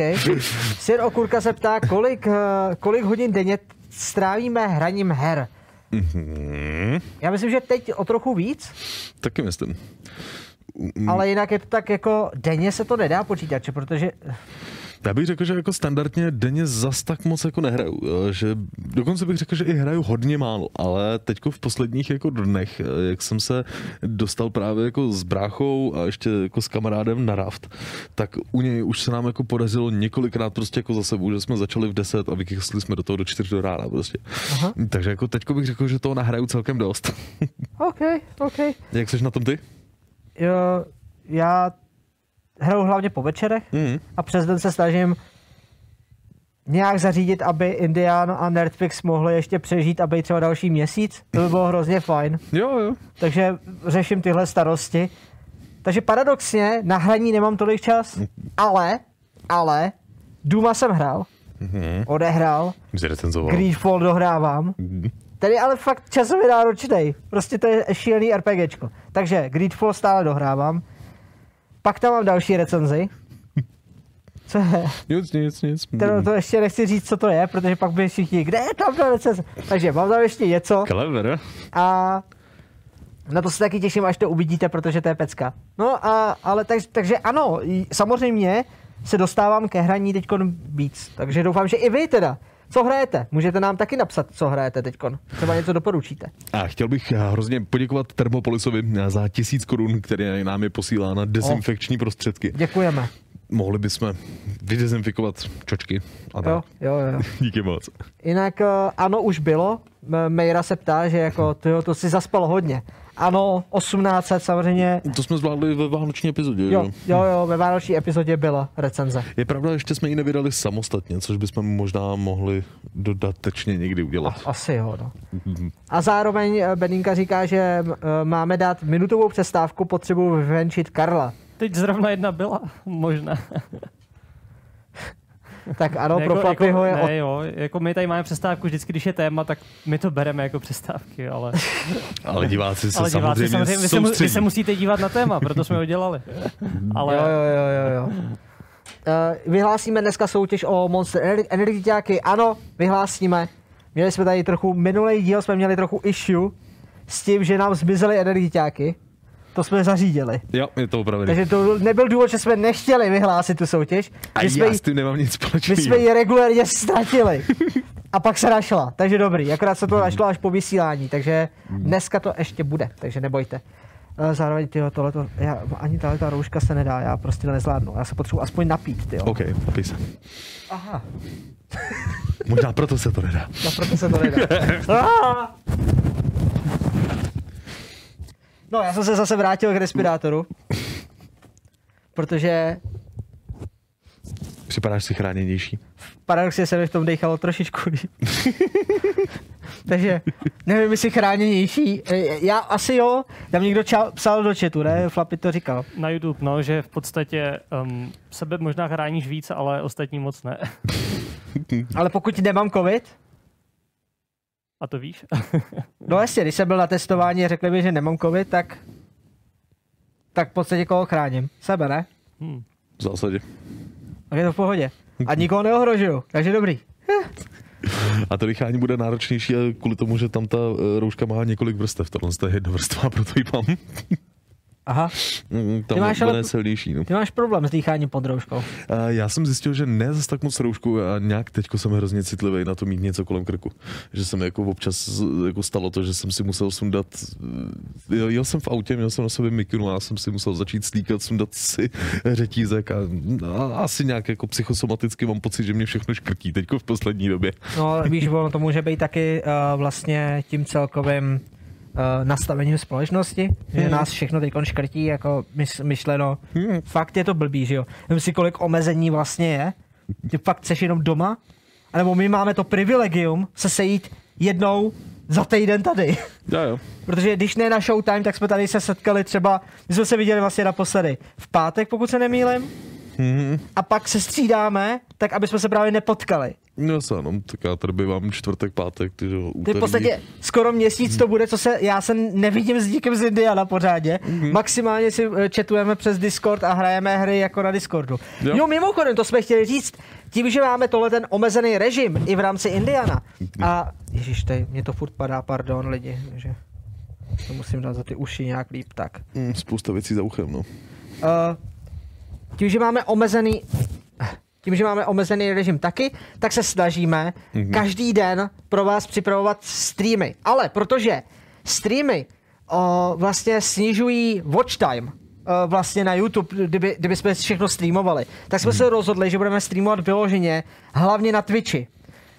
S1: Sir Okurka se ptá, kolik, eh, kolik hodin denně strávíme hraním her.
S2: Mhm.
S1: Já myslím, že teď o trochu víc,
S2: Taky myslím. Mm.
S1: ale jinak je to tak jako denně se to nedá počítat, že? protože
S2: Já bych řekl, že jako standardně denně zas tak moc jako nehraju. eh, Že dokonce bych řekl, že i hraju hodně málo, ale teďko v posledních jako dnech, eh, jak jsem se dostal právě jako s bráchou a ještě jako s kamarádem na raft, tak u něj už se nám jako podařilo několikrát prostě jako za sebou, že jsme začali v 10 a vykysli jsme do toho do 4 do rána prostě.
S1: Aha.
S2: Takže jako teďko bych řekl, že toho nahraju celkem dost.
S1: OK, OK.
S2: jak jsi na tom ty?
S1: Jo, já hraju hlavně po večerech
S2: Mhm.
S1: a přes den se snažím nějak zařídit, aby Indian a Nerdfix mohli ještě přežít a být třeba další měsíc. To by bylo hrozně fajn.
S2: Jo, jo.
S1: Takže řeším tyhle starosti. Takže paradoxně na hraní nemám tolik čas, ale, ale Duma jsem hrál,
S2: Mhm.
S1: odehrál,
S2: Jsi recenzoval.
S1: Greedfall dohrávám. Tady ale fakt časově náročný. Prostě to je šílený RPGčko. Takže Greedfall stále dohrávám. Pak tam mám další recenzi. Co je?
S2: Nic, nic, nic.
S1: To, to ještě nechci říct, co to je, protože pak by všichni, kde je tam ta recenze? Takže mám tam ještě něco
S2: Clever.
S1: a na to se taky těším, až to uvidíte, protože to je pecka. No a, ale tak, takže ano, samozřejmě se dostávám ke hraní teď víc, takže doufám, že i vy teda. Co hrajete? Můžete nám taky napsat, co hrajete teď. Třeba něco doporučíte.
S2: A chtěl bych hrozně poděkovat Termopolisovi za tisíc korun, který nám je posílá na dezinfekční prostředky.
S1: Děkujeme.
S2: Mohli bychom vydezinfikovat čočky. A tak.
S1: Jo, jo, jo.
S2: Díky moc.
S1: Jinak eh, ano, už bylo. Mejra se ptá, že jako, to, to si zaspal hodně. Ano, 1800 samozřejmě.
S2: To jsme zvládli ve vánoční epizodě.
S1: Jo,
S2: Jo.
S1: jo, jo, ve vánoční epizodě byla recenze.
S2: Je pravda, ještě jsme ji nevydali samostatně, což bychom možná mohli dodatečně někdy udělat.
S1: Asi jo, no. A zároveň eh, Beninka říká, že eh, máme dát minutovou přestávku, potřebuji vyvenčit Karla.
S3: Teď zrovna jedna byla, možná.
S1: Tak ano,
S3: jako,
S1: pro Flappyho je...
S3: jako,
S1: od-
S3: ne, jo, jako my tady máme přestávku, vždycky, když je téma, tak my to bereme jako přestávky, ale,
S2: Ale diváci se
S3: ale diváci
S2: samozřejmě,
S3: samozřejmě, vy se, mu, vy se musíte dívat na téma, proto jsme ho dělali. Ale
S1: Jo, jo, jo, jo, jo. Uh, vyhlásíme dneska soutěž o Monster Ener- Energiťáky. Ano, vyhlásíme. Měli jsme tady trochu, minulý díl jsme měli trochu issue s tím, že nám zmizely energiťáky. To jsme zařídili.
S2: Jo, je to opravdu.
S1: Takže to nebyl důvod, že jsme nechtěli vyhlásit tu soutěž.
S2: A
S1: My jsme,
S2: já
S1: ji,
S2: s tím nemám nic
S1: my
S2: společného.
S1: jsme ji regulérně ztratili. A pak se našla, takže dobrý. Akorát se to našlo až po vysílání, takže dneska to ještě bude, takže nebojte. Zároveň tyjo, tohleto, já, ani tahle ta rouška se nedá, já prostě to nezvládnu. Já se potřebuji aspoň napít, tyjo.
S2: OK, napij se.
S1: Aha,
S2: Možná proto se to nedá.
S1: no proto se to nedá. Ah! No, já jsem se zase vrátil k respirátoru, protože
S2: Připadáš si chráněnější.
S1: paradoxně se mi v tom dechalo trošičku líp. Takže nevím, jestli chráněnější. E, Já asi jo, tam někdo ča- psal do chatu, ne? Flapy to říkal.
S3: na YouTube, no, že v podstatě um, sebe možná chráníš víc, ale ostatní moc ne.
S1: Ale pokud nemám covid,
S3: A to víš?
S1: no jasně, když jsem byl na testování a řekli mi, že nemám covid, tak tak v podstatě koho chráním? Sebe, ne?
S3: Hmm.
S2: V zásadě.
S1: Tak je to v pohodě. A nikoho neohrožuju, takže dobrý.
S2: A to dýchání bude náročnější kvůli tomu, že tam ta eh, rouška má několik vrstev. Tohle je jedna vrstva, proto ji mám.
S1: Aha,
S2: Mm, Tam
S1: Ty máš ale-
S2: silnější. No.
S1: ty máš problém s dýcháním pod rouškou.
S2: Já jsem zjistil, že ne zase tak moc roušku a nějak teďko jsem hrozně citlivý na to mít něco kolem krku. Že se mi jako občas jako stalo to, že jsem si musel sundat, eh, jel, jel jsem v autě, měl jsem na sobě mikinu a já jsem si musel začít slíkat, sundat si řetízek a, a asi nějak jako psychosomaticky mám pocit, že mě všechno škrtí teďko v poslední době.
S1: No, víš, ono to může být taky uh, vlastně tím celkovým nastavením společnosti, že
S2: Hmm.
S1: nás všechno teď škrtí, jako myšleno.
S2: Hmm.
S1: Fakt je to blbý, že jo? Vím si, kolik omezení vlastně je. Ty fakt seš jenom doma? A nebo my máme to privilegium se sejít jednou za týden tady.
S2: Já jo.
S1: Protože když ne na Showtime, tak jsme tady se setkali třeba, my jsme se viděli vlastně naposledy v pátek, pokud se nemýlim,
S2: Mhm.
S1: a pak se střídáme, tak aby jsme se právě nepotkali.
S2: No se, no, tak já tady bývám čtvrtek, pátek, ty jo, úterý.
S1: v podstatě skoro měsíc to bude, co se, já se nevidím s díkem z Indiana pořádně.
S2: Mhm.
S1: Maximálně si eh, chatujeme přes Discord a hrajeme hry jako na Discordu.
S2: Jo.
S1: Jo, mimochodem, to jsme chtěli říct, tím, že máme tohle ten omezený režim i v rámci Indiana. A ježiš, tady mě to furt padá, pardon lidi, že to musím dát za ty uši nějak líp, tak.
S2: Mm, spousta věcí za uchem, no.
S1: Uh, tím, že máme omezený tím, že máme omezený režim taky, tak se snažíme mm-hmm. každý den pro vás připravovat streamy. Ale protože streamy o, vlastně snižují watch time, o, vlastně na YouTube, kdyby, kdyby jsme všechno streamovali, tak jsme mm-hmm. se rozhodli, že budeme streamovat vyloženě hlavně na Twitchi.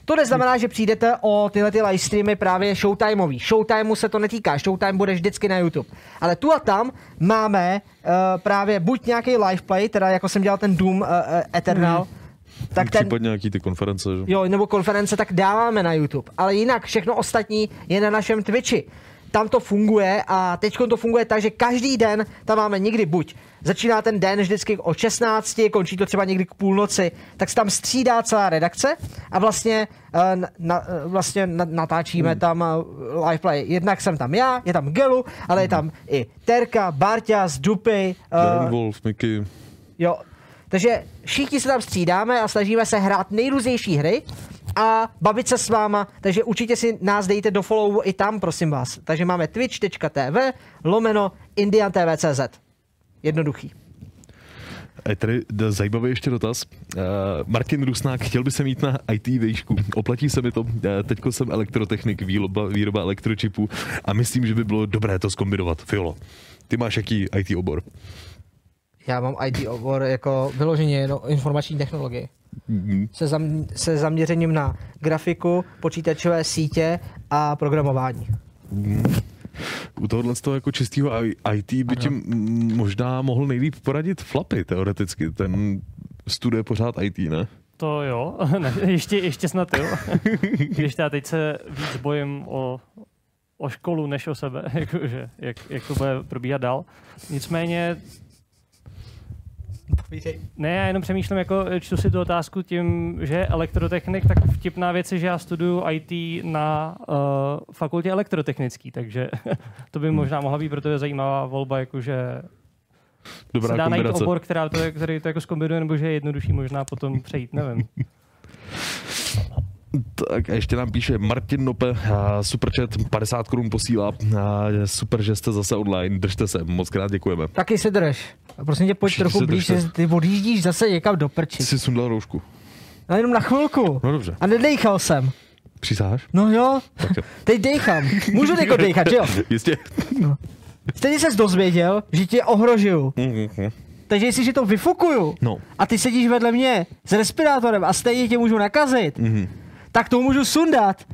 S1: To neznamená, že přijdete o tyhle ty live streamy právě showtimeový. Showtimeu se to netýká, showtime bude vždycky na YouTube. Ale tu a tam máme uh, právě buď nějaký live play, teda jako jsem dělal ten Doom uh, uh, Eternal, tak ten,
S2: Případně nějaký ty konference, že?
S1: jo, nebo konference, tak dáváme na YouTube. Ale jinak všechno ostatní je na našem Twitchi. Tam to funguje a teď to funguje tak, že každý den tam máme někdy buď začíná ten den vždycky o 16, končí to třeba někdy k půlnoci, tak se tam střídá celá redakce a vlastně, eh, na, na, vlastně na- natáčíme tam eh, live play. Jednak jsem tam já, je tam Gelu, ale je tam i Terka, Barťas, Dupy,
S2: Darren
S1: uh,
S2: Wolf, Mickey.
S1: Jo, takže všichni se tam střídáme a snažíme se hrát nejrůznější hry a bavit se s váma, takže určitě si nás dejte do followu i tam, prosím vás. Takže máme twitch.tv lomeno indiantv.cz. Jednoduchý.
S2: A je tady zajímavý ještě dotaz. Uh, Martin Rusnák chtěl by se mít na IT výšku. Oplatí se mi to. Uh, teďko jsem elektrotechnik, výroba, výroba elektročipů a myslím, že by bylo dobré to zkombinovat. Fiolo, ty máš jaký IT obor?
S1: Já mám IT obor jako vyloženě no, informační technologie.
S2: Mhm.
S1: Se, zam, se zaměřením na grafiku, počítačové sítě a programování.
S2: U tohohle z toho jako čistého IT by ti možná mohl nejlíp poradit Flapy teoreticky. Ten studuje pořád IT, ne?
S3: To jo, ne, ještě, ještě snad jo. Když já teď se víc bojím o, o školu než o sebe, jakože, jak, jak to bude probíhat dál. Nicméně, ne, já jenom přemýšlím, jako čtu si tu otázku tím, že je elektrotechnik, tak vtipná věc je, že já studuju IT na uh, fakultě elektrotechnický, takže to by možná mohla být proto je zajímavá volba, jakože
S2: Dobrá
S3: se dá najít
S2: kombinace.
S3: obor, která to, který to jako zkombinuje, nebo že je jednodušší možná potom přejít, nevím.
S2: Tak a ještě nám píše Martin Nope, a superchat 50 korun posílá. Super, že jste zase online, držte se, moc krát děkujeme.
S1: Taky si drž. A prosím tě, pojď
S2: Všichni
S1: trochu blíž, ty odjíždíš zase někam do prči.
S2: Ty jsi sundal roušku.
S1: No jenom na chvilku.
S2: No dobře.
S1: A nedejchal jsem.
S2: Přisáš?
S1: No jo,
S2: Tak jo.
S1: teď dejchám. Můžu teďko dejchat, že jo?
S2: Jistě.
S1: Stejně ses dozvěděl, že tě ohrožuju. Takže jestli že to vyfukuju
S2: No.
S1: a ty sedíš vedle mě s respirátorem a stejně tě můžu nakazit,
S2: Mhm.
S1: tak to můžu sundat.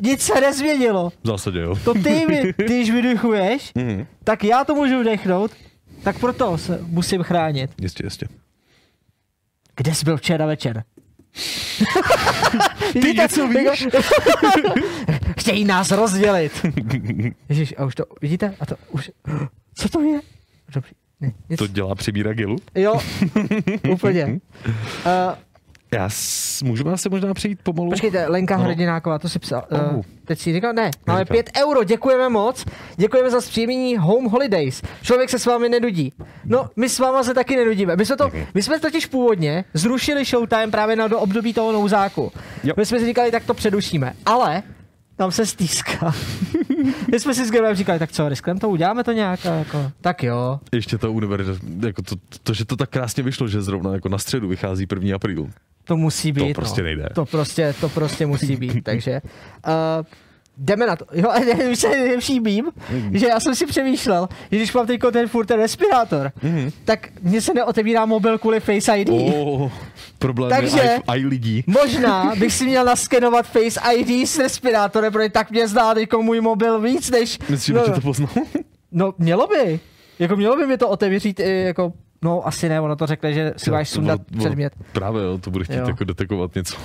S1: Nic se nezměnilo.
S2: V zásadě jo.
S1: To ty, mi, když vydychuješ,
S2: Mhm.
S1: tak já to můžu vdechnout, tak proto se musím chránit.
S2: Jistě, jistě.
S1: Kde jsi byl včera večer? Ty
S2: něco víš?
S1: Chtějí nás rozdělit. Ježíš, a už to, vidíte? A to už, co to je? Dobrý, ne, nic.
S2: To dělá přibíra gelu?
S1: Jo, úplně. Uh,
S2: Já s, můžeme se možná přejít pomalu?
S1: počkejte, Lenka
S2: No.
S1: Hrdináková, to si psal.
S2: Oh.
S1: Uh, teď si říkal, ne, máme
S2: Neříkal.
S1: 5 euro, děkujeme moc. Děkujeme za zpříjemnění Home Holidays. Člověk se s vámi nedudí. No, my s váma se taky nenudíme. My jsme, to, my jsme totiž původně zrušili Showtime právě na do období toho nouzáku.
S2: Jo.
S1: My jsme si říkali, tak to předušíme. Ale tam se stýská. my jsme si s Gemem říkali, tak co, riskneme to, uděláme to nějak? A Jako, tak jo.
S2: Ještě to univerzita, jako to, to, že to tak krásně vyšlo, že zrovna jako na středu vychází 1. apríl.
S1: To musí být.
S2: prostě
S1: no.
S2: nejde.
S1: To prostě, to prostě musí být, takže... Uh, jdeme na to. Jo, a ne, víš, co je nejlepší mím, že já jsem si přemýšlel, že když mám teď ten furt ten respirátor,
S2: Mhm.
S1: tak mně se neotevírá mobil kvůli Face ID.
S2: Oh, problém
S1: Takže-
S2: je i, i lidí.
S1: Možná bych si měl naskenovat Face ID s respirátorem, protože tak mě zná teďko můj mobil víc než...
S2: Myslíš, že
S1: no,
S2: tě to poznal?
S1: no, mělo by. Jako mělo by mi to otevřít i jako No, asi ne, ono to řekne, že si máš sundat
S2: bylo-
S1: předmět.
S2: Právě, jo, to bude chtít
S1: Jo.
S2: jako detekovat něco.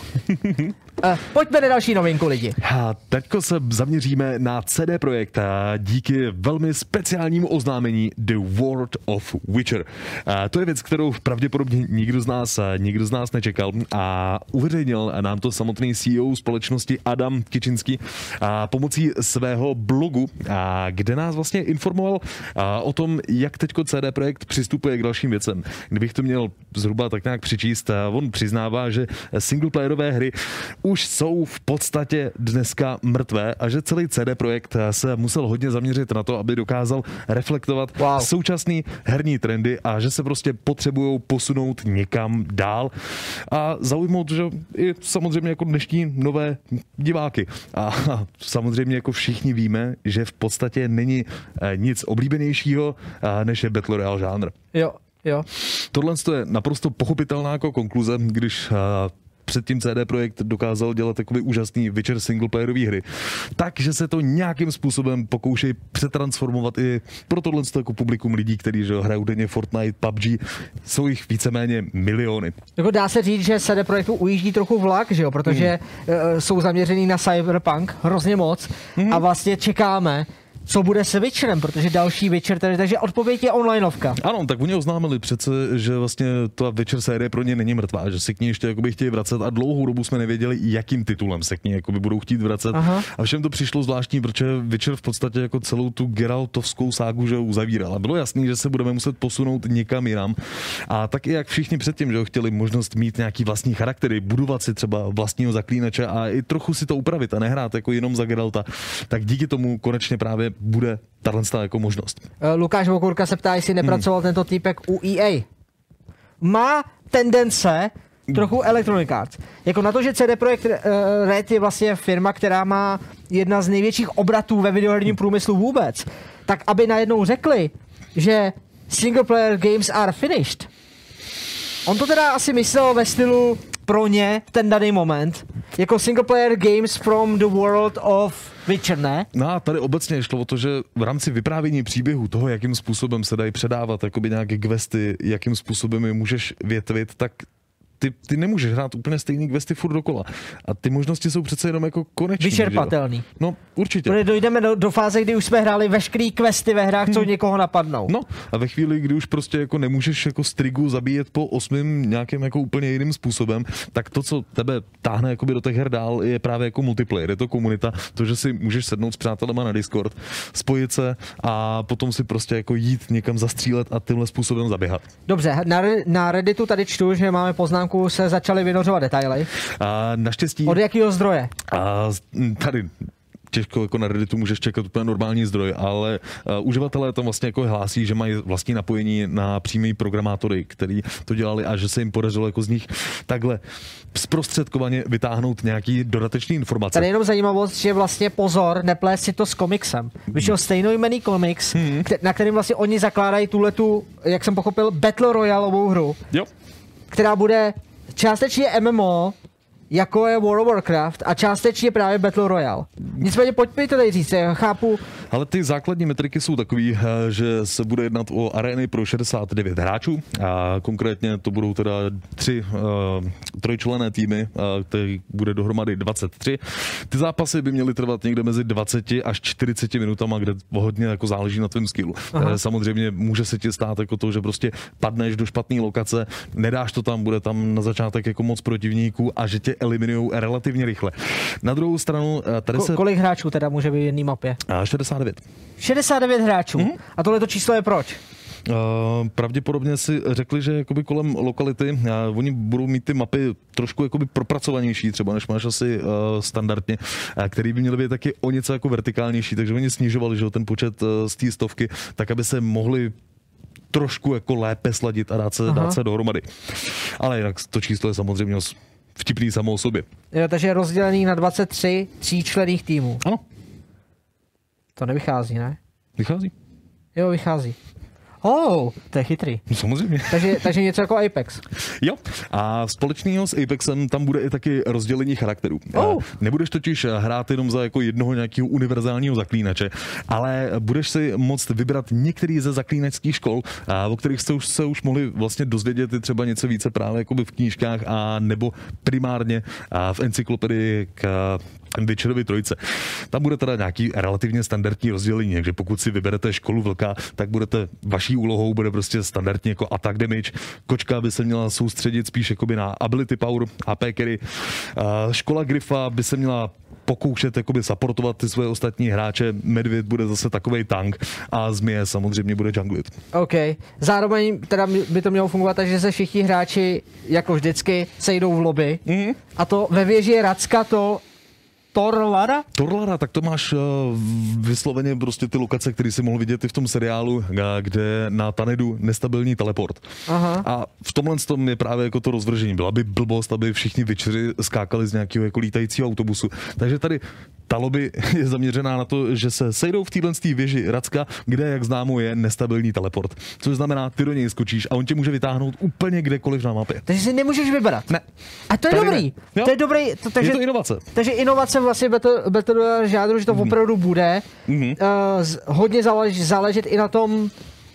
S1: Uh, pojďme na další novinku, lidi.
S2: A teďko se zaměříme na CD Projekt a díky velmi speciálnímu oznámení The World of Witcher. A to je věc, kterou pravděpodobně nikdo z nás, nikdo z nás nečekal a uveřejnil nám to samotný CEO společnosti Adam Kičinský a pomocí svého blogu, a kde nás vlastně informoval o tom, jak teďko CD Projekt přistupuje k dalším věcem. Kdybych to měl zhruba tak nějak přičíst, on přiznává, že singleplayerové hry už jsou v podstatě dneska mrtvé a že celý CD Projekt se musel hodně zaměřit na to, aby dokázal reflektovat
S1: Wow.
S2: současný herní trendy a že se prostě potřebují posunout někam dál a zaujmout, že i samozřejmě jako dnešní nové diváky. A samozřejmě jako všichni víme, že v podstatě není eh, nic oblíbenějšího, eh, než je Battle Royale žánr.
S1: Jo, jo.
S2: Tohle je naprosto pochopitelná jako konkluze, když a, předtím CD Projekt dokázal dělat takový úžasný Witcher singleplayerový hry. Takže se to nějakým způsobem pokoušejí přetransformovat i pro tohle jako publikum lidí, kteří že, jo, hrajou denně Fortnite, PUBG. Jsou jich víceméně miliony.
S1: Jako dá se říct, že CD Projektu ujíždí trochu vlak, že jo, protože
S2: Hmm.
S1: uh, jsou zaměřený na Cyberpunk hrozně moc
S2: Hmm.
S1: a vlastně čekáme, co bude se Witcherem, protože další Witcher, tady, takže odpověď je onlineovka.
S2: Ano, tak oni oznámili přece, že vlastně ta večer série pro ně není mrtvá, že se k ní ještě jakoby chtějí vracet a dlouhou dobu jsme nevěděli, jakým titulem se k ní jakoby budou chtít vracet.
S1: Aha.
S2: A všem to přišlo zvláštní, protože večer v podstatě jako celou tu Geraltovskou ságu že uzavíral. A bylo jasný, že se budeme muset posunout někam jinam. A tak i jak všichni předtím, že chtěli možnost mít nějaký vlastní charaktery, budovat si třeba vlastního zaklínače a i trochu si to upravit a nehrát jako jenom za Geralta, tak díky tomu konečně právě bude tahle jako možnost.
S1: Eh, Lukáš Vokurka se ptá, jestli
S2: Hmm.
S1: nepracoval tento týpek u EA. Má tendence trochu Electronic Arts. Jako na to, že CD Projekt uh, Red je vlastně firma, která má jedna z největších obratů ve videoherním průmyslu vůbec, tak aby najednou řekli, že single player games are finished. On to teda asi myslel ve stylu pro ně ten daný moment, jako single player games from the world of Witcher, ne?
S2: No a tady obecně šlo o to, že v rámci vyprávění příběhu toho, jakým způsobem se dají předávat jakoby nějaké questy, jakým způsobem je můžeš větvit, tak ty, ty nemůžeš hrát úplně stejný questy furt dokola. A ty možnosti jsou přece jenom jako jo?
S1: Vyčerpatelný.
S2: No, určitě.
S1: Protože dojdeme do, do fáze, kdy už jsme hráli veškerý questy ve hrách, co někoho napadnou.
S2: No a ve chvíli, kdy už prostě jako nemůžeš jako strigu zabíjet po osmým nějakým jako úplně jiným způsobem, tak to, co tebe táhne jakoby do těch her dál, je právě jako multiplayer, je to komunita, to, že si můžeš sednout s přátelema na Discord, spojit se a potom si prostě jako jít někam zastřílet a tímhle způsobem zaběhat.
S1: Dobře, na, na Redditu tady čtu, že máme poznámku, se začaly vynořovat detaily.
S2: A naštěstí...
S1: Od jakého zdroje?
S2: A tady těžko jako na Redditu můžeš čekat úplně normální zdroj, ale uh, uživatelé tam vlastně jako hlásí, že mají vlastní napojení na přímý programátory, který to dělali a že se jim podařilo jako z nich takhle zprostředkovaně vytáhnout nějaký dodatečný informace.
S1: Tady je jenom zajímavost, že vlastně pozor, neplést si to s komiksem. Vyšel stejnojmený komiks,
S2: Hmm.
S1: na kterým vlastně oni zakládají tuhle tu, jak jsem pochopil, Battle Royaleovou hru,
S2: Jo.
S1: Která bude částečně MMO, jako je World of Warcraft a částečně právě Battle Royale. Nicméně pojď mi to tady říct, já chápu,
S2: Ale ty základní metriky jsou takový, eh, že se bude jednat o arény pro 69 hráčů a konkrétně to budou teda tři uh, trojčlené týmy, uh, který bude dohromady 23. Ty zápasy by měly trvat někde mezi 20 až 40 minutama, kde hodně jako záleží na tvém skillu. Eh, Samozřejmě může se ti stát jako to, že prostě padneš do špatné lokace, nedáš to tam, bude tam na začátek jako moc protivníků a že tě eliminují relativně rychle. Na druhou stranu, eh, tady
S1: ko-
S2: se...
S1: kolik hráčů teda může být v jedné mapě.
S2: A 69.
S1: 69 hráčů.
S2: Mhm.
S1: A tohle to číslo je proč?
S2: Uh, pravděpodobně si řekli, že jakoby kolem lokality, uh, oni budou mít ty mapy trošku jakoby propracovanější třeba, než máš asi uh, standardně, uh, který by měly být taky o něco jako vertikálnější, takže oni snižovali že, ten počet uh, z té stovky, tak aby se mohli trošku jako lépe sladit a dát se,
S1: Aha.
S2: dát se dohromady. Ale jinak to číslo je samozřejmě vtipný samo o sobě.
S1: Jo, takže je rozdělený na 23 tříčlených týmů.
S2: Ano,
S1: To nevychází, ne?
S2: vychází.
S1: Jo, vychází. Oh, to je chytrý.
S2: No, samozřejmě.
S1: Takže, takže něco jako Apex.
S2: Jo, a společného s Apexem tam bude i taky rozdělení charakterů.
S1: Oh.
S2: Eh, Nebudeš totiž hrát jenom za jako jednoho nějakého univerzálního zaklínače, ale budeš si moct vybrat některý ze zaklínačských škol, o kterých jste už se už mohli vlastně dozvědět i třeba něco více právě jakoby v knížkách a nebo primárně v encyklopedii k Witcherovi trojce. Tam bude teda nějaký relativně standardní rozdělení, takže pokud si vyberete školu vlka, tak budete, vaší úlohou bude prostě standardně jako attack damage. Kočka by se měla soustředit spíš jakoby na ability power, AP carry. A škola Grifa by se měla pokoušet jakoby supportovat ty svoje ostatní hráče. Medvěd bude zase takovej tank a zmije samozřejmě bude junglit.
S1: OK. Zároveň teda by to mělo fungovat tak, že se všichni hráči, jako vždycky, sejdou v lobby. Mm-hmm. A to ve věži Racka to Torlara?
S2: Torlara, tak to máš uh, vysloveně prostě ty lokace, které si mohl vidět i v tom seriálu, a kde na Tanedu nestabilní teleport.
S1: Aha.
S2: A v tomhle tom je právě jako to rozvržení. Byla by blbost, aby všichni vyčeři skákali z nějakého jako lítajícího autobusu. Takže tady ta lobby je zaměřená na to, že se sejdou v téhle věži Racka, kde, jak známo, je nestabilní teleport. Což znamená, ty do něj skočíš a on tě může vytáhnout úplně kdekoliv na mapě.
S1: Takže si nemůžeš vybrat.
S2: Ne.
S1: A to je
S2: Tady
S1: dobrý.
S2: ne. Jo.
S1: To je dobrý. To, takže,
S2: je to inovace.
S1: takže inovace vlastně Battle, žádru, že to opravdu bude.
S2: Mhm.
S1: Uh, z, hodně zálež, záležet i na tom,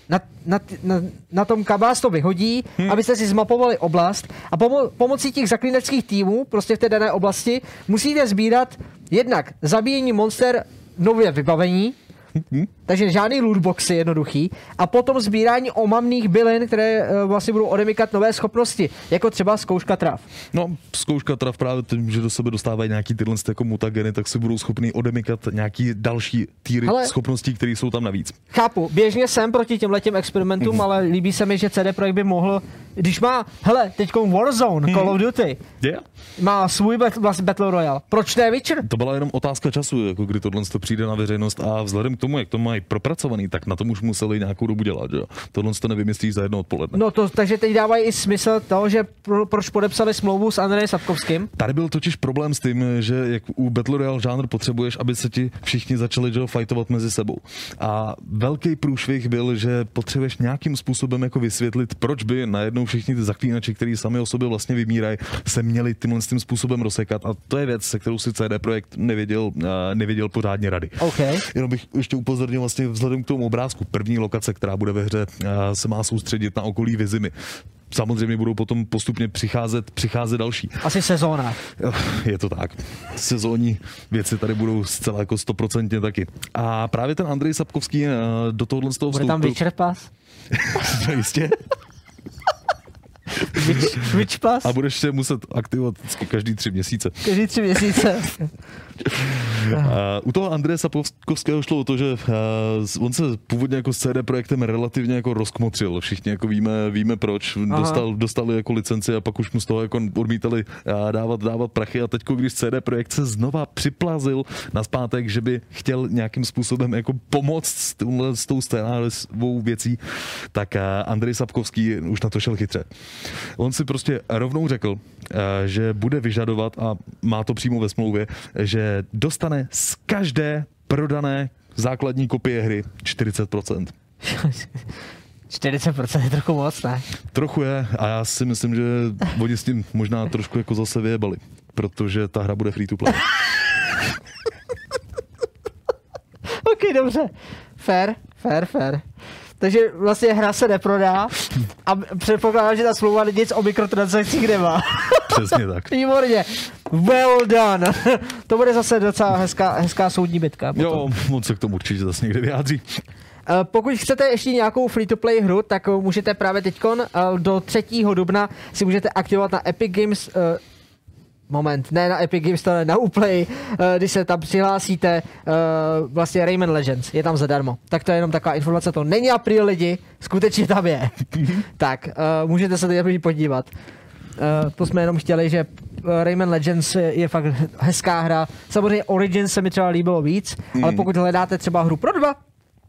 S1: na, na, na, na tom, kam vás to vyhodí, hmm. abyste si zmapovali oblast a pomo- pomocí těch zaklínačských týmů, prostě v té dané oblasti, musíte sbírat jednak zabíjení monster nově vybavení,
S2: Hmm.
S1: takže žádný lootboxy jednoduchý. A potom sbírání omamných bylin, které eh, vlastně budou odemykat nové schopnosti, jako třeba zkouška trav.
S2: No, zkouška teda právě tím, že do sebe dostávají nějaký tyhle jako mutageny, tak si budou schopni odemykat nějaký další týry
S1: Hele.
S2: schopností, které jsou tam navíc.
S1: Chápu, běžně jsem proti těm experimentům, ale líbí se mi, že CD Projekt by mohl, když má, hele, teď Warzone, Call of Duty,
S2: Yeah.
S1: má svůj bat, vlastně Battle Royale. Proč ne Witcher?
S2: To byla jenom otázka času, jako kdy tohle to přijde na veřejnost a vzhledem k tomu, jak to mají propracovaný, tak na tom už museli nějakou dobu dělat. Že? Tohle to nevymyslíš za jedno odpoledne.
S1: No to, takže teď dávají i smysl toho, že pro, proč podepsali smlouvu s Andrejem Sapkovským.
S2: Tady byl totiž problém s tím, že jak u Battle Royale žánr potřebuješ, aby se ti všichni začali že, fightovat mezi sebou. A velký průšvih byl, že potřebuješ nějakým způsobem jako vysvětlit, proč by najednou všichni ty zaklínači, kteří sami o sobě vlastně vymírají, se měli tímhle tím způsobem rozsekat. A to je věc, se kterou si CD Projekt nevěděl, eh, nevěděl pořádně rady.
S1: OK.
S2: Jenom bych ještě upozornil vlastně vzhledem k tomu obrázku. První lokace, která bude ve hře, eh, se má soustředit na okolí Vizimy. Samozřejmě budou potom postupně přicházet, přicházet další.
S1: Asi sezóna.
S2: Jo, Je to tak. Sezónní věci tady budou zcela jako stoprocentně taky. A právě ten Andrej Sapkovský eh, do tohohle z toho
S1: Bude tam
S2: vstoupil.
S1: Witcher Pass?
S2: Jistě.
S1: Witch Pass?
S2: A budeš se muset aktivovat každý tři měsíce.
S1: Každý tři měsíce.
S2: Uh, u toho Andreje Sapkovského šlo o to, že uh, on se původně jako s CD Projektem relativně jako rozkmotřil. Všichni jako víme, víme proč. Dostal, dostali jako licenci a pak už mu z toho jako odmítali uh, dávat, dávat prachy a teď, když CD Projekt se znova připlazil na zpátek, že by chtěl nějakým způsobem jako pomoct s, touhle, s tou scénářovou věcí, tak Andrej Sapkovský už na to šel chytře. On si prostě rovnou řekl, že bude vyžadovat a má to přímo ve smlouvě, že dostane z každé prodané základní kopie hry 40%.
S1: 40% je trochu moc, ne?
S2: Trochu je a já si myslím, že oni s tím možná trošku jako zase vyjebali, protože ta hra bude free to play.
S1: Ok, dobře. Fair, fair, fair. Takže vlastně hra se neprodá a předpokládám, že ta smlouva nic o mikrotransakcích nemá.
S2: Přesně tak.
S1: Výborně. Well done. to bude zase docela hezká, hezká soudní bitka. potom.
S2: Jo, on se k tomu určitě zase někde vyjádří.
S1: Eh, Pokud chcete ještě nějakou free-to-play hru, tak můžete právě teďkon eh, do 3. dubna si můžete aktivovat na Epic Games eh, Moment, ne na Epic Games Store, na Uplay, eh, když se tam přihlásíte, eh, vlastně Rayman Legends, je tam zadarmo. Tak to je jenom taková informace, to není april lidi, skutečně tam je. tak, eh, můžete se tady podívat. To jsme jenom chtěli, že Rayman Legends je je fakt hezká hra. Samozřejmě Origins se mi třeba líbilo víc, ale pokud hledáte třeba hru pro dva,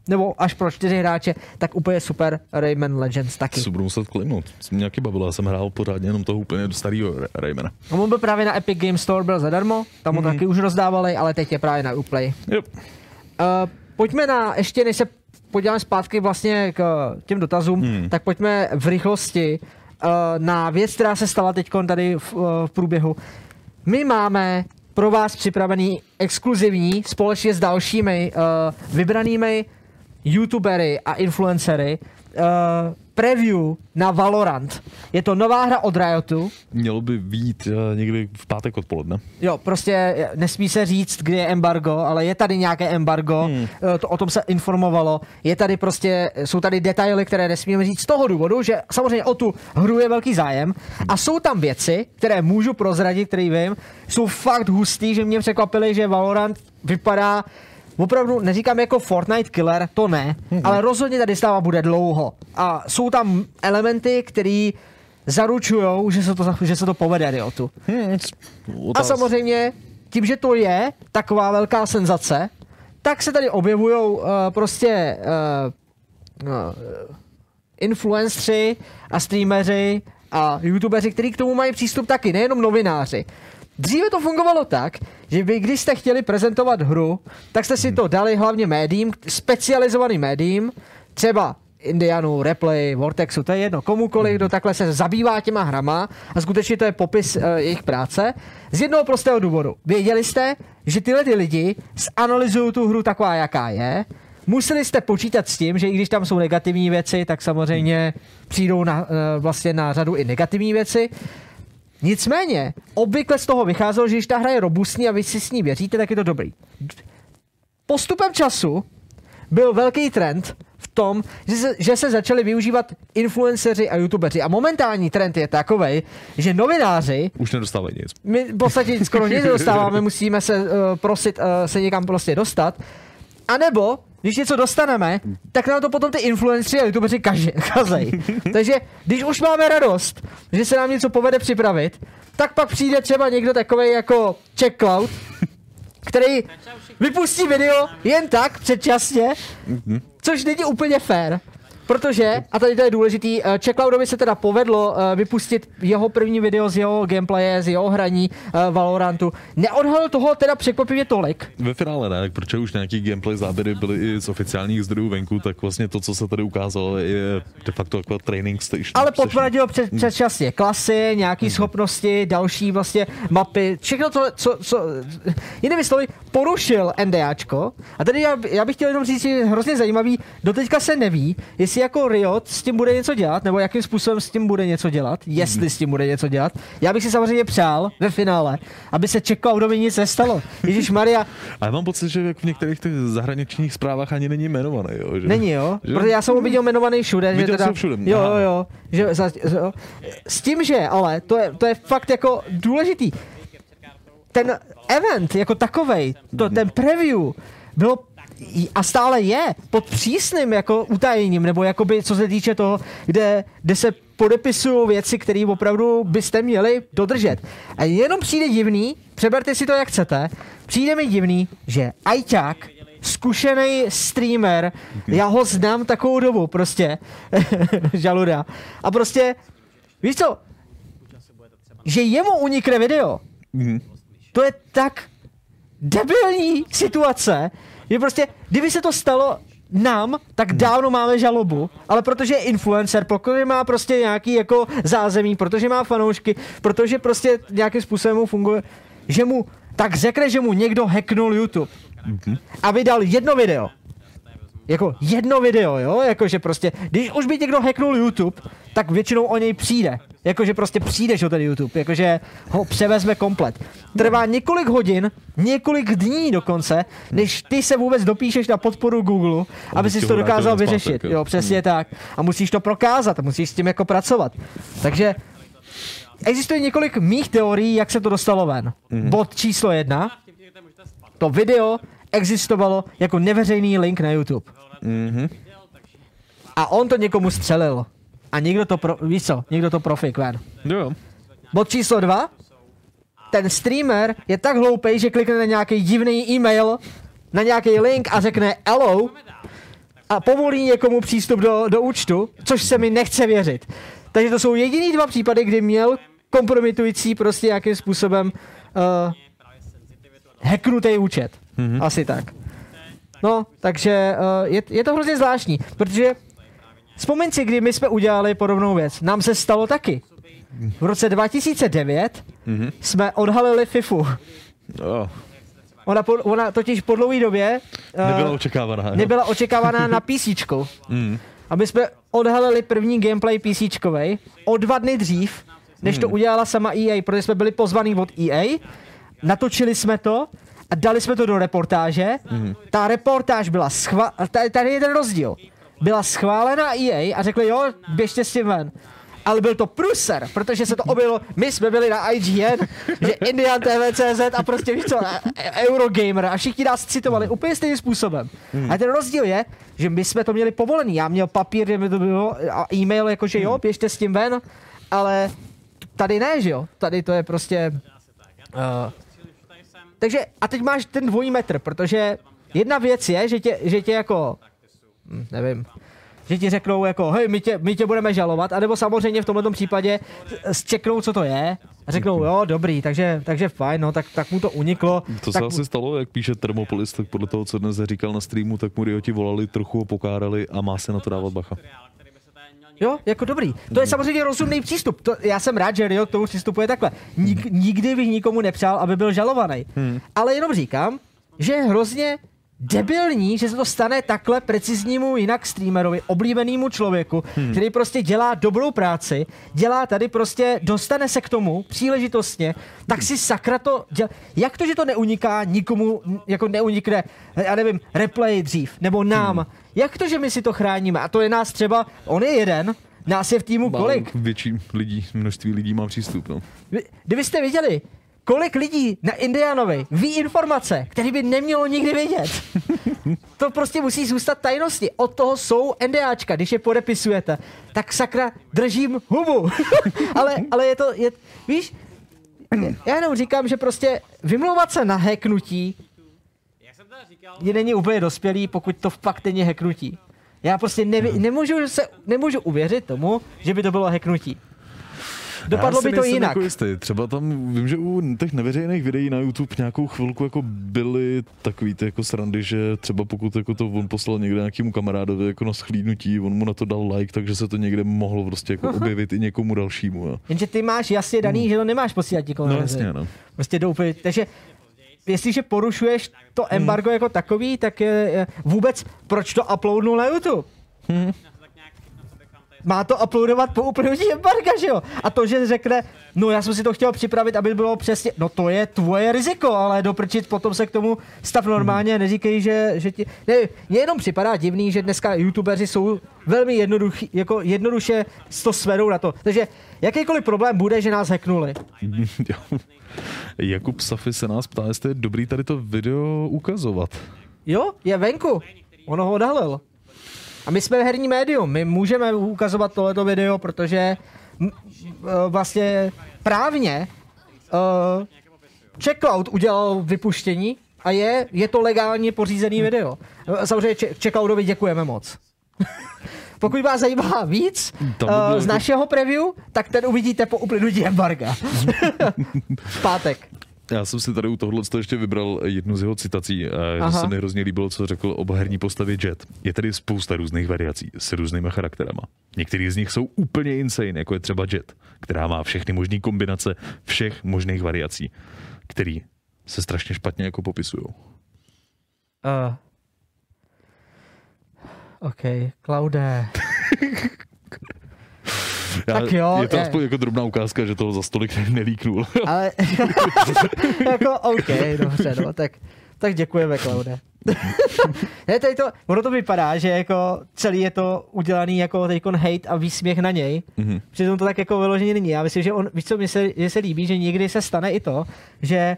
S1: nebo až pro čtyři hráče, tak úplně super Rayman Legends taky.
S2: Budu muset klimnout. Jsem nějaký bavil, já jsem hrál pořádně jenom toho úplně do starého Raymana.
S1: A on byl právě na Epic Games Store, byl zadarmo, tam ho taky už rozdávali, ale teď je právě na Uplay.
S2: Jo.
S1: Uh, pojďme na, ještě než se podíváme zpátky vlastně k těm dotazům, hmm. tak pojďme v rychlosti uh, na věc, která se stala teď tady v, uh, v průběhu. My máme pro vás připravený exkluzivní společně s dalšími uh, vybranými youtubery a influencery uh, preview na Valorant. Je to nová hra od Riotu.
S2: Mělo by být uh, někdy v pátek odpoledne.
S1: Jo, prostě nesmí se říct, kdy je embargo, ale je tady nějaké embargo, hmm. uh, to, o tom se informovalo. Je tady prostě, jsou tady detaily, které nesmíme říct z toho důvodu, že samozřejmě o tu hru je velký zájem a jsou tam věci, které můžu prozradit, které vím, jsou fakt hustý, že mě překvapily, že Valorant vypadá opravdu neříkám jako Fortnite killer, to ne, mm-hmm. ale rozhodně ta distáva bude dlouho. A jsou tam elementy, které zaručují, že se to, že se to povede Riotu. Hmm, a samozřejmě, tím, že to je taková velká senzace, tak se tady objevují uh, prostě uh, uh, influenceri a streameři a youtubeři, kteří k tomu mají přístup taky, nejenom novináři. Dříve to fungovalo tak, že vy, když jste chtěli prezentovat hru, tak jste si to dali hlavně médiím, specializovaným médiím, třeba Indianu, Replay, Vortexu, to je jedno, komukoliv, kdo takhle se zabývá těma hrama a skutečně to je popis uh, jejich práce. Z jednoho prostého důvodu. Věděli jste, že tyhle ty lidi zanalizují tu hru taková, jaká je, museli jste počítat s tím, že i když tam jsou negativní věci, tak samozřejmě přijdou na, uh, vlastně na řadu i negativní věci. Nicméně, obvykle z toho vycházelo, že když ta hra je robustní a vy si s ní věříte, tak je to dobrý. Postupem času byl velký trend v tom, že se, že se začali využívat influenceři a youtubeři. A momentální trend je takový, že novináři...
S2: Už nedostávají nic.
S1: My v podstatě skoro nic nedostáváme, musíme se uh, prosit uh, se někam prostě dostat. A nebo když něco dostaneme, tak nám to potom ty influenceri a youtubeři kazej. Takže když už máme radost, že se nám něco povede připravit, tak pak přijde třeba někdo takový jako Check Cloud, který vypustí video jen tak předčasně, což není úplně fair. Protože, a tady to je důležitý, Checkloudovi se teda povedlo eh, vypustit jeho první video z jeho gameplaye, z jeho hraní eh, Valorantu. Neodhalil toho teda překvapivě tolik.
S2: Ve finále ne, protože už nějaký gameplay záběry byly i z oficiálních zdrojů venku, tak vlastně to, co se tady ukázalo, je de facto jako training station.
S1: Ale potvrdil před, předčasně klasy, nějaký hmm. schopnosti, další vlastně mapy, všechno to, co, co jinými slovy, porušil NDAčko. A tady já, já bych chtěl jenom říct, že je hrozně zajímavý, doteďka se neví, jestli jestli jako Riot s tím bude něco dělat, nebo jakým způsobem s tím bude něco dělat, jestli s tím bude něco dělat. Já bych si samozřejmě přál ve finále, aby se Checkloudovi nic nestalo. Ježíš Maria.
S2: A já mám pocit, že v některých těch zahraničních zprávách ani není jmenovaný. Jo? Že,
S1: není, jo? Že... Protože já jsem ho viděl jmenovaný všude.
S2: Viděl
S1: že teda,
S2: jsem všude.
S1: Jo, jo, jo. Že, za, jo. S tím, že ale, to je, to je fakt jako důležitý. Ten event jako takovej, to, ten preview, bylo a stále je pod přísným jako utajením, nebo jakoby co se týče toho, kde, kde se podepisují věci, které opravdu byste měli dodržet. A jenom přijde divný, přeberte si to jak chcete, přijde mi divný, že ajťák, zkušený streamer, já ho znám takovou dobu prostě, žaluda. A prostě, víš co, že jemu unikne video, mm. to je tak debilní situace, je prostě, kdyby se to stalo nám, tak dávno máme žalobu, ale protože je influencer, protože má prostě nějaký jako zázemí, protože má fanoušky, protože prostě nějakým způsobem mu funguje, že mu tak řekne, že mu někdo hacknul YouTube mm-hmm. a vydal jedno video. Jako jedno video, jo? Jakože prostě, když už by někdo hacknul YouTube, tak většinou o něj přijde. Jakože prostě přijdeš o ten YouTube, jakože ho převezme komplet. Trvá několik hodin, několik dní dokonce, než ty se vůbec dopíšeš na podporu Google, aby si to dokázal vyřešit. Jo, přesně hmm. tak. A musíš to prokázat, musíš s tím jako pracovat. Takže existuje několik mých teorií, jak se to dostalo ven. Mm-hmm. Bod číslo jedna. To video existovalo jako neveřejný link na YouTube. Mm-hmm. A on to někomu střelil. A někdo to, pro, víš co, někdo to profik ven.
S2: Jo.
S1: Bod číslo dva. Ten streamer je tak hloupý, že klikne na nějaký divný e-mail, na nějaký link a řekne hello a povolí někomu přístup do, do účtu, což se mi nechce věřit. Takže to jsou jediný dva případy, kdy měl kompromitující prostě nějakým způsobem uh, hacknutý účet. Mm-hmm. Asi tak. No, takže uh, je, je to hrozně zvláštní, protože vzpomeň si, kdy my jsme udělali podobnou věc. Nám se stalo taky. V roce 2009 mm-hmm. jsme odhalili FIFU.
S2: Oh,
S1: Ona, po, ona totiž po dlouhé době uh,
S2: nebyla očekávaná.
S1: nebyla očekávaná na PC.
S2: Mm.
S1: A my jsme odhalili první gameplay PC o dva dny dřív, než to udělala sama EA, protože jsme byli pozvaní od EA, natočili jsme to a dali jsme to do reportáže. Ta reportáž byla schvál... Tady je ten rozdíl. Byla schválena EA a řekli, jo, běžte s tím ven. Ale byl to pruser, protože se to objevilo, my jsme byli na IGN, že Indian TV.cz a prostě víš co, Eurogamer a všichni nás citovali úplně stejným způsobem. A ten rozdíl je, že my jsme to měli povolený, já měl papír, kde mi to bylo a e-mail, jakože jo, běžte s tím ven, ale tady ne, že jo, tady to je prostě... Uh, takže a teď máš ten dvojí metr, protože jedna věc je, že tě, že tě jako, hm, nevím, že ti řeknou jako, hej, my tě, my tě budeme žalovat, anebo samozřejmě v tomto případě zčeknou, co to je, a řeknou, jo, dobrý, takže, takže fajn, no, tak, tak mu to uniklo.
S2: To
S1: tak
S2: se
S1: mu-
S2: asi stalo, jak píše Thermopolis, tak podle toho, co dnes říkal na streamu, tak mu Rioti volali, trochu pokárali a má se na to dávat bacha.
S1: Jo, jako dobrý. To je samozřejmě rozumný přístup. To, já jsem rád, že Rio k tomu přistupuje takhle. Nik, nikdy bych nikomu nepřál, aby byl žalovaný. Ale jenom říkám, že je hrozně debilní, že se to stane takhle preciznímu jinak streamerovi, oblíbenému člověku, který prostě dělá dobrou práci, dělá tady prostě, dostane se k tomu příležitostně, tak si sakra to dělá. Jak to, že to neuniká nikomu, jako neunikne, já nevím, replay dřív, nebo nám. Jak to, že my si to chráníme? A to je nás třeba, on je jeden, nás je v týmu kolik?
S2: Větší lidí, množství lidí má přístup. No.
S1: Vy- Kdybyste viděli, kolik lidí na Indianovi ví informace, které by nemělo nikdy vědět. To prostě musí zůstat tajnosti. Od toho jsou NDAčka, když je podepisujete. Tak sakra, držím hubu. ale, ale je to, je, víš, já jenom říkám, že prostě vymlouvat se na hacknutí je není úplně dospělý, pokud to fakt není hacknutí. Já prostě nevi, nemůžu, se, nemůžu uvěřit tomu, že by to bylo hacknutí. Dopadlo by to jinak.
S2: Jako jistý. Třeba tam, vím, že u těch neveřejných videí na YouTube nějakou chvilku jako byly takový ty jako srandy, že třeba pokud jako to on poslal někde nějakému kamarádovi jako na schlídnutí, on mu na to dal like, takže se to někde mohlo prostě jako objevit i někomu dalšímu. Jo.
S1: Jenže ty máš jasně daný, že to nemáš posílat nikomu.
S2: No jasně, no.
S1: Prostě do úplně, takže jestliže porušuješ to embargo jako takový, tak je, je, vůbec proč to uploadnul na YouTube? Má to uploadovat po uplynutí embarga, že jo? A to, že řekne, no já jsem si to chtěl připravit, aby bylo přesně, no to je tvoje riziko, ale doprčit potom se k tomu stav normálně, neříkej, že, že ti, ne, mně jenom připadá divný, že dneska youtubeři jsou velmi jednoduchý, jako jednoduše to svedou na to. Takže jakýkoliv problém bude, že nás hacknuli.
S2: Jo. Jakub Safy se nás ptá, jestli je dobrý tady to video ukazovat.
S1: Jo, je venku. Ono ho odhalil. A my jsme herní médium, my můžeme ukazovat tohleto video, protože eh, vlastně právně uh, Checkloud udělal vypuštění a je, je to legálně pořízený video. Eh, Samozřejmě Checkloudovi děkujeme moc. Pokud vás zajímá víc
S2: by
S1: uh, z
S2: jako-
S1: našeho preview, tak ten uvidíte po uplynutí embarga. v pátek.
S2: Já jsem si tady u tohohle ještě vybral jednu z jeho citací, a
S1: Aha.
S2: že se mi hrozně líbilo, co řekl o herní postavě Jet. Je tady spousta různých variací s různýma charakterama. Některý z nich jsou úplně insane, jako je třeba Jet, která má všechny možné kombinace všech možných variací, který se strašně špatně jako popisují.
S1: Uh. OK, Klaude. Tak jo,
S2: je to
S1: je.
S2: aspoň jako drobná ukázka, že toho za stolik nelíknul.
S1: Ale jako OK, dobře, no, tak, tak děkujeme, Klaude. ne, tady to, ono to vypadá, že jako celý je to udělaný jako teďkon hate a výsměch na něj. Mm-hmm. Přitom to tak jako vyloženě není. Já myslím, že on, víš co, mi se, že se líbí, že někdy se stane i to, že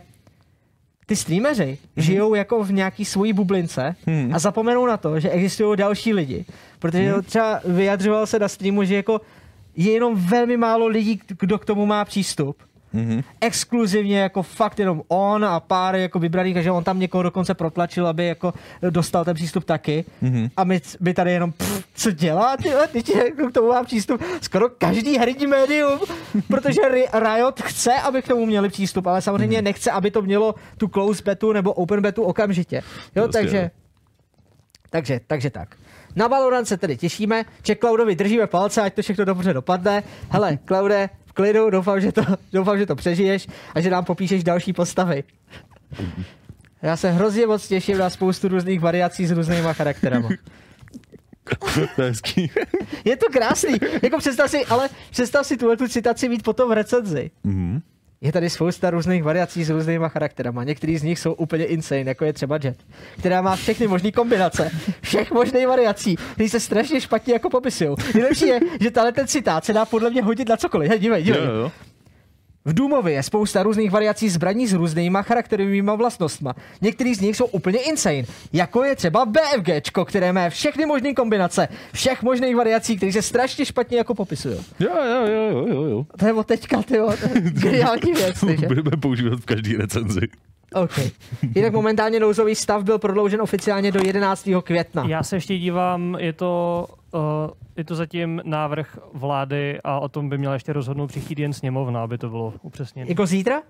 S1: ty streameři mm-hmm. žijou jako v nějaký svojí bublince mm-hmm. a zapomenou na to, že existují další lidi. Protože mm-hmm. třeba vyjadřoval se na streamu, že jako je jenom velmi málo lidí, kdo k tomu má přístup. Mm-hmm. Exkluzivně jako fakt jenom on a pár jako vybraných, takže on tam někoho dokonce protlačil, aby jako dostal ten přístup taky. Mm-hmm. A my, my tady jenom, pff, co dělá, tyhle, teď jako k tomu má přístup skoro každý herní médium, protože Ri- Riot chce, aby k tomu měli přístup, ale samozřejmě mm-hmm. nechce, aby to mělo tu close betu nebo open betu okamžitě. Jo,
S2: Prostě,
S1: takže takže, takže tak. Na Valorant se tedy těšíme, že Cloudovi držíme palce, ať to všechno dobře dopadne. Hele, Klaude, v klidu, doufám, že to, doufám, že to přežiješ a že nám popíšeš další postavy. Já se hrozně moc těším na spoustu různých variací s různýma charakterama.
S2: to je hezký.
S1: Je to krásný. Jako představ si, ale představ si tuhle tu citaci mít potom v recenzi.
S2: Mhm.
S1: Je tady spousta různých variací s různýma charakterama. Některý z nich jsou úplně insane, jako je třeba Jet, která má všechny možné kombinace, všech možných variací, které se strašně špatně jako popisují. Nejlepší je, že tahle ten citát se dá podle mě hodit na cokoliv. Hej, dívej, dívej.
S2: Jo, jo.
S1: V Doomovi je spousta různých variací zbraní s různýma charakterovými vlastnostma. Některý z nich jsou úplně insane, jako je třeba BFG, které má všechny možné kombinace, všech možných variací, které se strašně špatně jako popisují.
S2: Jo, jo, jo, jo, jo, jo.
S1: To je od teďka, ty je geniální věc,
S2: To
S1: že?
S2: budeme používat v každé recenzi.
S1: OK. Jinak momentálně nouzový stav byl prodloužen oficiálně do 11. května.
S3: Já se ještě dívám, je to, je to zatím návrh vlády a o tom by měla ještě rozhodnout příští den sněmovna, aby to bylo upřesněné.
S1: Jako zítra?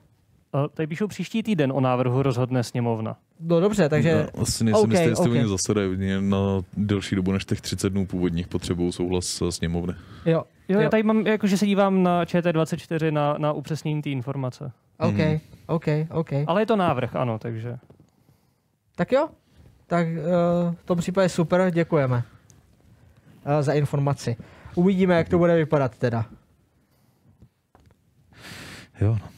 S3: Uh, tady píšou příští týden o návrhu rozhodne sněmovna.
S1: No dobře, takže...
S2: No, asi nejsem
S1: OK,
S2: jistý, jestli
S1: OK.
S2: oni zasedají na delší dobu než těch 30 dnů původních potřebují souhlas eh, sněmovny.
S1: Jo.
S3: Jo, já tady mám, jakože se dívám na ČT24 na, na upřesnění té informace.
S1: OK,
S2: Mhm.
S1: OK, OK.
S3: Ale je to návrh, ano, takže.
S1: Tak jo, tak uh, v tom případě super, děkujeme za informaci. Uvidíme, jak to bude vypadat teda.
S2: Jo, no.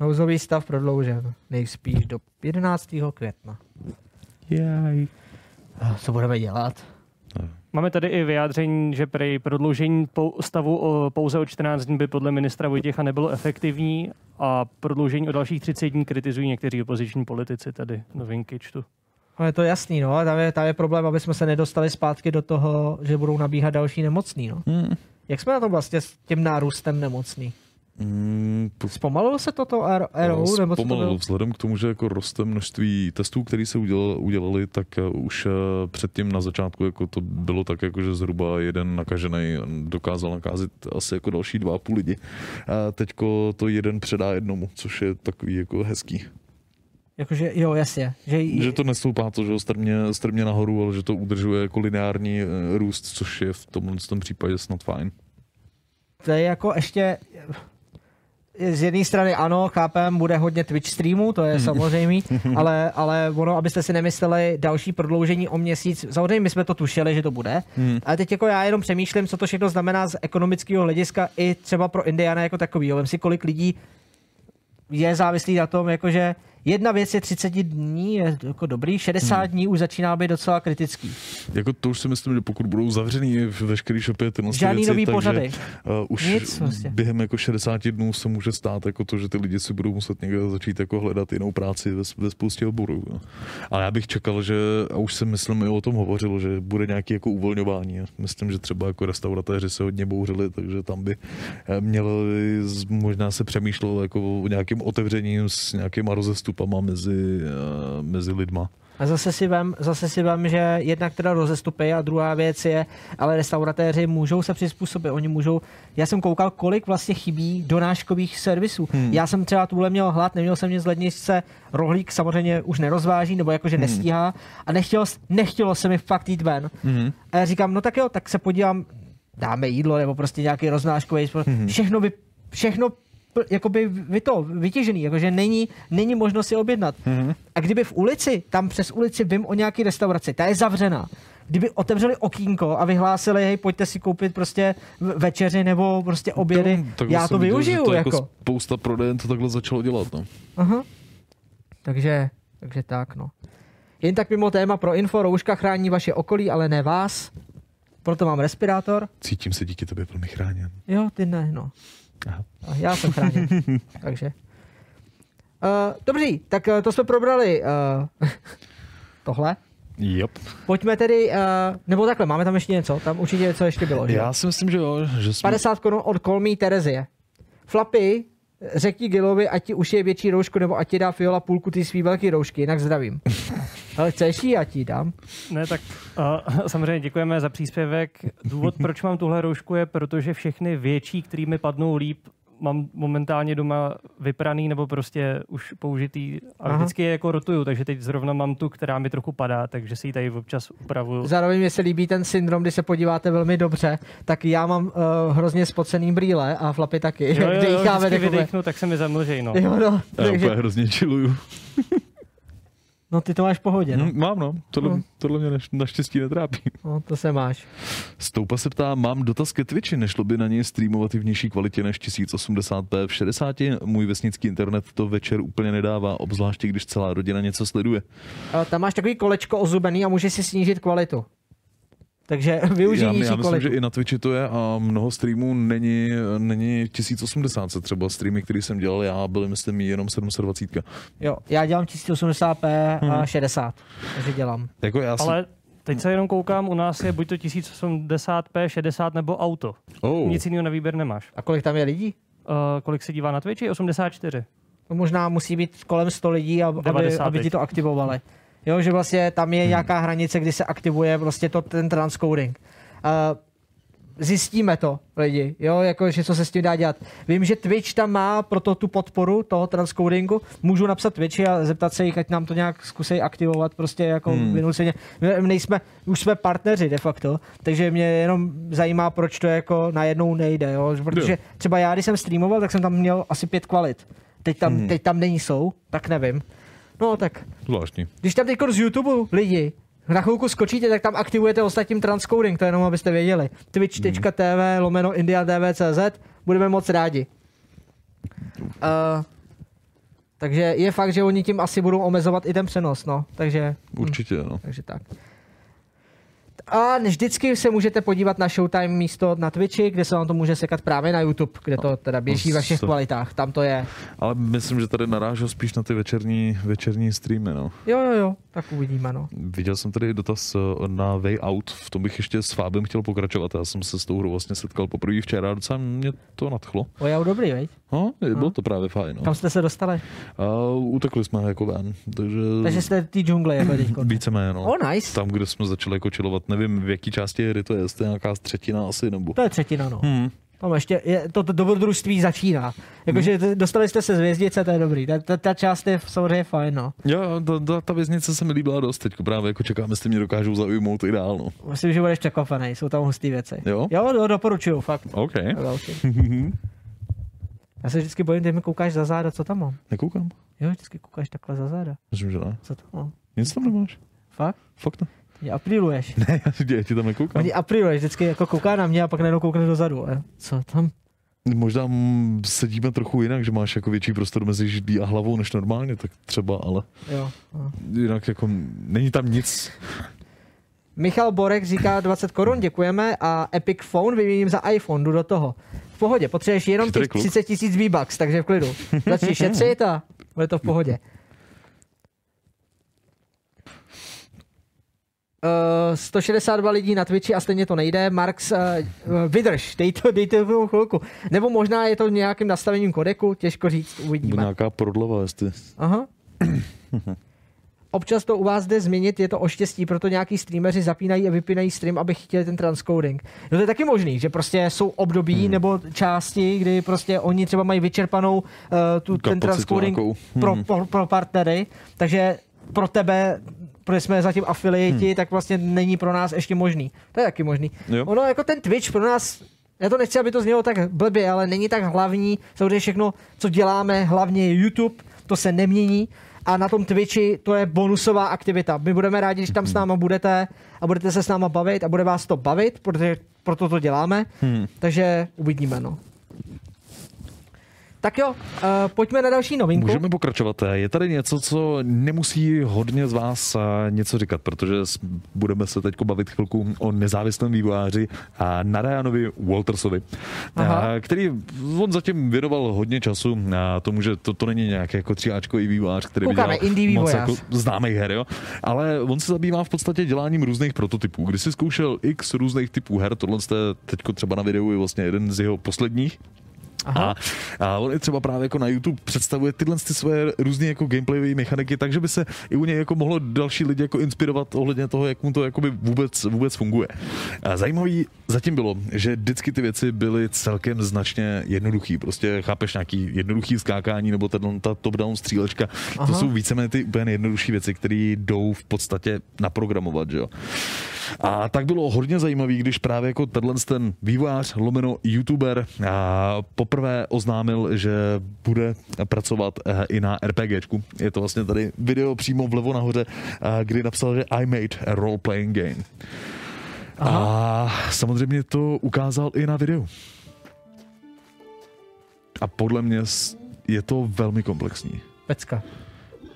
S1: Nouzový stav prodloužen nejspíš do 11. května.
S2: Jaj.
S1: Co budeme dělat?
S3: Máme tady i vyjádření, že prý prodloužení stavu o, pouze o 14 dní by podle ministra Vojtěcha nebylo efektivní a prodloužení o dalších 30 dní kritizují někteří opoziční politici, tady novinky čtu.
S1: No je to jasný, no, a tam je, tam je problém, aby jsme se nedostali zpátky do toho, že budou nabíhat další nemocný, no.
S2: Hmm.
S1: Jak jsme na tom vlastně s tím nárůstem nemocný?
S2: Mm, po-
S1: Zpomalilo se toto R- RO, to
S2: Zpomalilo.
S1: bylo?
S2: Vzhledem k tomu, že jako roste množství testů, které se udělali, udělali tak uh, už uh, předtím na začátku jako to bylo tak, jako, že zhruba jeden nakažený dokázal nakázit asi jako další dva a půl lidi. A teďko to jeden předá jednomu, což je takový jako hezký.
S1: Jakože, jo, jasně. Že,
S2: Že to nestoupá to, že jo, strmě, strmě nahoru, ale že to udržuje jako lineární eh, růst, což je v tomhle tom případě snad fajn.
S1: to je jako ještě... Z jedné strany ano, chápem, bude hodně Twitch streamů, to je samozřejmé, ale, ale ono, abyste si nemysleli další prodloužení o měsíc, samozřejmě my jsme to tušili, že to bude, ale teď jako já jenom přemýšlím, co to všechno znamená z ekonomického hlediska i třeba pro Indiana jako takový. Vem si, kolik lidí je závislý na tom, jakože jedna věc je 30 dní, je jako dobrý, 60 dní už začíná být docela kritický.
S2: Jako to už si myslím, že pokud budou zavřený veškerý shopy tyhle
S1: Žádný
S2: věci,
S1: nový
S2: takže,
S1: pořady.
S2: Uh, už
S1: Nic prostě.
S2: během jako 60 dnů se může stát jako to, že ty lidi si budou muset někde začít jako hledat jinou práci ve, ve spoustě oborů. Jo. Ale já bych čekal, že, a už jsem myslím i o tom hovořil, že bude nějaký jako uvolňování. Myslím, že třeba jako restauratéři se hodně bouřili, takže tam by eh, měli, z- možná se přemýšlelo jako o nějakým otevřením s nějakýma rozestupama mezi, eh, mezi lidma.
S1: A zase si vem, zase si vem, že jednak teda rozestupy a druhá věc je, ale restauratéři můžou se přizpůsobit, oni můžou, já jsem koukal, kolik vlastně chybí donáškových servisů. Hmm. Já jsem třeba tuhle měl hlad, neměl jsem nic z ledničce, rohlík samozřejmě už nerozváží, nebo jakože hmm. nestíhá a nechtělo, nechtělo se mi fakt jít ven. Hmm. A já říkám, no tak jo, tak se podívám, dáme jídlo, nebo prostě nějaký roznáškový, hmm. všechno vy, všechno jakoby vy to vytěžený, jakože není, není možnost si objednat. Mm-hmm. A kdyby v ulici, tam přes ulici vím o nějaký restauraci, ta je zavřená, kdyby otevřeli okýnko a vyhlásili, hej, pojďte si koupit prostě večeři nebo prostě obědy,
S2: Jo, takhle
S1: já to
S2: viděl,
S1: využiju.
S2: To
S1: jako.
S2: jako spousta prodejen to takhle začalo dělat. No.
S1: Aha. Takže, takže tak, no. Jen tak mimo téma pro info, rouška chrání vaše okolí, ale ne vás. Proto mám respirátor.
S2: Cítím se díky tobě velmi chráněn.
S1: Jo, ty ne, no.
S2: Aha.
S1: A Já jsem chráněn. Takže. Uh, dobří, tak uh, to jsme probrali uh, tohle.
S2: Yep.
S1: Pojďme tedy, uh, nebo takhle, máme tam ještě něco, tam určitě něco ještě bylo, že?
S2: Já si myslím, že jo, že jsme...
S1: 50 korun od Me Terezie. Flapy, řekni Gilovi, ať ti ušije větší roušku, nebo ať ti dá Fiola půlku ty svý velký roušky, jinak zdravím. Ale chceš ji, já ti ji dám.
S3: Ne, tak uh, samozřejmě děkujeme za příspěvek. Důvod, proč mám tuhle roušku, je, protože všechny větší, který mi padnou líp, mám momentálně doma vypraný nebo prostě už použitý a
S1: Aha.
S3: vždycky je jako rotuju, takže teď zrovna mám tu, která mi trochu padá, takže si ji tady občas upravuju.
S1: Zároveň mě se líbí ten syndrom, kdy se podíváte velmi dobře, tak já mám uh, hrozně spocený brýle a flapy taky.
S3: Jo, jo, jo, vždycky
S1: takové.
S3: vydechnu, tak se mi zamlžej, no.
S1: Jo, no,
S2: Já
S1: takže,
S2: úplně hrozně čiluju.
S1: No ty to máš v pohodě, no.
S2: Hm, mám no, tohle,
S1: No.
S2: tohle mě naš, naštěstí netrápí.
S1: no to se máš.
S2: Stoupa se ptá, mám dotaz ke Twitchi, nešlo by na něj streamovat i v nižší kvalitě než 1080p v 60? Můj vesnický internet to večer úplně nedává, obzvláště když celá rodina něco sleduje.
S1: Uh, tam máš takový kolečko ozubený a můžeš si snížit kvalitu. Takže využij
S2: Já, já myslím,
S1: kvalitu.
S2: že i na Twitchi to je a mnoho streamů není, není 1080, třeba streamy, které jsem dělal já, byly myslím jenom 720.
S1: Jo, já dělám 1080p
S2: Mhm.
S1: a 60, takže dělám.
S2: Jako já si...
S3: Ale teď se jenom koukám, u nás je buď to 1080p, 60 nebo auto.
S2: oh.
S3: Nic jiného na výběr nemáš.
S1: A kolik tam je lidí?
S3: Uh, kolik se dívá na Twitchi? 84.
S1: To možná musí být kolem 100 lidí, ab- aby,
S3: 90
S1: aby ti to aktivovali. Jo, že vlastně tam
S2: Hmm.
S1: je nějaká hranice, kdy se aktivuje vlastně to, ten transcoding. Uh, zjistíme to, lidi, jo, jako, že co se s tím dá dělat. Vím, že Twitch tam má proto tu podporu toho transcodingu. Můžu napsat Twitchi a zeptat se jich, ať nám to nějak zkusí aktivovat, prostě jako hmm. vynuceně. My nejsme, už jsme partneři de facto, takže mě jenom zajímá, proč to jako najednou nejde, jo, protože třeba já, když jsem streamoval, tak jsem tam měl asi pět kvalit. Teď tam, hmm. teď tam nejsou, tak nevím. No tak,
S2: Zvláštní.
S1: když tam teď z YouTube lidi na chvilku skočíte, tak tam aktivujete ostatním transcoding, to jenom abyste věděli. Twitch.tv lomeno indiatv.cz, budeme moc rádi. Uh, takže je fakt, že oni tím asi budou omezovat i ten přenos, no. Takže,
S2: Určitě, no.
S1: takže tak. A vždycky se můžete podívat na Showtime místo na Twitchi, kde se vám to může sekat právě na YouTube, kde to teda běží ve všech kvalitách. Tam to je.
S2: Ale myslím, že tady narážel spíš na ty večerní, večerní streamy, no.
S1: Jo, jo, jo, tak uvidíme, no.
S2: Viděl jsem tady dotaz eh, na Way Out, v tom bych ještě s Fábem chtěl pokračovat. Já jsem se s tou hrou vlastně setkal poprvé včera a docela mě to nadchlo.
S1: O, já dobrý, veď?
S2: No, bylo to právě fajn. No.
S1: Kam jste se dostali?
S2: A utekli jsme jako ven, takže,
S1: Takže jste v té džungli jako teď.
S2: víceméně, no.
S1: O, nice.
S2: Tam, kde jsme začali jako chillovat, nevím v jaký části hry to je, jestli nějaká třetina asi, nebo...
S1: To je třetina, no.
S2: Hmm.
S1: Tam ještě je, to, to dobrodružství začíná. Jakože
S2: Hmm.
S1: dostali jste se z věznice, to je dobrý. Ta, ta, ta část je samozřejmě fajn, no.
S2: Jo, ta, ta, ta věznice se mi líbila dost teď, právě jako čekám, jestli mě dokážou zaujmout i dál, no.
S1: Myslím, že budeš překvapený, jsou tam hustý věci.
S2: Jo?
S1: Jo, jo doporučuju, fakt.
S2: OK.
S1: Já se vždycky bojím, když mi koukáš za záda, co tam mám.
S2: nekoukám.
S1: Jo, vždycky koukáš takhle za záda.
S2: Myslím, že ne.
S1: Co tam mám?
S2: Nic tam nemáš.
S1: Fakt?
S2: Fakt ne.
S1: Mě apriluješ.
S2: Ne, já, já ti tam nekoukám.
S1: Mě apriluješ, vždycky jako kouká na mě a pak najednou koukne dozadu. A co tam?
S2: Možná sedíme trochu jinak, že máš jako větší prostor mezi židlí a hlavou než normálně, tak třeba, ale
S1: Jo. no.
S2: jinak jako není tam nic.
S1: Michal Borek říká 20 korun, děkujeme a Epic Phone vyměním za iPhone, jdu do toho. V pohodě, potřebuješ jenom těch
S2: kluk.
S1: 30 tisíc V-Bucks, takže v klidu. Začni šetřit a bude to v pohodě. Uh, 162 lidí na Twitchi a stejně to nejde. Marx, uh, vydrž, dej to, dejte to chvilku. Nebo možná je to nějakým nastavením kodeku, těžko říct, uvidíme.
S2: nějaká prodleva, jestli...
S1: Aha. Občas to u vás jde změnit, je to o štěstí, proto nějaký streameři zapínají a vypínají stream, aby chytili ten transcoding. No to je taky možný, že prostě jsou období hmm. nebo části, kdy prostě oni třeba mají vyčerpanou uh, tu, ten transcoding
S2: nějakou.
S1: pro,
S2: Hmm.
S1: pro, pro partnery, takže pro tebe, protože jsme zatím afiliati, hmm. tak vlastně není pro nás ještě možný. To je taky možný.
S2: Jo.
S1: Ono jako ten Twitch pro nás já to nechci, aby to znělo tak blbě, ale není tak hlavní. Samozřejmě všechno, co děláme, hlavně YouTube, to se nemění. A na tom Twitchi to je bonusová aktivita. My budeme rádi, když tam s náma budete a budete se s náma bavit a bude vás to bavit, protože proto to děláme.
S2: Hmm.
S1: Takže uvidíme, no. Tak jo, uh, pojďme na další novinku.
S2: Můžeme pokračovat. Je tady něco, co nemusí hodně z vás eh, něco říkat, protože budeme se teď bavit chvilku o nezávislém vývojáři a Narayanovi Waltersovi,
S1: Aha.
S2: eh, který on zatím věnoval hodně času a tomu, že to, to není nějaký jako tříáčkový vývojář, který by dělal moc jako známých her, jo? ale on se zabývá v podstatě děláním různých prototypů. Když si zkoušel x různých typů her, tohle jste teď třeba na videu je vlastně jeden z jeho posledních, A, a on i třeba právě jako na YouTube představuje tyhle ty své různé jako gameplayové mechaniky, takže by se i u něj jako mohlo další lidi jako inspirovat ohledně toho, jak mu to jakoby vůbec, vůbec funguje. A zajímavý zatím bylo, že vždycky ty věci byly celkem značně jednoduchý. Prostě chápeš nějaký jednoduchý skákání nebo ten, ta top-down střílečka. Aha. To jsou víceméně ty úplně nejjednodušší věci, které jdou v podstatě naprogramovat, že jo. A tak bylo hodně zajímavý, když právě jako tenhle ten vývojář, lomeno youtuber, a poprvé oznámil, že bude pracovat eh, i na RPGčku. Je to vlastně tady video přímo vlevo nahoře, eh, kdy napsal, že I made a role-playing game. Aha. A samozřejmě to ukázal i na videu. A podle mě je to velmi komplexní.
S1: Pecka.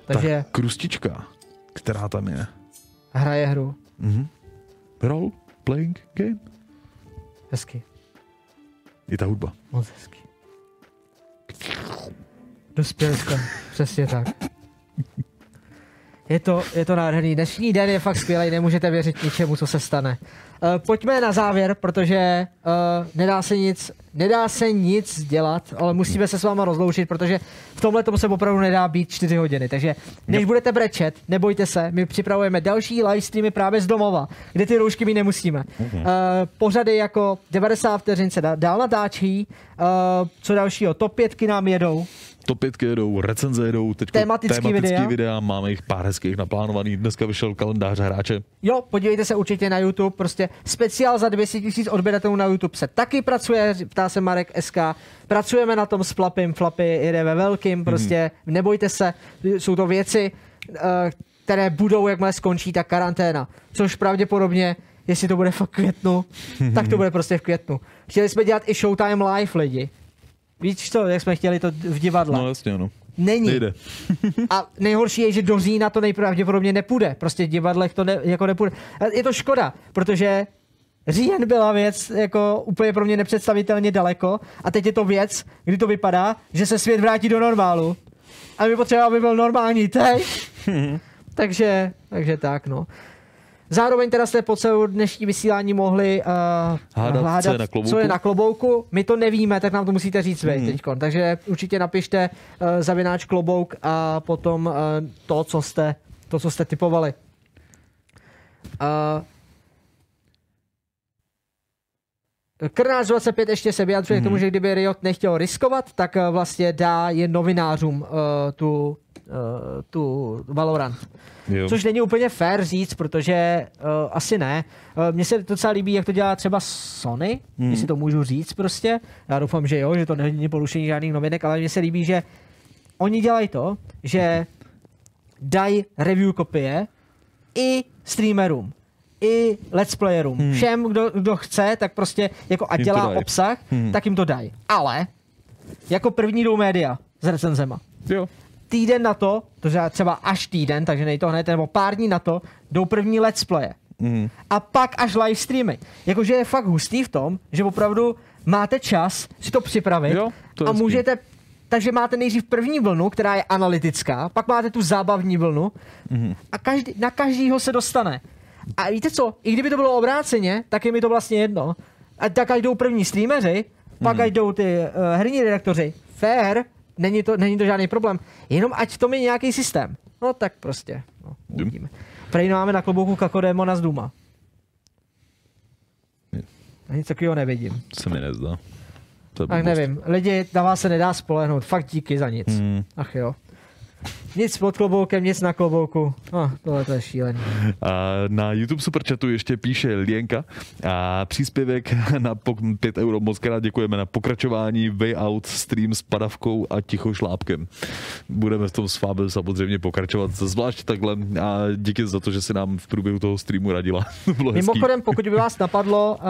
S1: Takže...
S2: Ta krustička, která tam je.
S1: Hraje hru.
S2: Mhm. Role playing game.
S1: Hezky.
S2: I ta hudba.
S1: Moc hezky. Dospělka, přesně tak. Je to, je to nádherný. Dnešní den je fakt skvělý, nemůžete věřit ničemu, co se stane. Uh, pojďme na závěr, protože uh, nedá se nic, nedá se nic dělat, ale musíme se s váma rozloučit, protože v tomhle tomu se opravdu nedá být 4 hodiny. Takže než yep. budete brečet, nebojte se, my připravujeme další live streamy právě z domova, kde ty roušky my nemusíme. Uh, pořady jako 90 vteřin se dál natáčí, uh, co dalšího, top 5 nám jedou,
S2: top 5 jedou, recenze jedou, teď
S1: tematický, tematický videa.
S2: videa. máme jich pár hezkých naplánovaných, dneska vyšel kalendář hráče.
S1: Jo, podívejte se určitě na YouTube, prostě speciál za 200 tisíc odběratelů na YouTube se taky pracuje, ptá se Marek SK, pracujeme na tom s Flapim, Flapy jede ve velkým, prostě hmm. nebojte se, jsou to věci, eh, které budou, jakmile skončí ta karanténa, což pravděpodobně jestli to bude fakt květnu, tak to bude prostě v květnu. Chtěli jsme dělat i Showtime Live lidi. Víš co, jak jsme chtěli to v divadle.
S2: No jasně, no.
S1: Není.
S2: Nejde.
S1: a nejhorší je, že do října to nejpravděpodobně nepůjde. Prostě v divadlech to ne, jako nepůjde. Je to škoda, protože říjen byla věc jako úplně pro mě nepředstavitelně daleko a teď je to věc, kdy to vypadá, že se svět vrátí do normálu. A my potřebujeme, aby byl normální teď. takže, takže tak, no. Zároveň teda jste po celou dnešní vysílání mohli uh,
S2: Hádat, hládat, co je, na
S1: co je na klobouku. My to nevíme, tak nám to musíte říct vy mm. teďkon. Takže určitě napište uh, zavináč klobouk a potom uh, to, co jste, to, co jste typovali. Uh, Krnář 25 ještě se vyjadřuje mm. k tomu, mhm. že kdyby Riot nechtěl riskovat, tak vlastně dá jen novinářům uh, tu uh, tu Valorant. Jo. Což není úplně fair říct, protože uh, asi ne. Uh, Mně se docela líbí, jak to dělá třeba Sony, hmm. jestli to můžu říct prostě. Já doufám, že jo, že to není porušení žádných novinek, ale mně se líbí, že oni dělají to, že dají review kopie i streamerům i let's playerům. Hmm. Všem, kdo, kdo chce, tak prostě jako a dělá obsah, hmm. tak jim to dají. Ale jako první jdou média s recenzema.
S2: Jo
S1: týden na to, to třeba až týden, takže nej to hned, nebo pár dní na to, jdou první let's playe. Mm. A pak až live streamy. Jakože je fakt hustý v tom, že opravdu máte čas si to připravit
S2: jo, to
S1: a můžete takže máte nejdřív první vlnu, která je analytická, pak máte tu zábavní vlnu mm. a každý, na každýho se dostane. A víte co, i kdyby to bylo obráceně, tak je mi to vlastně jedno. A tak ať jdou první streameři, pak mm. ať jdou ty uh, herní redaktoři. Fair, není to, není to žádný problém. Jenom ať to je nějaký systém. No tak prostě. No, uvidíme. Prej máme na klobouku Kakodémona z Duma. Nic takového nevidím.
S2: Se mi nezdá.
S1: Tak nevím. Lidi, na vás se nedá spolehnout. Fakt díky za nic. Hmm. Ach jo. Nic pod kloboukem, nic na klobouku. Oh, tohle to je šílený.
S2: A na YouTube Superchatu ještě píše Lienka a příspěvek na 5 euro. Moc krát děkujeme na pokračování Way Out stream s padavkou a ticho šlápkem. Budeme v tom s Fabem samozřejmě pokračovat, zvlášť takhle a díky za to, že si nám v průběhu toho streamu radila.
S1: Bylo Mimochodem, pokud by vás napadlo, uh,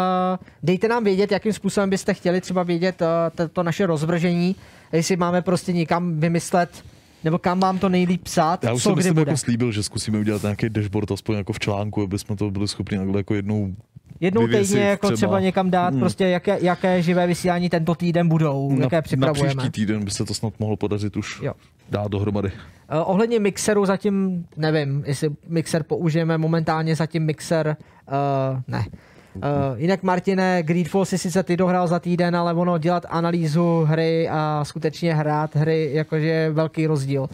S1: dejte nám vědět, jakým způsobem byste chtěli třeba vědět to, to naše rozvržení, jestli máme prostě někam vymyslet nebo kam mám to nejlíp psát,
S2: Já už co jsem jako slíbil, že zkusíme udělat nějaký dashboard, aspoň jako v článku, aby jsme to byli schopni jako jednou
S1: Jednou týdně jako třeba. třeba někam dát, hmm. prostě jaké, jaké živé vysílání tento týden budou, na, jaké připravujeme.
S2: Na příští týden by se to snad mohlo podařit už jo. dát dohromady.
S1: Uh, ohledně mixeru zatím nevím, jestli mixer použijeme, momentálně zatím mixer uh, ne. Uh, jinak Martine, Greedfall si sice ty dohrál za týden, ale ono dělat analýzu hry a skutečně hrát hry, jakože je velký rozdíl. Uh,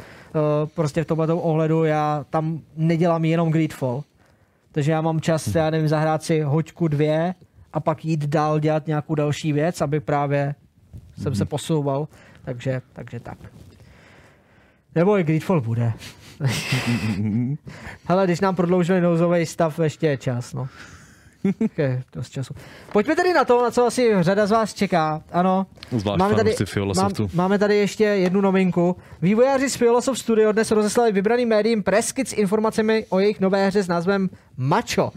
S1: prostě v tomhle ohledu já tam nedělám jenom Greedfall. Takže já mám čas, já nevím, zahrát si hoďku dvě a pak jít dál dělat nějakou další věc, aby právě jsem se posouval. Takže, takže tak. Nebo i Greedfall bude. Hele, když nám prodloužili nouzový stav, ještě je čas, no. Je dost času. Pojďme tedy na to, na co asi řada z vás čeká. Ano,
S2: Zvlášť
S1: máme tady,
S2: Fiolosoftu.
S1: máme tady ještě jednu novinku. Vývojáři z Fiolosoft Studio dnes rozeslali vybraným médiím press kit s informacemi o jejich nové hře s názvem Macho. Uh,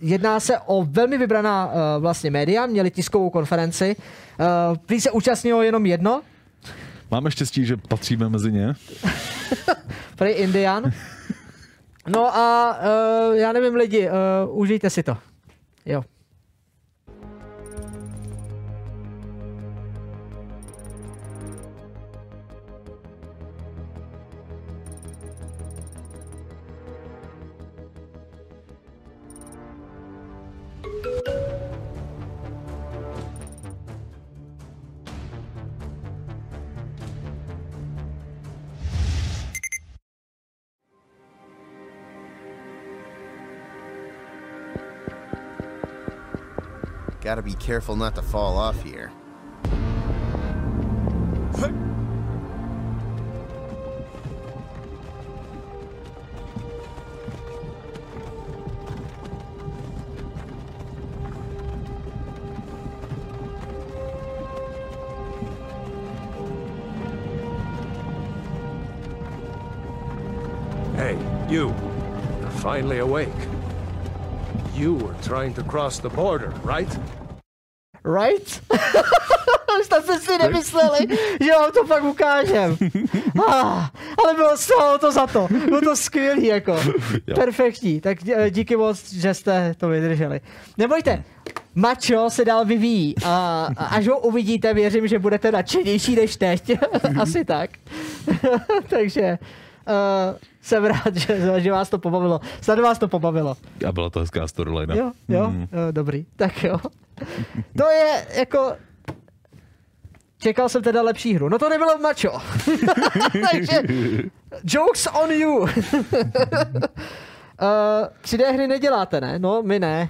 S1: jedná se o velmi vybraná uh, vlastně média, měli tiskovou konferenci. Uh, prý se účastnilo jenom jedno,
S2: Máme štěstí, že patříme mezi ně.
S1: Prý Indian. No a uh, já nevím lidi, uh, užijte si to. Jo.
S6: Gotta be careful not to fall off here.
S7: Hey, you. You're finally awake. You were trying to cross the border, right?
S1: Right? Už jste si nemysleli, že vám to fakt ukážem. Ah, ale bylo toho to za to. Bylo to skvělý, jako.
S2: Jo.
S1: Perfektní. Tak dí- díky moc, že jste to vydrželi. Nebojte, Macho se dál vyvíjí a a až ho uvidíte, věřím, že budete nadšenější než teď. Asi tak. Takže uh, jsem rád, že, že vás to pobavilo. Snad vás to pobavilo.
S2: A byla to hezká storyline.
S1: Jo, jo,
S2: Mhm.
S1: jo, dobrý. Tak jo. To je jako... Čekal jsem teda lepší hru. No to nebylo macho. Takže jokes on you. uh, 3D hry neděláte, ne? No, my ne.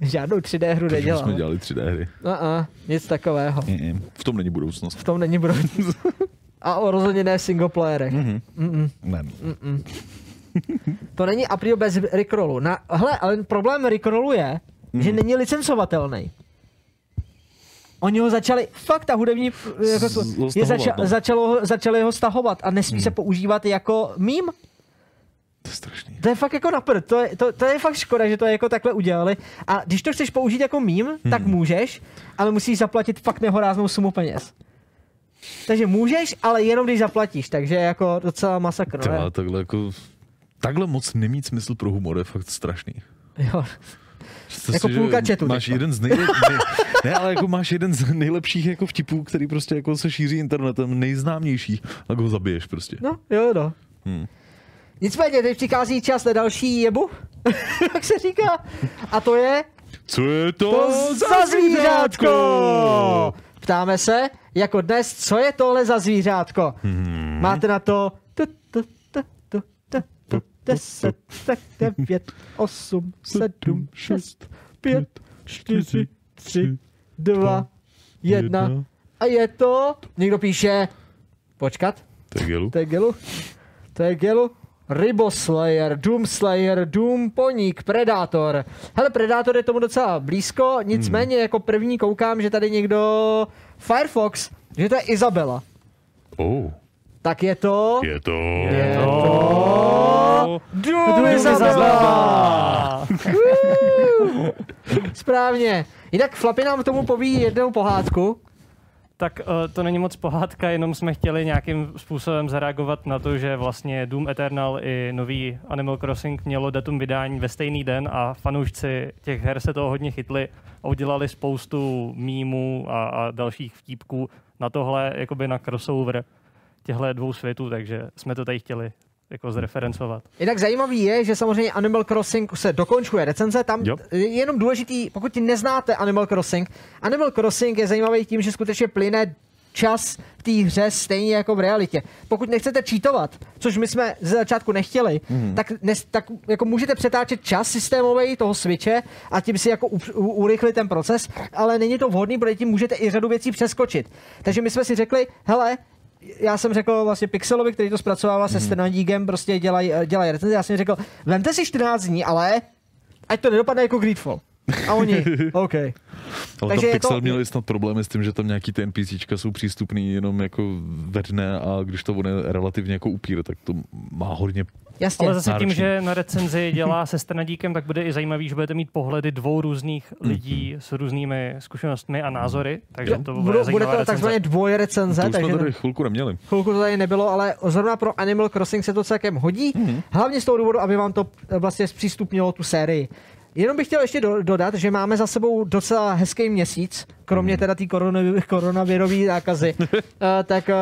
S1: Žádnou 3D hru
S2: Takže jsme
S1: neděláme.
S2: dělali 3D hry.
S1: Uh-uh, nic takového.
S2: Mm-mm. V tom není budoucnost.
S1: V tom není budoucnost. A o rozhodně ne single playerech.
S2: Ne.
S1: To není April bez Rickrollu. Na, hele, ale problém Rickrollu je,
S2: Mhm.
S1: že není licencovatelný. Oni ho začali, fakt ta hudební, jako, to-
S2: Z-
S1: je zača,
S2: no.
S1: začalo, ho- začali ho stahovat a nesmí se používat jako mím.
S2: To je strašný.
S1: To je fakt jako napr. To je, to, to je fakt škoda, že to jako takhle udělali. A když to chceš použít jako mím, tak můžeš, ale musíš zaplatit fakt nehoráznou sumu peněz. Takže můžeš, ale jenom když zaplatíš, takže jako docela masakr.
S2: Takhle jako... Takhle moc nemít smysl pro humor je fakt strašný.
S1: Jo.
S2: Představ
S1: Jako
S2: si,
S1: půlka chatu
S2: Máš
S1: teďka.
S2: jeden z nejlepších, ne, ne, ale jako máš jeden z nejlepších jako vtipů, který prostě jako se šíří internetem, nejznámější, tak ho zabiješ prostě.
S1: No, jo, no.
S2: Hmm.
S1: Nicméně, teď přichází čas na další jebu, jak se říká. A to je
S2: Co je to,
S1: to za zvířátko! Ptáme se, jako dnes, co je tohle za zvířátko?
S2: Hmm.
S1: Máte na to tu, tu, tu, tu, tu, tu, deset, tak devět, osm, sedm, šest, pět, čtyři, tři, dva, jedna. A je to, někdo píše, počkat,
S2: To je gelu.
S1: to je Gelu. To je Gelu. Riboslayer, Doomslayer, Doom Poník, Predátor. Hele, Predátor je tomu docela blízko, nicméně jako první koukám, že tady někdo Firefox, že to je Izabela.
S2: Oh,
S1: Tak je to...
S2: je to...
S1: Je to... Doom Izabela! Woo! Správně. Jinak Flapy nám k tomu poví jednou pohádku.
S3: Tak uh, to není moc pohádka, jenom jsme chtěli nějakým způsobem zareagovat na to, že vlastně Doom Eternal i nový Animal Crossing mělo datum vydání ve stejný den a fanoušci těch her se toho hodně chytli a udělali spoustu mýmů a, a dalších vtípků na tohle, jakoby na crossover těchto dvou světů, takže jsme to tady chtěli jako zreferencovat.
S1: Jinak zajímavý je, že samozřejmě Animal Crossing se dokončuje recenze. Tam
S2: Jo.
S1: je jenom důležitý, pokud neznáte Animal Crossing, Animal Crossing je zajímavý tím, že skutečně plyne čas v té hře stejně jako v realitě. Pokud nechcete čítovat, což my jsme ze začátku nechtěli, mm. tak, nes, tak jako můžete přetáčet čas systémový toho switche a tím si jako u, u, urychlit ten proces, ale není to vhodný, protože tím můžete i řadu věcí přeskočit. Takže my jsme si řekli, hele, já jsem řekl vlastně Pixelovi, který to zpracovával se Stenadígem, prostě dělají dělaj recenze, já jsem řekl, vemte si 14 dní, ale ať to nedopadne jako Greedfall. A oni, OK.
S2: Ale
S1: Takže
S2: tam
S1: je to-
S2: Pixel měli snad problémy s tím, že tam nějaký ty NPCčka jsou přístupný jenom jako ve dne a když to bude relativně jako upír, tak to má hodně
S1: Jasně.
S3: Ale zase tím, že na recenzi dělá se Stenadíkem, tak bude i zajímavý, že budete mít pohledy dvou různých lidí s různými zkušenostmi a názory, takže to bude
S1: bude
S3: zajímavá
S1: to
S3: recenze.
S1: takzvaně dvoje recenze,
S2: To už jsme
S1: takže
S2: tady chvilku neměli.
S1: chvilku to tady nebylo, ale zrovna pro Animal Crossing se to celkem hodí. Mm-hmm. Hlavně z toho důvodu, aby vám to eh, vlastně zpřístupnilo tu sérii. Jenom bych chtěl ještě do, dodat, že máme za sebou docela hezký měsíc, kromě teda té koronavi- koronavirové nákazy, uh, tak uh,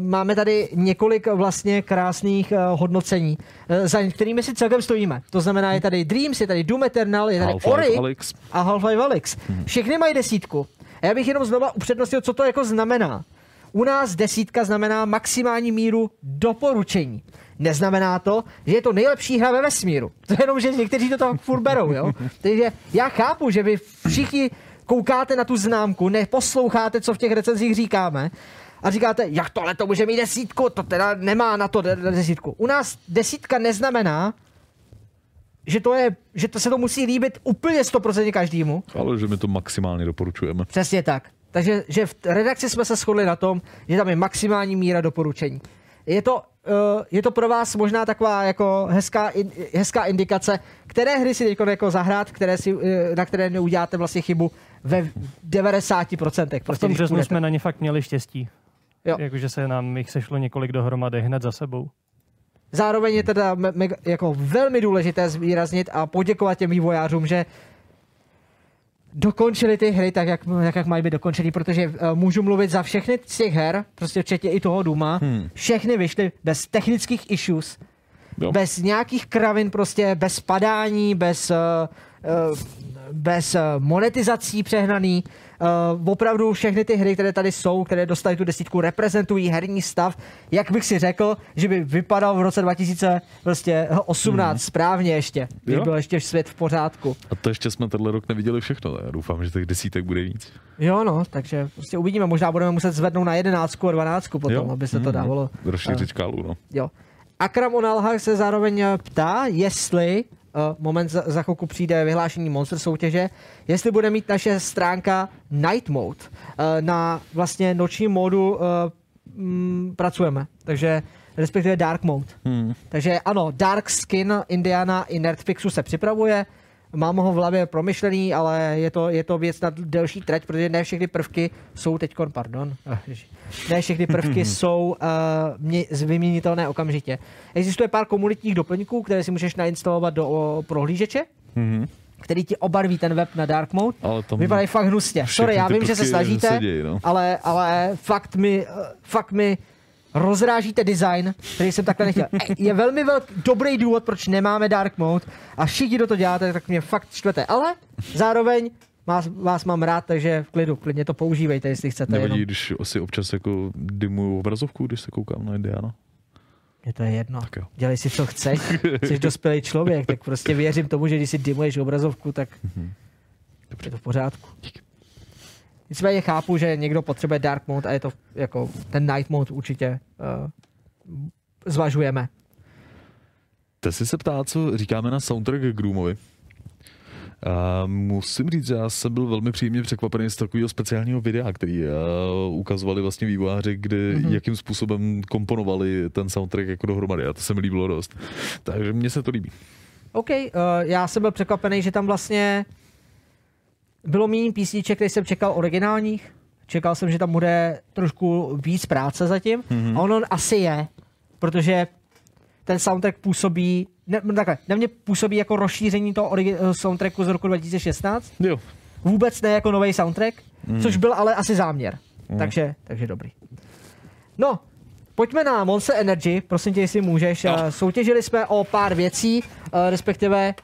S1: máme tady několik vlastně krásných uh, hodnocení, uh, za kterými si celkem stojíme. To znamená, je tady Dreams, je tady Doom Eternal, je tady
S2: Half-Life
S1: Ori
S2: Alyx.
S1: a Half-Life Alyx. Všechny mají desítku. A já bych jenom znova upřednostnil, co to jako znamená. U nás desítka znamená maximální míru doporučení. Neznamená to, že je to nejlepší hra ve vesmíru. To je jenom, že někteří to tam furt berou, jo. Takže já chápu, že vy všichni koukáte na tu známku, neposloucháte, co v těch recenzích říkáme, a říkáte, jak tohle to může mít desítku, to teda nemá na to de- de- desítku. U nás desítka neznamená, že to je, že to se to musí líbit úplně 100% každému.
S2: Ale že my to maximálně doporučujeme.
S1: Přesně tak. Takže že v redakci jsme se shodli na tom, že tam je maximální míra doporučení. Je to, uh, je to pro vás možná taková jako hezká, in, hezká indikace, které hry si teď jako zahrát, které si, uh, na které neuděláte vlastně chybu ve 90%.
S3: A v
S1: Prostě,
S3: tom březnu jsme na ně fakt měli štěstí.
S1: Jo.
S3: Jakože se nám jich sešlo několik dohromady hned za sebou.
S1: Zároveň je teda me, me, jako velmi důležité zvýraznit a poděkovat těm vývojářům, že dokončili ty hry tak, jak, jak, jak mají být dokončený, protože uh, můžu mluvit za všechny z těch her, prostě včetně i toho Duma, hmm. všechny vyšly bez technických issues,
S2: Jo.
S1: bez nějakých kravin, prostě bez padání, bez, uh, uh, bez uh, monetizací přehnaný. Uh, opravdu všechny ty hry, které tady jsou, které dostali tu desítku, reprezentují herní stav, jak bych si řekl, že by vypadal v roce 2018 hmm. správně ještě,
S2: Jo.
S1: byl ještě svět v pořádku.
S2: A to ještě jsme tenhle rok neviděli všechno. Já doufám, že těch desítek bude víc.
S1: Jo, no, takže prostě uvidíme, možná budeme muset zvednout na jedenáctku a dvanáctku potom,
S2: Jo.
S1: aby se to
S2: Mhm.
S1: dávalo.
S2: Rozšířit škálu, no.
S1: Jo. Akram Onalha se zároveň eh, ptá, jestli moment za, za chvilku přijde vyhlášení Monster soutěže, jestli bude mít naše stránka Night Mode. Uh, na vlastně noční módu uh, mm, pracujeme, takže respektive Dark Mode.
S2: Hmm.
S1: Takže ano, Dark Skin Indiana i Nerdfixu se připravuje, mám ho v hlavě promyšlený, ale je to, je to věc na delší trať, protože ne všechny prvky jsou teď, pardon, eh, ne všechny prvky jsou uh, mě, vyměnitelné okamžitě. Existuje pár komunitních doplňků, které si můžeš nainstalovat do o, prohlížeče,
S2: Mhm.
S1: který ti obarví ten web na dark mode.
S2: Ale tam
S1: Vypadají fakt hnusně. Sorry, já vím, že se snažíte,
S2: se dějí, no.
S1: ale, ale fakt mi, eh, fakt mi rozrážíte design, který jsem takhle nechtěl. Je velmi velký, dobrý důvod, proč nemáme dark mode a všichni, kdo to děláte, tak mě fakt čtvete. Ale zároveň vás, vás mám rád, takže v klidu, klidně to používejte, jestli chcete.
S2: Nevadí,
S1: Jenom.
S2: když asi občas jako dimuju obrazovku, když se koukám na Indiana.
S1: Mně to je jedno.
S2: Tak jo.
S1: Dělej si, co chceš. Jsi dospělý člověk, tak prostě věřím tomu, že když si dimuješ obrazovku, tak je to v pořádku. Nicméně chápu, že někdo potřebuje dark mode a je to jako ten night mode určitě uh, zvažujeme.
S2: Tesy se ptá, co říkáme na soundtrack k Groomovi. A musím říct, že já jsem byl velmi příjemně překvapený z takového speciálního videa, který uh, ukazovali vlastně vývojáři, kdy, mm-hmm. jakým způsobem komponovali ten soundtrack jako dohromady a to se mi líbilo dost. Takže mně se to líbí.
S1: OK, uh, já jsem byl překvapený, že tam vlastně bylo méně písniček, které jsem čekal originálních. Čekal jsem, že tam bude trošku víc práce zatím. Mm-hmm. A ono asi je, protože ten soundtrack působí, ne, takhle, na mě působí jako rozšíření toho origi- eh, soundtracku z roku 2016.
S2: Jo.
S1: Vůbec ne jako nový soundtrack, mm. což byl ale asi záměr. Mm. Takže, takže dobrý. No, pojďme na Monster Energy, prosím tě, jestli můžeš.
S2: No.
S1: Uh, soutěžili jsme o pár věcí, uh, respektive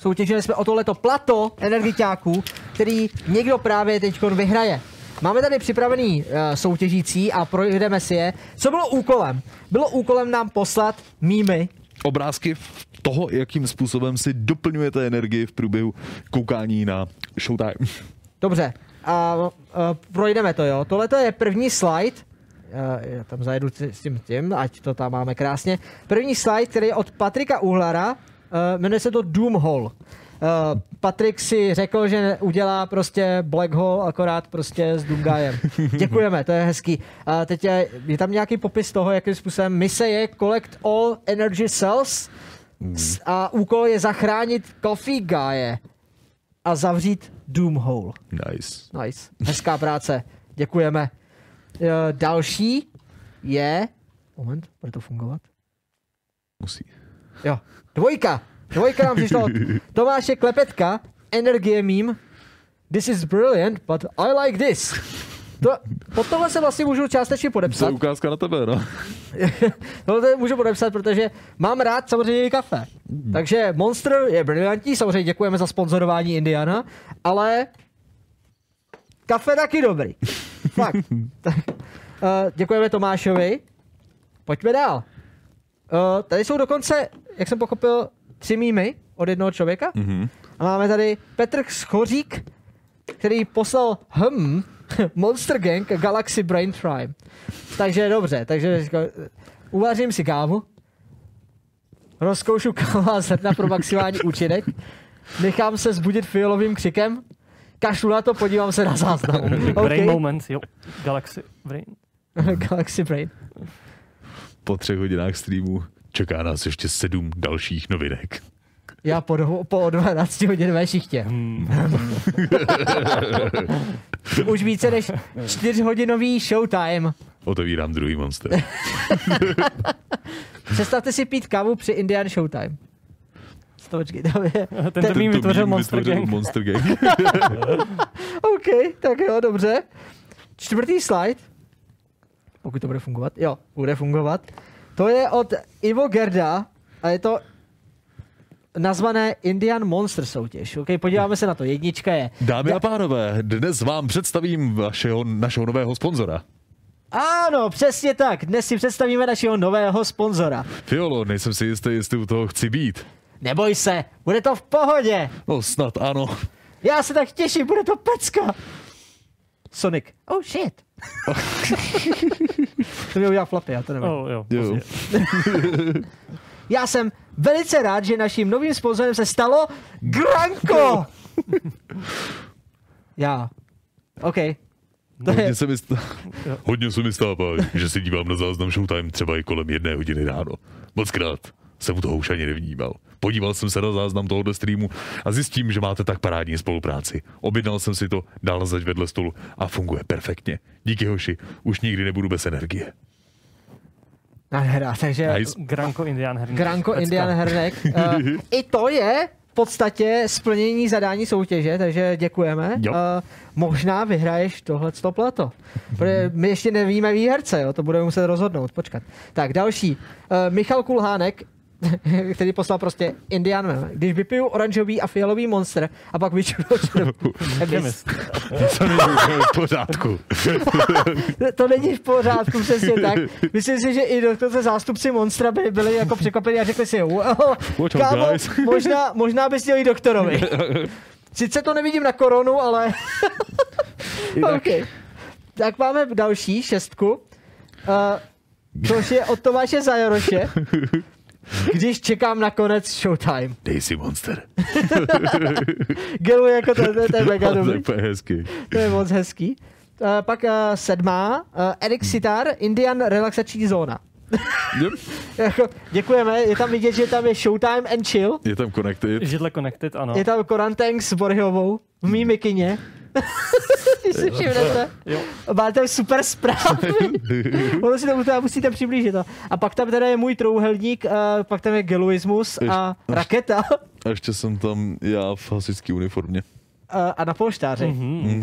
S1: soutěžili jsme o tohleto plato energiťáků, který někdo právě teď vyhraje. Máme tady připravený uh, soutěžící a projdeme si je. Co bylo úkolem? Bylo úkolem nám poslat mýmy,
S2: Obrázky toho, jakým způsobem si doplňujete energii v průběhu koukání na Showtime.
S1: Dobře, a uh, projdeme to, jo. Tohle je první slide. Uh, já tam zajedu s tím tím, ať to tam máme krásně. První slide, který je od Patrika Uhlara, uh, jmenuje se to Doomhole. Uh, Patrik si řekl, že udělá prostě Black Hole akorát prostě s Doomguyem. Děkujeme, to je hezký. A teď je, je tam nějaký popis toho, jakým způsobem mise je collect all energy cells s- a úkol je zachránit Coffee Guye a zavřít Doomhole.
S2: Nice.
S1: Nice. Hezká práce. Děkujeme. Eh, Další je... Moment, bude to fungovat?
S2: Musí.
S1: Jo. Dvojka. Dvojka nám přišla od Tomáše Klepetka. Energie meme. This is brilliant, but I like this. To, pod tohle se vlastně můžu částečně
S2: To
S1: podepsat.
S2: je ukázka na tebe, no.
S1: Tohle můžu podepsat, protože mám rád samozřejmě i kafe. Takže Monster je brilliantní, samozřejmě děkujeme za sponzorování Indiana, ale kafe taky dobrý. Fakt. tak, uh, děkujeme Tomášovi. Pojďme dál. Uh, tady jsou dokonce, jak jsem pochopil, tři mýmy od jednoho člověka. Mm-hmm. A máme tady Petr Schořík, který poslal hm, Monster Gang Galaxy Brain Prime. Takže dobře, takže uvařím si kávu, rozkoušu káva zrna pro maximální účinek, nechám se zbudit fialovým křikem, kašlu na to, podívám se na záznam.
S3: Brain
S1: OK.
S3: Moments, jo. Galaxy Brain.
S1: Galaxy Brain.
S2: Po třech hodinách streamu čeká nás ještě sedm dalších novinek.
S1: Já po, dvou- po 12 hodinové šichtě. Už více než 4 hodinový showtime.
S2: Otevírám druhý monster.
S1: Představte si pít kávu při Indian Showtime. To počkej, to je...
S3: Ten
S1: Ten-
S3: termín
S2: Tento
S3: vytvořil Monster
S2: vytvořil
S3: Gang.
S2: Monster Gang.
S1: OK, tak jo, dobře. Čtvrtý slide. Pokud to bude fungovat. Jo, bude fungovat. To je od Ivo Gerda a je to nazvané Indian Monster soutěž. OK, podíváme se na to. Jednička je.
S2: Dámy a pánové, dnes vám představím vašeho, našeho nového sponzora.
S1: Ano, přesně tak. Dnes si představíme našeho nového sponzora.
S2: Fiolo, nejsem si jistý, jestli u toho chci být.
S1: Neboj se, bude to v pohodě.
S2: No snad ano.
S1: Já se tak těším, bude to pecka. Sonic. Oh shit. to mi udělal flapy, já to nevím.
S3: Oh, jo,
S2: Jo.
S1: Já jsem velice rád, že naším novým sponzorem se stalo Granko. Já. OK. To je,
S2: Hodně se, mi Hodně se mi stává, že si dívám na záznam Showtime třeba i kolem jedné hodiny ráno. Moc krát jsem u toho už ani nevnímal. Podíval jsem se na záznam tohoto streamu a zjistím, že máte tak parádní spolupráci. Objednal jsem si to, dal zaď vedle stolu a funguje perfektně. Díky hoši, už nikdy nebudu bez energie.
S1: nádhera, takže
S2: Nice.
S3: Granko Indian Herník.
S1: Granko
S3: Pecka.
S1: Indian Hernek. Uh, I to je v podstatě splnění zadání soutěže, takže děkujeme.
S2: Jo.
S1: Uh, možná vyhraješ tohle plato. Protože my ještě nevíme výherce, jo? to budeme muset rozhodnout, počkat. Tak další. Uh, Michal Kulhánek, který poslal prostě Indian. Když vypiju oranžový a fialový monster a pak vyčuju.
S2: To není v pořádku.
S1: To není v pořádku, přesně tak. Myslím si, že i dokonce zástupci Monstra by byli jako překvapení a řekli si, well,
S2: out,
S1: kámo,
S2: guys."
S1: možná, možná bys měl jít doktorovi. Sice to nevidím na koronu, ale... okay. Tak máme další šestku. Uh, což je od Tomáše Zajaroše. Když čekám na konec Showtime.
S2: Dej si monster.
S1: Gelu jako to, to, to je mega
S2: To je
S1: dobrý.
S2: hezky.
S1: To je moc hezký. Uh, pak uh, sedmá, uh, Eric Sitar, Indian relaxační zóna.
S2: Yep.
S1: Jako, děkujeme, je tam vidět, že tam je Showtime and Chill.
S2: Je tam connected.
S3: Židle Connected, ano.
S1: Je tam Korantank s Borhyovou v mý mikině. Když si všimnete.
S3: Jo.
S1: Má tam super zprávy. ono si to teda musíte přiblížit. No. A pak tam teda je můj trouhelník, uh, pak tam je Geluismus a
S2: Ještě-
S1: Raketa.
S2: A ještě jsem tam já v hasičské uniformě.
S1: a na polštáři.
S3: Mhm,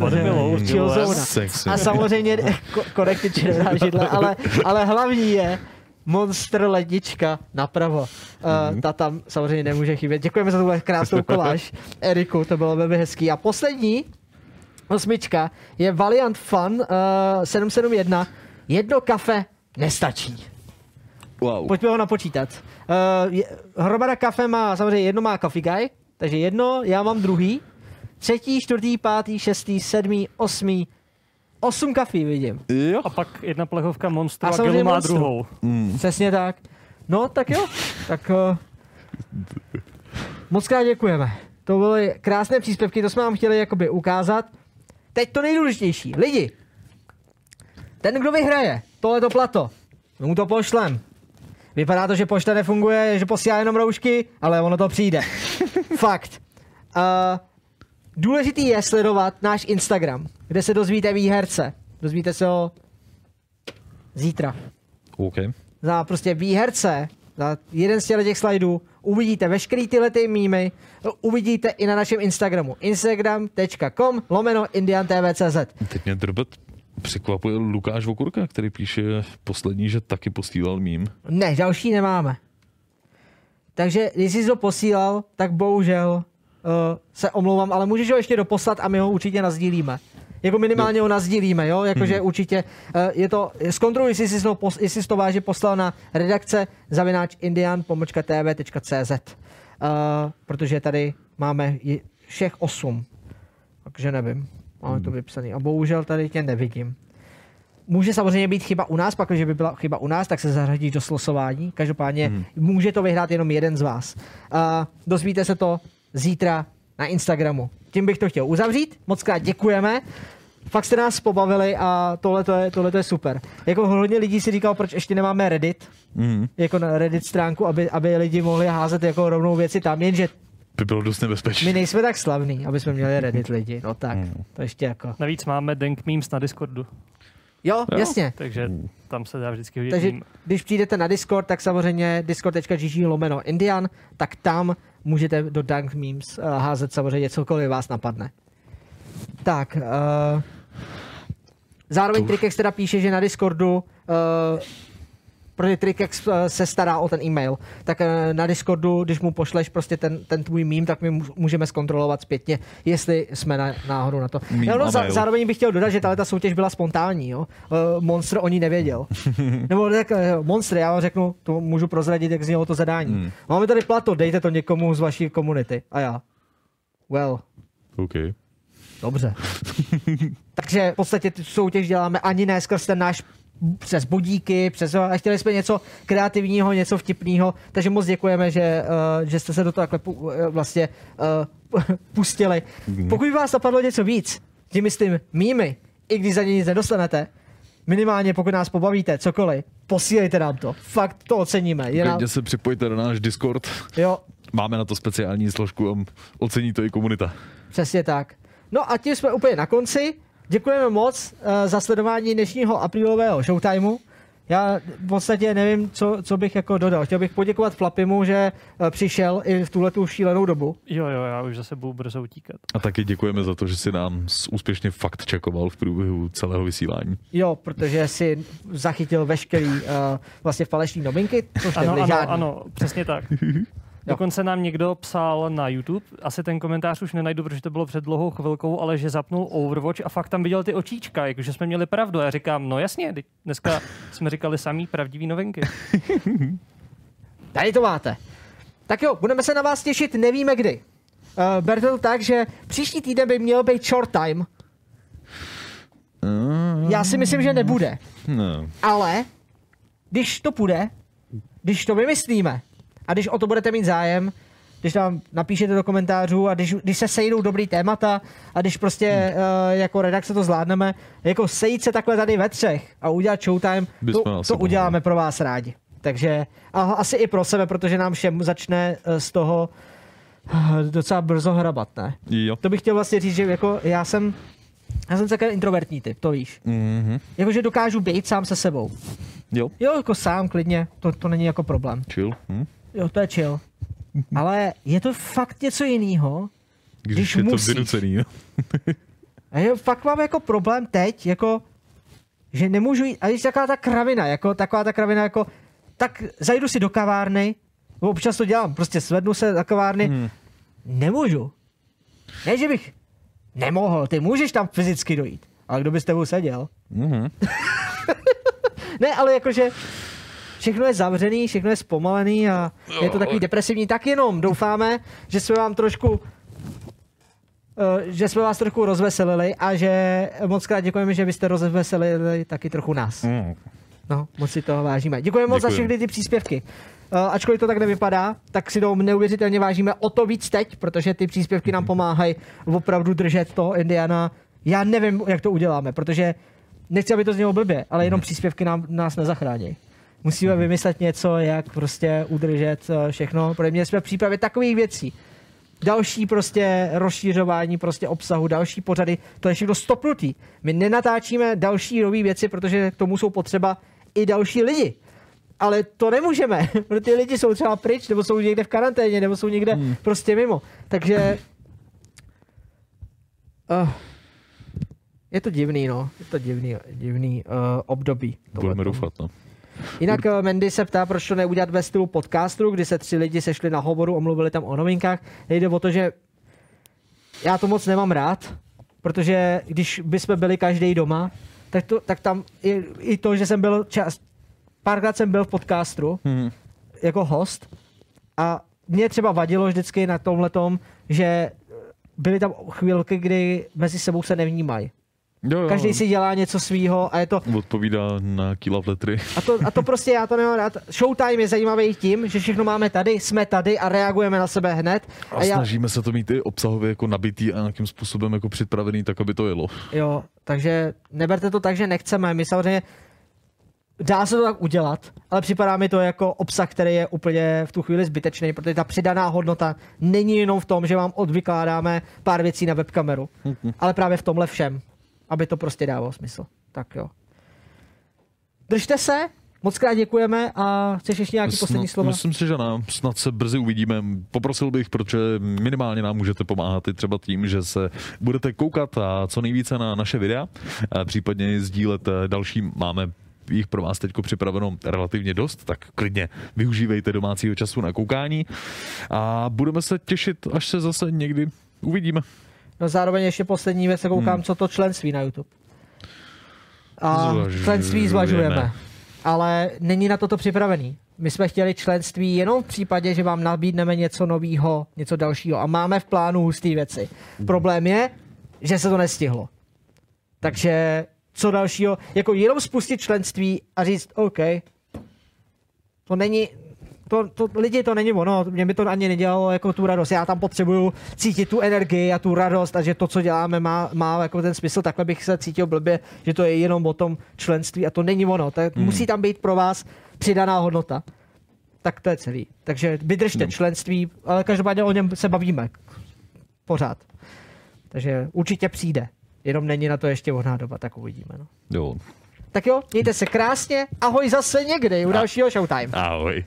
S1: zóna.
S2: Sexy.
S1: A samozřejmě ko- korekty červená židle, ale, ale hlavní je monster lednička napravo. Uh, ta tam samozřejmě nemůže chybět. Děkujeme za tuhle krásnou koláž. Eriku, to bylo velmi hezký. A poslední osmička je Valiant Fun uh, 771. Jedno kafe nestačí.
S2: Wow.
S1: Pojďme ho napočítat. Uh, je, hromada kafe má, samozřejmě jedno má Coffee Guy, takže jedno, já mám druhý. Třetí, čtvrtý, pátý, šestý, sedmý, osmý, osm kafí vidím.
S2: Jo.
S3: A pak jedna plechovka Monstru
S1: A
S3: a,
S1: samozřejmě
S3: Gelu má
S1: Monstru.
S3: druhou.
S1: Přesně tak. No, tak jo. Tak uh, moc krát děkujeme. To byly krásné příspěvky, to jsme vám chtěli jakoby ukázat. Teď to nejdůležitější. Lidi, ten, kdo vyhraje tohleto plato, my mu to pošlem. Vypadá to, že pošta nefunguje, že posílá jenom roušky, ale ono to přijde. Fakt. Uh, důležitý je sledovat náš Instagram, kde se dozvíte výherce. Dozvíte se ho zítra
S2: OK.
S1: za prostě výherce, za jeden z těch slajdů, uvidíte veškerý tyhle ty mýmy, uvidíte i na našem Instagramu. Instagram.com lomeno indiantvcz.
S2: Teď mě drbet překvapuje Lukáš Vokurka, který píše poslední, že taky posílal mím.
S1: Ne, další nemáme. Takže když jsi to posílal, tak bohužel uh, se omlouvám, ale můžeš ho ještě doposlat a my ho určitě nazdílíme. Jako minimálně ho nazdílíme, jo? Jakože určitě uh, je to, zkontroluj, jestli jsi to, pos, jestli jsi to váže poslal na redakce zavináč indian tv.cz uh, protože tady máme všech osm. Takže nevím, máme to vypsaný. A bohužel tady tě nevidím. Může samozřejmě být chyba u nás, pak, když by byla chyba u nás, tak se zařadí do slosování. Každopádně hmm. může to vyhrát jenom jeden z vás. Uh, dozvíte se to zítra na Instagramu. Tím bych to chtěl uzavřít. Moc krát děkujeme. Fakt jste nás pobavili a tohle je, tohleto je super. Jako hodně lidí si říkal, proč ještě nemáme Reddit,
S2: Mm.
S1: jako na Reddit stránku, aby, aby lidi mohli házet jako rovnou věci tam, jenže
S2: By bylo dost nebezpečné.
S1: my nejsme tak slavní, aby jsme měli Reddit lidi. No tak, to ještě jako.
S3: Navíc máme Dank Memes na Discordu,
S1: Jo,
S2: Jo.
S1: jasně.
S3: takže tam se dá vždycky hodit
S1: Takže když přijdete na Discord, tak samozřejmě discord.gg lomeno Indian, tak tam můžete do Dunk Memes uh, házet samozřejmě cokoliv vás napadne. Tak, uh, zároveň Trikex teda píše, že na Discordu uh, protože Trikex eh, se stará o ten e-mail, tak eh, na Discordu, když mu pošleš prostě ten, ten tvůj mím, tak my můžeme zkontrolovat zpětně, jestli jsme na, náhodou na to.
S2: Mím a
S1: no, za, zároveň bych chtěl dodat, že tahle ta soutěž byla spontánní. Jo? Uh, Monster o ní nevěděl. Nebo tak, eh, Monster, já vám řeknu, to můžu prozradit, jak znělo to zadání.
S2: Hmm.
S1: Máme tady plato, dejte to někomu z vaší komunity. A já. Well,
S2: OK.
S1: Dobře. Takže v podstatě tu soutěž děláme ani ne skrz ten náš přes budíky, přes, a chtěli jsme něco kreativního, něco vtipného, takže moc děkujeme, že, uh, že jste se do toho takhle uh, vlastně uh, pustili. Pokud by vás napadlo něco víc, tím myslím mými, i když za ně nic nedostanete, minimálně pokud nás pobavíte, cokoliv, posílejte nám to. Fakt to oceníme. Je nám,
S2: se připojte na náš Discord.
S1: jo,
S2: Máme na to speciální složku a ocení to i komunita.
S1: Přesně tak. No a tím jsme úplně na konci. Děkujeme moc uh, za sledování dnešního aprílového showtimeu. Já v podstatě nevím, co, co bych jako dodal. Chtěl bych poděkovat Flapimu, že uh, přišel i v tuhle tu šílenou dobu.
S3: Jo, jo, já už zase budu brzo utíkat.
S2: A taky děkujeme za to, že si nám úspěšně fakt čekoval v průběhu celého vysílání.
S1: Jo, protože si zachytil veškerý uh, vlastně falešní novinky, což
S3: Ano, ano,
S1: žádný.
S3: ano, přesně tak. Dokonce nám někdo psal na YouTube, asi ten komentář už nenajdu, protože to bylo před dlouhou chvilkou, ale že zapnul Overwatch a fakt tam viděl ty očíčka, jakože jsme měli pravdu. A já říkám, no jasně, dneska jsme říkali samý pravdivý novinky.
S1: Tady to máte. Tak jo, budeme se na vás těšit, nevíme kdy. Uh, berte to tak, že příští týden by měl být short time. Já si myslím, že nebude.
S2: No.
S1: Ale když to půjde, když to vymyslíme a když o to budete mít zájem, když nám napíšete do komentářů a když, když se sejdou dobrý témata a když prostě uh, jako redakce to zvládneme, jako sejít se takhle tady ve třech a udělat showtime,
S2: Bychom
S1: to, to
S2: mohli.
S1: uděláme pro vás rádi. Takže a asi i pro sebe, protože nám všem začne eh, z toho eh, docela brzo hrabat, ne?
S2: Jo.
S1: To bych chtěl vlastně říct, že jako já jsem já jsem takový introvertní typ, to víš.
S2: Mhm.
S1: Jakože dokážu být sám se sebou.
S2: Jo.
S1: Jo, jako sám, klidně, to, to není jako problém.
S2: Chill. Hm?
S1: Jo, to je chill. Ale je to fakt něco jiného,
S2: Když,
S1: Když
S2: je to
S1: musíš.
S2: vynucený. No.
S1: A já fakt mám jako problém teď, jako, že nemůžu jít, a když taková ta kravina, jako taková ta kravina, jako, tak zajdu si do kavárny, občas to dělám, prostě svednu se do kavárny, hmm. nemůžu. Ne, že bych nemohl, ty můžeš tam fyzicky dojít, ale kdo by s tebou seděl?
S2: Mhm.
S1: Ne, ale jakože všechno je zavřený, všechno je zpomalený a je to takový depresivní. Tak jenom doufáme, že jsme vám trošku eh, že jsme vás trochu rozveselili a že moc krát děkujeme, že byste rozveselili taky trochu nás.
S2: Mm.
S1: No, moc si toho vážíme. Děkujeme moc za všechny ty příspěvky. Uh, ačkoliv to tak nevypadá, tak si to neuvěřitelně vážíme o to víc teď, protože ty příspěvky nám pomáhají opravdu držet to Indiana. Já nevím, jak to uděláme, protože nechci, aby to znělo blbě, ale jenom příspěvky nám, nás nezachrání. Musíme vymyslet něco, jak prostě udržet eh, všechno. Pro mě jsme v přípravě takových věcí. Další prostě rozšířování prostě obsahu, další pořady, to je všechno stopnutý. My nenatáčíme další nové věci, protože k tomu jsou potřeba i další lidi. Ale to nemůžeme, protože ty lidi jsou třeba pryč, nebo jsou někde v karanténě, nebo jsou někde hmm. prostě mimo. Takže uh, je to divný, no. Je to divný, divný uh, období.
S2: Budeme doufat, no.
S1: Jinak eh, Mendy se ptá, proč to neudělat ve stylu podcastu, kdy se tři lidi sešli na hovoru, omluvili tam o novinkách. Jde o to, že já to moc nemám rád, protože když bychom byli každý doma, tak, to, tak tam i, i to, že jsem byl čas, párkrát jsem byl v podcastu
S2: Hmm.
S1: jako host a mě třeba vadilo vždycky na tomhletom, že byly tam chvilky, kdy mezi sebou se nevnímají.
S2: Jo, jo.
S1: Každý si dělá něco svýho a je to,
S2: Odpovídá na kila v letry.
S1: a to, a to prostě já to nemám rád. Showtime je zajímavý tím, že všechno máme tady, jsme tady a reagujeme na sebe hned.
S2: A snažíme se to mít i obsahově jako nabitý a nějakým způsobem jako připravený, tak aby to jelo.
S1: Jo, takže neberte to tak, že nechceme. My samozřejmě dá se to tak udělat, ale připadá mi to jako obsah, který je úplně v tu chvíli zbytečný, protože ta přidaná hodnota není jenom v tom, že vám odvykládáme pár věcí na webkameru, ale právě v tomhle všem, aby to prostě dávalo smysl. Tak jo. Držte se, moc krát děkujeme a chceš ještě nějaký poslední
S2: Snad-
S1: slova?
S2: Myslím si, že nám snad se brzy uvidíme. Poprosil bych, protože minimálně nám můžete pomáhat i třeba tím, že se budete koukat a co nejvíce na naše videa, a případně sdílet eh, další. Máme jich pro vás teď připraveno relativně dost, tak klidně využívejte domácího času na koukání a budeme se těšit, až se zase někdy uvidíme.
S1: No zároveň ještě poslední věc, se koukám, hmm. co to členství na YouTube. A
S2: Zvažujeme.
S1: členství zvažujeme. Ale není na toto připravený. My jsme chtěli členství jenom v případě, že vám nabídneme něco nového, něco dalšího. A máme v plánu hustý věci. Problém je, že se to nestihlo. Takže co dalšího? Jako jenom spustit členství a říct, OK, to není, to, to, lidi to není ono, mě by to ani nedělalo jako tu radost. Já tam potřebuju cítit tu energii a tu radost a že to, co děláme, má, má jako ten smysl. Takhle bych se cítil blbě, že to je jenom o tom členství a to není ono. Tak hmm. Musí tam být pro vás přidaná hodnota. Tak to je celý. Takže vydržte
S2: Hmm.
S1: členství, ale každopádně o něm se bavíme. Pořád. Takže určitě přijde. Jenom není na to ještě vhodná doba, tak uvidíme. No.
S2: Jo.
S1: Tak jo, mějte se krásně. Ahoj zase někdy u dalšího Showtime.
S2: Ahoj.